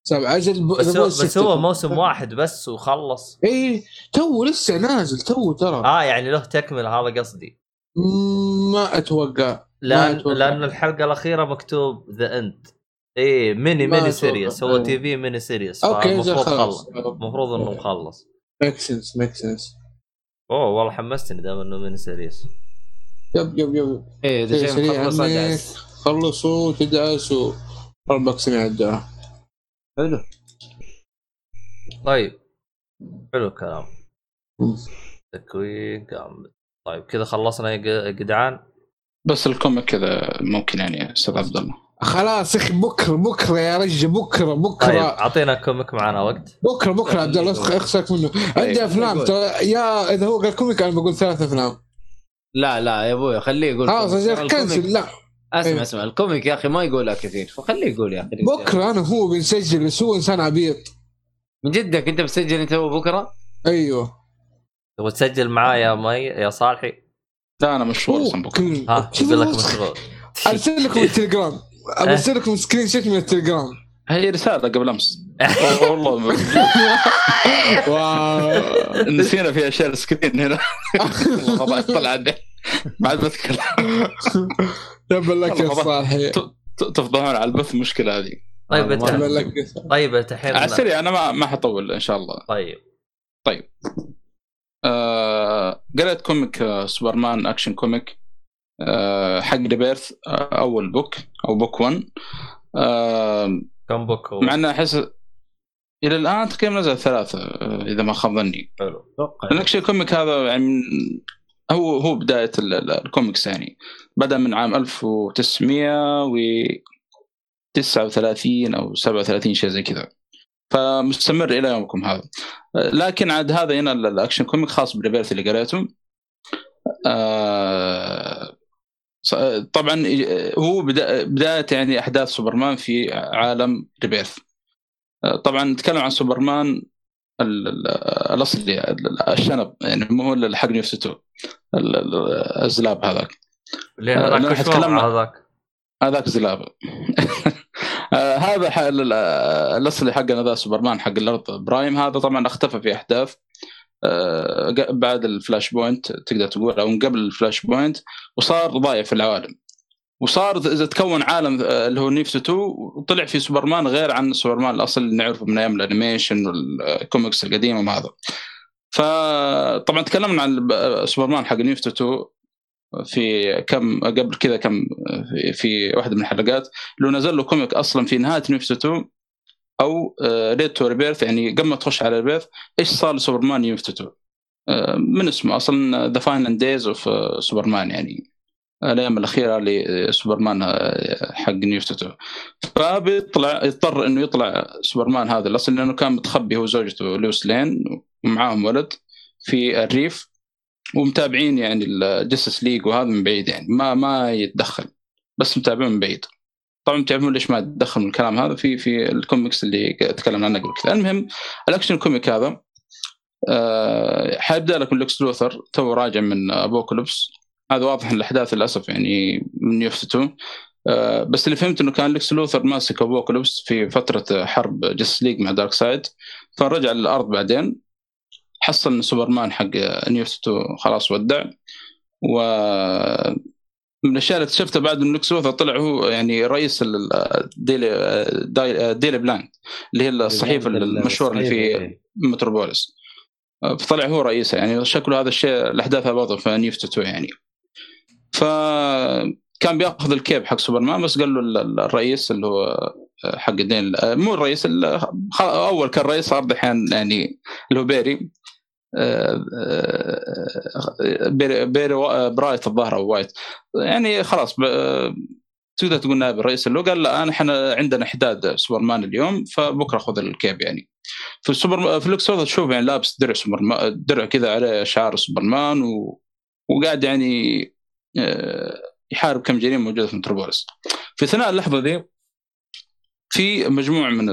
سبعة أجل ب- بس بس. هو موسم واحد بس وخلص. إي تو لسه نازل تو ترى. آه يعني له تكمل هذا قصدي. ما أتوقع لأن. لأن الحلقة الأخيرة مكتوب the end إيه mini mini. series هو. TV mini series okay خلاص خلص. المفروض إنه مخلص. ميك sense make sense أوه والله حمستني دام إنه mini series yep yep yep. إيه شيء عنك. أجهز. خلصوا تدعسوا ربك سمع الدعاء حلو. طيب. حلو الكلام. تكوين قام طيب كذا خلصنا يا جدعان؟ بس الـ comic كذا ممكن يعني أستاذ عبد الله. خلاص أخي بكرة بكرة يا رجل بكرة طيب بكره أعطينا comic معنا وقت. بكرة بكرة عبد الله اخسرك منه. عندي أفلام. قول. ترى يا إذا هو قال comic أنا بقول ثلاث أفلام. لا لا يا أبوي خليه يقول خلاص cancel. لا. أسمع إيه. أسمع. الـ comic يا أخي ما يقولها كثير فخليه يقول يا أخي بكرة أنا هو بنسجل بس هو إنسان عبيط. من جدك أنت بتسجل أنت هو بكرة؟ أيوه. تبغى تسجل معايا يا مي يا صالحي؟ لا أنا مشغول أصلا بكره ها شوف يقول لك. مشغول أرسل لكم التليجرام. أرسل لكم screenshot من التليجرام. هي رسالة قبل أمس. والله واو. نسينا في أشياء screen هنا. والله طلع طلع عندي بعد بذكر تبا لك يا. صاحي. ت- تفضحون على البث مشكلة هذه. طيب. طيب انت الحين على السريع أنا ما ما حطول إن شاء الله. طيب. آه قريت comic آه، سوبرمان Action Comic آه حق Rebirth آه أول book أو book 1 آه كم book هو؟ مع انه أحس إلى الآن تقريبا نزل ثلاثة آه إذا ما خاب ظني. حلو. لأن Action Comic هذا يعني هو هو بداية ال- ال- الكوميكس يعني. بدأ من عام 1939 أو 37 شيء زي كذا. فمستمر إلى يومكم هذا. لكن عاد هذا هنا ال- الـ Action Comic خاص بـ Rebirth اللي قريته. آه، طبعا هو بدا- بداية يعني أحداث سوبرمان في عالم Rebirth. آه، طبعا نتكلم عن سوبرمان ال- ال- الأصلي ال- الشنب يعني مو هو اللي حق New 52 ال- ال- الزلاب هذاك. ليه آه، هذاك تكلمنا- هذاك. هذاك زلاب. آه، هذا الاصلي حقنا ذا سوبرمان حق الأرض. Prime هذا طبعا اختفى في أحداث. آه، بعد الـ Flashpoint تقدر تقول أو من قبل الفلاش بوينت وصار ضايع في العوالم. وصار إذا تكون عالم اللي هو نيفس 2 وطلع في سوبرمان غير عن سوبرمان الأصل اللي نعرفه من أيام الـ animation والـ comics القديمة وهذا. فطبعا تكلمنا عن سوبرمان حق نيفس 2 في كم قبل كذا كم في, واحدة من الحلقات لو نزل له comic أصلا في نهاية 2 أو Road to Rebirth يعني قبل ما تخش على Rebirth إيش صار لسوبرمان نيفس 2 آه، من اسمه؟ أصلا The Final Days of Superman يعني الأيام الأخيرة لسوبرمان آه، حق New 52 فبيطلع يضطر إنه يطلع سوبرمان هذا الأصل لأنه كان متخبي هو وزوجته لويس لين ومعاهم ولد في الريف. ومتابعين يعني الـ Justice League وهذا من بعيد يعني. ما ما يتدخل بس متابعين من بعيد. طبعا تعرفون ليش ما يتدخل من الكلام هذا؟ في في الكوميكس اللي تكلمنا عنه قبل كذا المهم الـ Action Comic هذا آه، حيبدأ لك من لكس لوثر. تو راجع من ابوكاليبس هذا واضح إن الأحداث للأسف يعني من 2 آه، بس اللي فهمت إنه كان لكس لوثر ماسك ابوكاليبس في فترة حرب Justice League مع دارك سايد فرجع للأرض بعدين. حصل إن سوبرمان حق نيوفس 2 خلاص ودع. و من الأشياء اللي اكتشفتها بعد من لكس طلع هو يعني رئيس Dai- Daily Planet اللي هي الصحيفة المشهورة اللي في متروبوليس. فطلع هو رئيسه يعني شكله هذا الشيء الاحداث برضه في New 52 يعني. فكان بيأخذ الـ cape حق سوبرمان بس قال له ال- ال- الرئيس اللي هو حق الدين مو الرئيس أول كان رئيس صار دحين يعني اللي هو بيري بيري, برايت الظاهر أو وايت. يعني خلاص تقدر تقول نائب الرئيس اللي قال لا إحنا عندنا حداد سوبرمان اليوم فبكرة خذ الكيب يعني. في السوبر في لوكس تشوف يعني لابس درع سوبرمان درع كذا عليه شعار سوبرمان و... وقاعد يعني آه، يحارب كم جريمة موجوده في متروبوليس في اثناء اللحظة دي في مجموعة من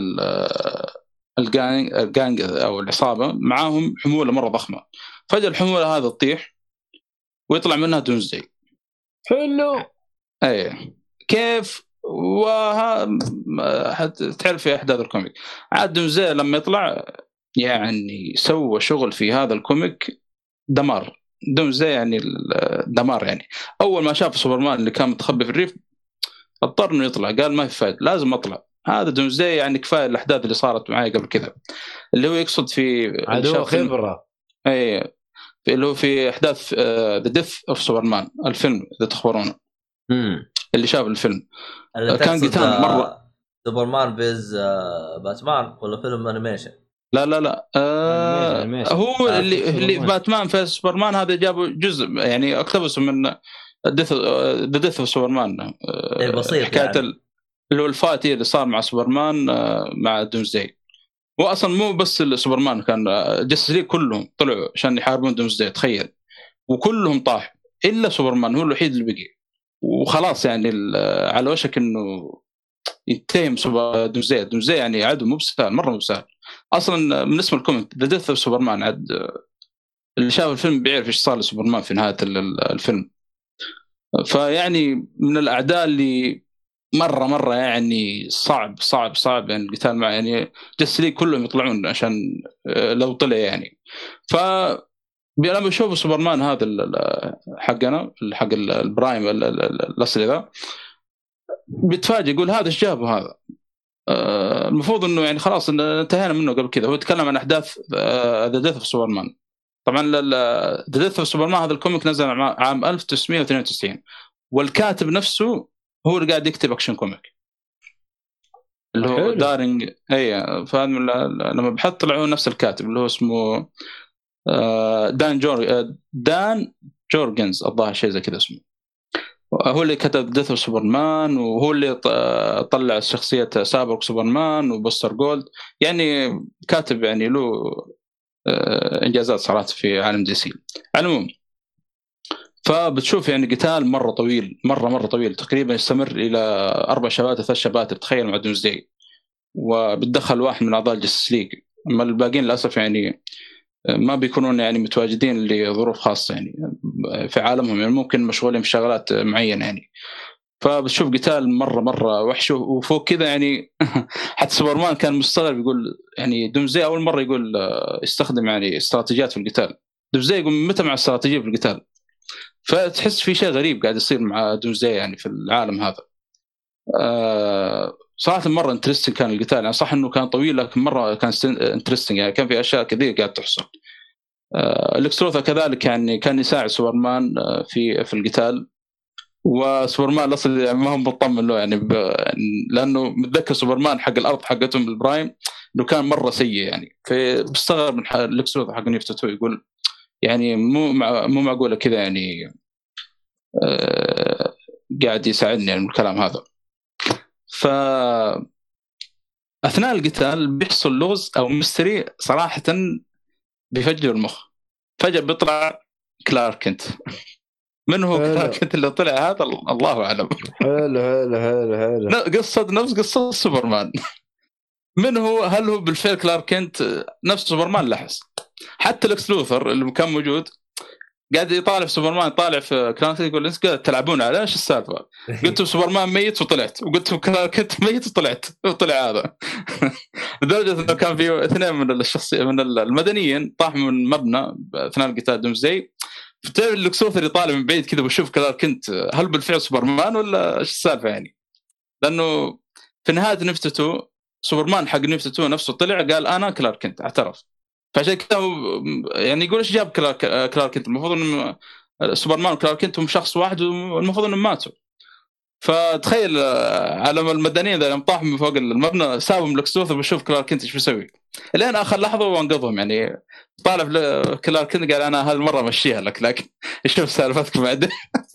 الـ gang الـ gang أو العصابة معاهم حمولة مرة ضخمة. فجأة الحمولة هذه تطيح ويطلع منها دومزداي حلو. إيه. كيف؟ وها تعرف في أحداث الـ comic. عاد دومزداي لما يطلع يعني سوى شغل في هذا الـ comic دمار. دومزداي يعني دمار يعني. أول ما شاف سوبرمان اللي كان متخبي في الريف اضطر إنه يطلع. قال ما في فائده لازم أطلع. هذا دومزداي يعني كفاية الأحداث اللي صارت معي قبل كذا. اللي هو يقصد في عدو خبرة. اي في- اللي هو في أحداث The Death of Superman الفيلم إذا تخبرونه. امم اللي شاف الفيلم. اللي كان قتال مرة. سوبرمان vs آه، باتمان ولا فيلم animation لا لا لا. آه animation، هو آه، اللي. اللي باتمان v سوبرمان هذا جابوا جزء يعني أقتبسوا من Death The Death of Superman بسيط حكاية يعني. ال- اللي هو الـ fight اللي صار مع سوبرمان آه، مع دومزداي هو أصلا مو بس سوبرمان كان Justice League كلهم طلعوا عشان يحاربون دومزداي تخيل. وكلهم طاح إلا سوبرمان هو الوحيد اللي بقي. وخلاص يعني ال- على وشك إنه سوبر- دومزداي دومزداي يعني عدو مو بسهل مرة مو بسهل. أصلا من اسم ال comic The Death Superman عاد اللي شاف الفيلم بيعرف إيش صار لسوبرمان في نهاية ال- ال- الفيلم. فيعني من الأعداء اللي مرة مرة يعني صعب صعب صعب. يعني القتال معه يعني Justice League كلهم يطلعون عشان آه، لو طلع يعني. ف لما بشوف سوبرمان هذا حقنا حق ال- ال Prime ال- ال- ال- الاصلي ذا بيتفاجئ يقول هذا إيش جابه هذا؟ آه، المفروض إنه يعني خلاص انتهينا منه قبل كذا. هو يتكلم عن أحداث The Death of Superman طبعا The Death of Superman هذا ال comic نزل عام 1992 والكاتب نفسه هو اللي قاعد يكتب Action Comic. اللي هو. دارينج اي فهذا لما بحث طلع هو نفس الكاتب اللي هو اسمه آه، دان جور آه، دان جورجنز الظاهر شيء زي كذا اسمه. هو اللي كتب Death of Superman وهو اللي طلع شخصية سابق سوبرمان وبوستر جولد. يعني كاتب يعني له آه، إنجازات صراحة في عالم دي سي. على العموم فبتشوف يعني قتال مرة طويل مرة مرة طويل. تقريبا يستمر إلى أربع شباتر ثلاث شباتر تخيل مع دومزداي وبتدخل واحد من أعضاء ال Justice League. أما الباقيين للأسف يعني ما بيكونون يعني متواجدين لظروف خاصة يعني في عالمهم. يعني ممكن مشغولين في شغلات معينة يعني. فبتشوف قتال مرة مرة وحش. وفوق كذا يعني حتى سوبرمان كان مستغرب يقول يعني دومزداي أول مرة يقول آه، يستخدم يعني استراتيجيات في القتال. دومزداي يقول متى مع استراتيجية في القتال؟ فتحس في شيء غريب قاعد يصير مع دومزداي يعني في العالم هذا. آه صراحة مرة interesting كان القتال. يعني صح إنه كان طويل لكن مرة كان interesting يعني كان في أشياء كثير قاعد تحصل. آه لوثر كذلك يعني كان يساعد سوبرمان آه، في في القتال. وسوبرمان الاصلي يعني ما هو مطمن له يعني ب... لأنه متذكر سوبرمان حق الأرض حقتهم بال Prime إنه كان مرة سيء يعني. فبستغرب من لكس حق New Fifty-Two يقول يعني مو مع... مو معقولة كذا يعني. قاعد يساعدني من الكلام هذا. ف أثناء القتال بيحصل لغز أو mystery صراحة بيفجر المخ. فجأة بيطلع كلارك كنت من هو حلو. كلارك كنت اللي طلع هذا؟ الله أعلم. حلو حلو حلو حلو. قصة نفس قصة سوبرمان. من هو؟ هل هو بالفعل كلارك كنت نفس سوبرمان لحس حتى لكس لوثر اللي كان موجود قاعد يطالع في سوبرمان يطالع في كلارك كنت يقول انت قاعد تلعبون على إيش السالفة؟ قلت سوبرمان ميت وطلعت. وقلت كنت ميت وطلعت. وطلع هذا. لدرجة إنه كان في اثنين من الشخصيه من المدنيين طاح من مبنى أثناء القتال دومزداي تعرف لكس لوثر يطالع من بعيد كذا بشوف كلارك كنت هل بالفعل سوبرمان ولا إيش السالفة يعني؟ لأنه في نهاية نفت 2 سوبرمان حق نفت 2 نفسه طلع قال أنا كلارك كنت اعترف. فعشان كذا هو- يعني يقول إيش جاب كلارك كلارك كنت؟ المفروض إنه سوبرمان وكلارك كنت هم شخص واحد والمفروض إنهم ماتوا. فتخيل آه، على المدنيين ذا يوم طاحوا من فوق المبنى سابهم لكس بشوف كلارك كنت إيش بيسوي. لين آخر لحظة وانقذهم يعني طالع في كلارك كنت قال أنا هذه المره امشيها لك لكن شوف سالفتك بعدين.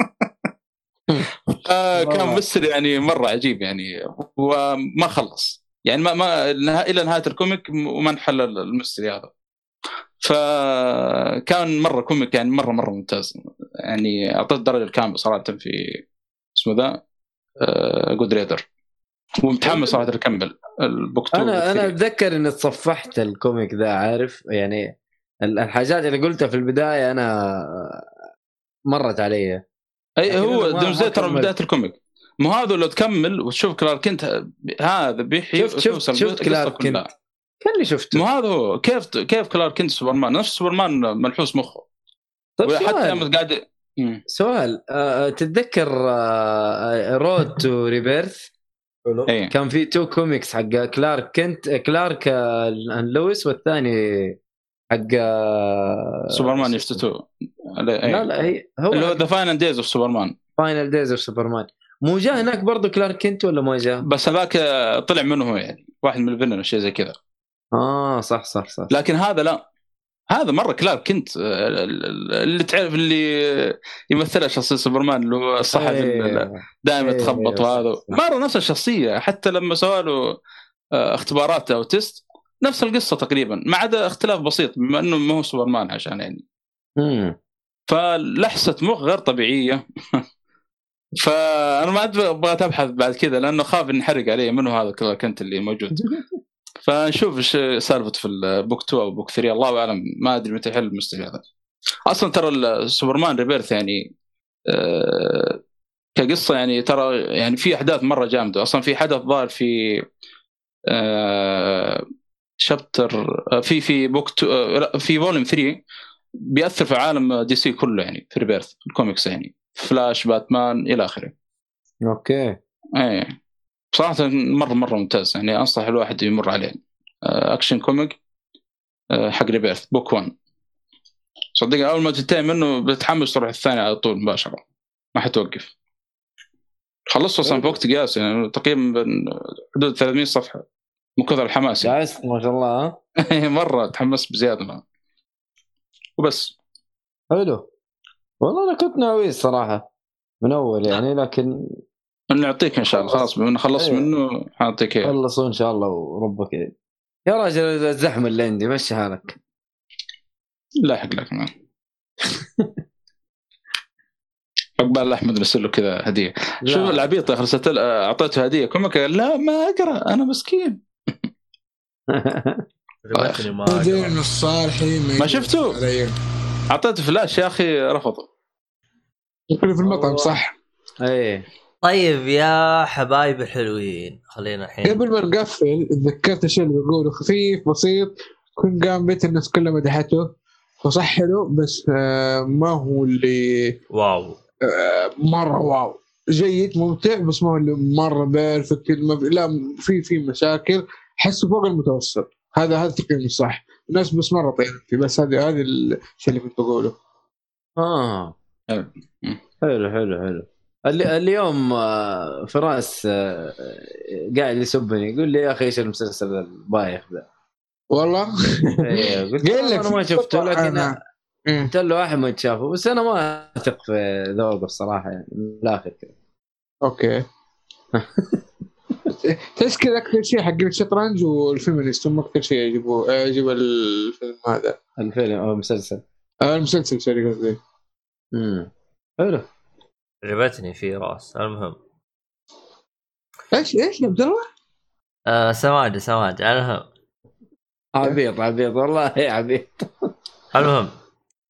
آه، كان ممثل يعني مرة عجيب يعني وما خلص. يعني ما ما إلى نهاية ال comic وما انحل ال mystery هذا. فكان مرة comic يعني مرة مرة ممتاز يعني أعطيت الدرجه الكامله صراحة في اسمه ذا Goodreads ومتحمس صراحة أكمل ال Book 2 أنا أنا. أتذكر إني تصفحت ال comic ذا عارف يعني ال- الحاجات اللي قلتها في البداية أنا مرت علي أي هو ما ترى. بداية ال comic مو هذا لو تكمل وتشوف كلارك كنت هذا بيحيي شفت- شفت- شفت كلارك. كنت. كاني شفته. مو هذا هو. كيف كيف كلارك كنت سوبرمان؟ نفس سوبرمان ملحوس مخه. طيب وحتى سؤال. لما قاعد مم. سؤال آه، تتذكر Road to Rebirth؟ حلو. اي كان في two comics حق كلارك كنت كلارك آه، لويس والثاني حق آه، سوبرمان New Fifty-Two لا لا هي اللي هو هو ذا Final Days of Superman Final Days of Superman مو جاء هناك برضه كلارك كنت ولا ما جاء؟ بس هذاك طلع منه هو يعني. واحد من ال villain شيء زي كذا. آه صح صح صح لكن هذا لا هذا مرة كلارك كنت اللي تعرف اللي يمثلها شخصية سوبرمان اللي هو الصحفي اللي أيوه. دائما يتخبط صح، وهذا. مرة نفس الشخصية حتى لما سووا له آه، اختبارات أو test نفس القصة تقريبا ما عدا اختلاف بسيط بما إنه ما هو سوبرمان عشان يعني مم. فلحسة مخ غير طبيعية فأنا ما بغيت أبحث بعد كذا لأنه خاف انحرق علي منو هذا كلارك كنت اللي موجود فنشوف إيش سالفته في ال Book 2 أو Book 3 الله أعلم ما أدري متى يحل ال mystery هذا. أصلا ترى السوبرمان Rebirth يعني آه، كقصة يعني ترى يعني في أحداث مرة جامدة. أصلا في حدث ظاهر في chapter في في Book 2 لا، في Volume 3 بيأثر في عالم دي سي كله يعني في Rebirth ال comics يعني فلاش باتمان إلى آخره. Okay. إيه. صراحة مرة مرة ممتاز. يعني أنصح الواحد يمر عليه. آه، Action Comic آه، حق Rebirth Book 1 صدق أول ما تنتهي منه بتحمس تروح الثاني على طول مباشرة. ما حتوقف. خلصت أصلا في وقت قياسي. يعني تقريبا بين حدود 300 صفحة. من كثر الحماس. يعني. ما شاء الله؟ مرة تحمست بزيادة ما. وبس. حلو. والله أنا كنت ناوي الصراحة من أول يعني لكن نعطيك إن شاء الله خلاص بما خلصت أيوة. منه حنعطيك إياه خلصوا إن شاء الله وربك يعين. يا راجل الزحمة اللي عندي مشي حالك لاحق لك مان عقبال أحمد ارسل له كذا هدية شوف لا. العبيط يا أخي أعطيته هدية كوميك قال لا ما أقرأ أنا مسكين عجبتني ما. الصالحي ما شفتوا؟ علي. أعطيته فلاش يا أخي رفض في المطعم صح إيه طيب يا حبايبي الحلوين خلينا الحين قبل ما نقفل تذكرت الشيء اللي بقوله خفيف بسيط Queen's Gambit الناس كلها مدحته. فصح حلو بس آه، ما هو اللي wow. آه، مرة wow. جيد ممتع بس ما هو اللي مرة perfect ما في- لا في في مشاكل. حسه فوق المتوسط. هذا هذا تقييم صح. الناس بس مرة طيبه فيه بس هذا هذا الشيء اللي كنت بقوله. آه. حلو. حلو حلو. اليوم آه، فراس آه، قاعد يسبني. يقول لي يا أخي إيش المسلسل البايخ ذا؟ والله؟ إيه، قلت لك أنا ما شفته لكن. قلت له احمد شافه بس أنا ما أثق في ذوقه الصراحه يعني من الآخر كذا Okay. تحس كذا أكثر شيء حق الشطرنج وال feminist هم أكثر شيء يعجبوا يعجب الفيلم هذا. الفيلم أو المسلسل. آه، المسلسل sorry قصدي امم حلو. عجبتني في راس المهم. إيش إيش يا عبد الله؟ آه سماجة سماجة المهم. عبيط عبيط والله عبيط. المهم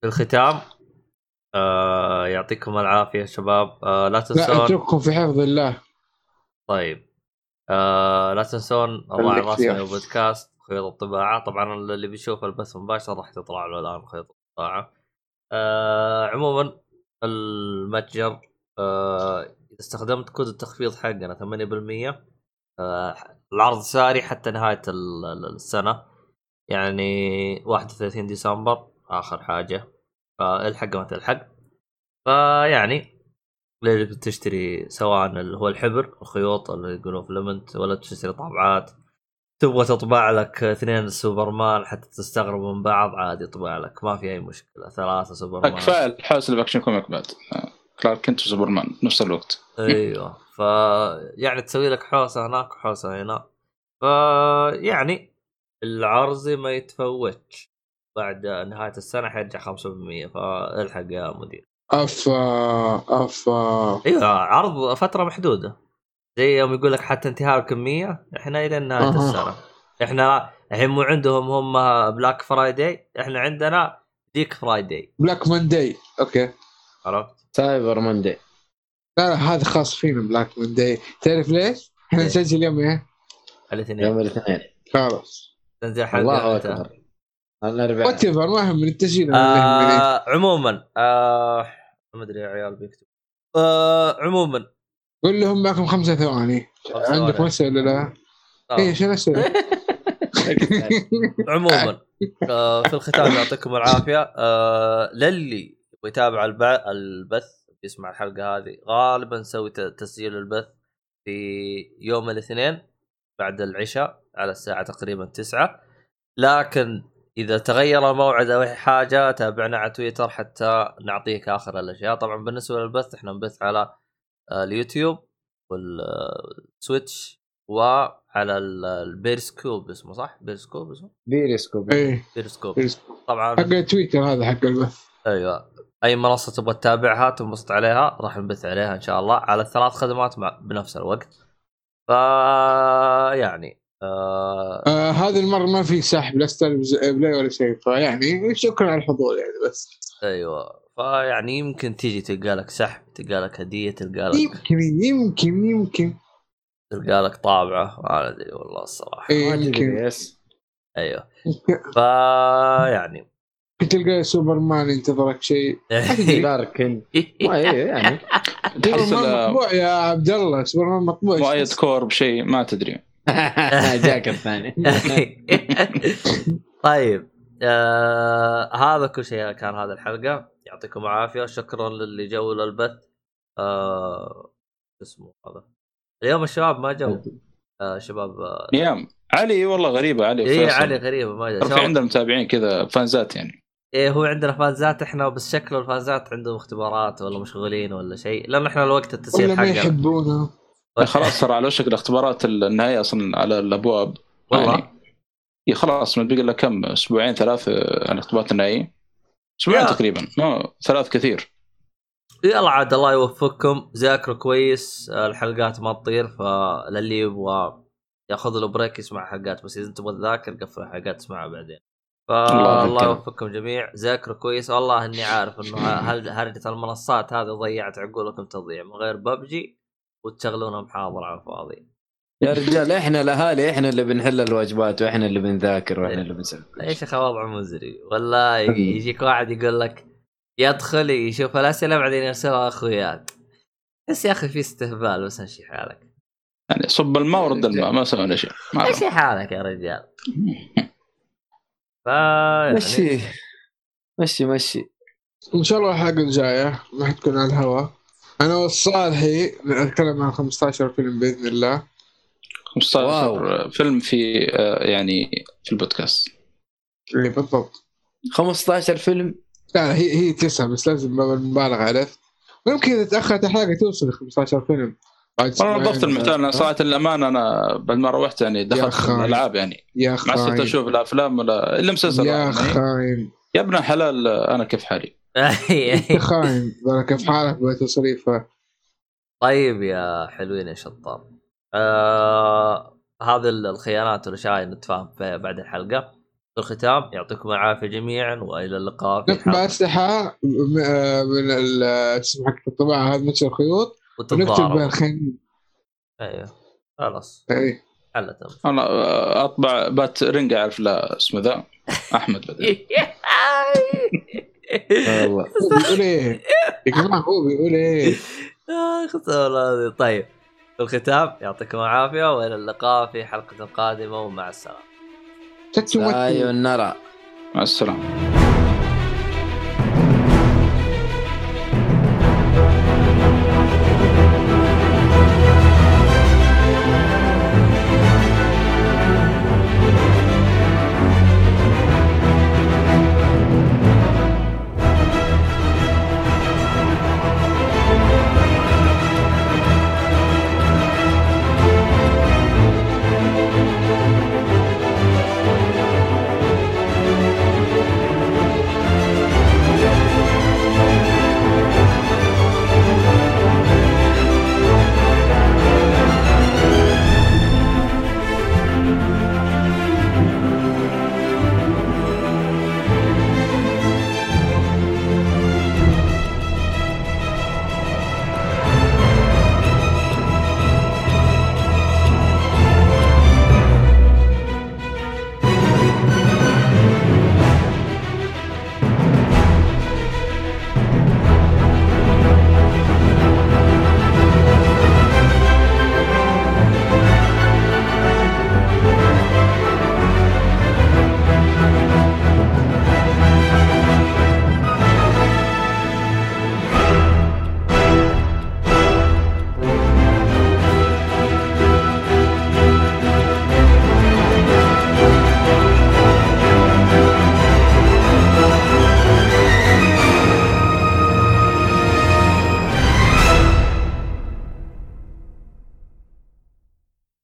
في الختام آه يعطيكم العافية شباب. آه لا لا تنسون اترككم في حفظ الله. طيب. آه لا تنسون الرسمي فيها. للبودكاست خيوط الطباعة. طبعا اللي بيشوف البث مباشر راح تطلع له الآن خيوط الطباعة. آه عموما المتجر إذا استخدمت كود التخفيض حقنا 8% آه العرض ساري حتى نهاية ال- ال- السنة. يعني 31 ديسمبر آخر حاجة. فالحق ما تلحق. فيعني اللي بتشتري؟ سواء اللي هو الحبر الخيوط اللي يقولون filament ولا تشتري طابعات تبغى تطبع لك اثنين سوبرمان حتى تستغربوا من بعض عادي يطبع لك ما في أي مشكلة. ثلاثة سوبرمان كفاية الحوس اللي ب Action Comic بعد. آه، كلارك كنت وسوبرمان نفس الوقت. أيوه. ف يعني تسوي لك حوسة هناك وحوسة هنا. ف يعني العرض ما يتفوتش بعد نهاية السنة حيرجع 5% فالحق يا مدير. أفا أفا. أيوه عرض فترة محدودة. زي يوم يقول لك حتى انتهاء الكمية إحنا إلى نهاية أها. السنة. إحنا الحين مو عندهم هم Black Friday إحنا عندنا Geek Friday Black Monday okay. عرفت؟ Cyber Monday لا لا هذا خاص فينا Black Monday تعرف ليش؟ إحنا ليه؟ نسجل يوم إيه؟ الاثنين يوم الاثنين خلاص تنزل حلقة الله متى؟ أكبر الاربعاء whatever ما يهم التسجيل ولا يهمني. آه عموما آه ما أدري يا عيال بيكتب آه عموما قول لهم معكم خمسة ثواني عندك. مسألة لا؟ آه. إيه شنو اسأل؟ عموما آه في الختام يعطيكم العافية آه للي يبغى يتابع الب- البث يسمع الحلقة هذه. غالبا نسوي ت- تسجيل البث في يوم الاثنين بعد العشاء على الساعة تقريبا تسعة. لكن إذا تغير الموعد أو أي حاجة تابعنا على تويتر حتى نعطيك آخر الأشياء. طبعا بالنسبة للبث إحنا نبث على آه، اليوتيوب وال Twitch وعلى ال- البيرسكوب اسمه صح؟ بيرسكوب اسمه؟ بيريسكوب إيه. بيرسكوب. إيه. طبعا حق تويتر هذا حق البث. أيوه. أي منصة تبغى تتابعها تنبسط عليها راح نبث عليها إن شاء الله. على الثلاث خدمات مع بنفس الوقت. ف يعني آه... آه هذه المرة ما في سحب لا StarzPlay ولا شيء. فيعني شكرا على الحضور يعني بس. أيوه. فيعني يمكن تيجي تلقى لك سحب تلقى لك هدية تلقى لك يمكن يمكن يمكن. تلقى لك طابعة ما أدري والله الصراحة. إيه، يمكن. yes أيوه. ف يعني تلقى سوبرمان ينتظرك شيء. إيه يعني. سوبرمان مطبوع يا عبد الله سوبرمان مطبوع مؤيد كور بشيء ما تدري. جاك الثاني. طيب آه هذا كل شيء كان هذا الحلقة. يعطيكم العافية. شكرا للي جو للبث آه شو اسمه هذا؟ اليوم الشباب ما جو. آه شباب آه نيام علي والله غريبة علي فيصل. علي غريبة ما جو. ترى في عندنا متابعين كذا فانزات يعني. إيه هو عندنا فانزات إحنا بس شكله الفانزات عندهم اختبارات ولا مشغولين ولا شيء. لأن إحنا الوقت التسجيل ولا ما حقنا. يحبونه. خلاص صار على وشك الاختبارات النهائية أصلا على الأبواب. والله؟ يعني خلاص من بقي لك كم؟ أسبوعين ثلاث على الاختبارات النهائية. أسبوعين. تقريبا. ما ثلاث كثير. يلا عاد الله يوفقكم. ذاكروا كويس. الحلقات ما تطير فللي يبغى ياخذ له بريك يسمع حلقات بس إذا تبغى تذاكر قفل الحلقات تسمعها بعدين. فالله. يوفقكم جميع. ذاكروا كويس والله إني عارف إنه هل هرجة المنصات هذه ضيعت عقولكم تضيع من غير ببجي وتشغلونها محاضرة على الفاضي. يا رجال إحنا الأهالي إحنا اللي بنحل الواجبات وإحنا اللي بنذاكر وإحنا اللي بنسوي إيش يا أخي وضع مزري؟ والله يجيك واحد يقول لك يدخل يشوف الاسئله بعدين يرسلها أخوياك. بس يا أخي في استهبال بس امشي حالك. يعني صب الماء ورد الماء ما سوينا شيء. امشي حالك يا رجال. ف يعني مشي مشي مشي إن شاء الله الحلقة الجاية ما حتكون على الهواء أنا والصالحي نتكلم عن 15 فيلم بإذن الله. 15 فيلم في آه، يعني في البودكاست. اللي بالضبط. 15 فيلم؟ لا هي هي تسعة بس لازم المبالغ عرفت؟ ويمكن إذا تأخرت الحلقة توصل ل 15 فيلم. أنا نظفت المحتوى أنا صراحة الامانه أنا بعد ما روحت يعني دخلت. الألعاب يعني. يا ما صرت أشوف لا أفلام ولا إلا مسلسل يا. خاين. يا ابن الحلال آه، أنا كيف حالي؟ يا خاين. بالك في حالك بتصريفه طيب يا حلوين يا شطار. آه هذه الخيانات والاشياء نتفاهم فيها بعد الحلقة. في الختام يعطيكم العافية جميعا وإلى اللقاء في حلقه اسلحه م- آه، من ال- اسمه حق الطباعة هذا نفس الخيوط. الخنين أيوه. خلاص. اي حلت. أنا أطبع بات رنج أعرف لا اسمه ذا. أحمد بدل والله هو بيقول إيه؟ هو بيقول إيه؟ اخ هذه طيب. في الختام يعطيكم العافية وإلى اللقاء في حلقة قادمة ومع السلامة. نرى مع السلامة.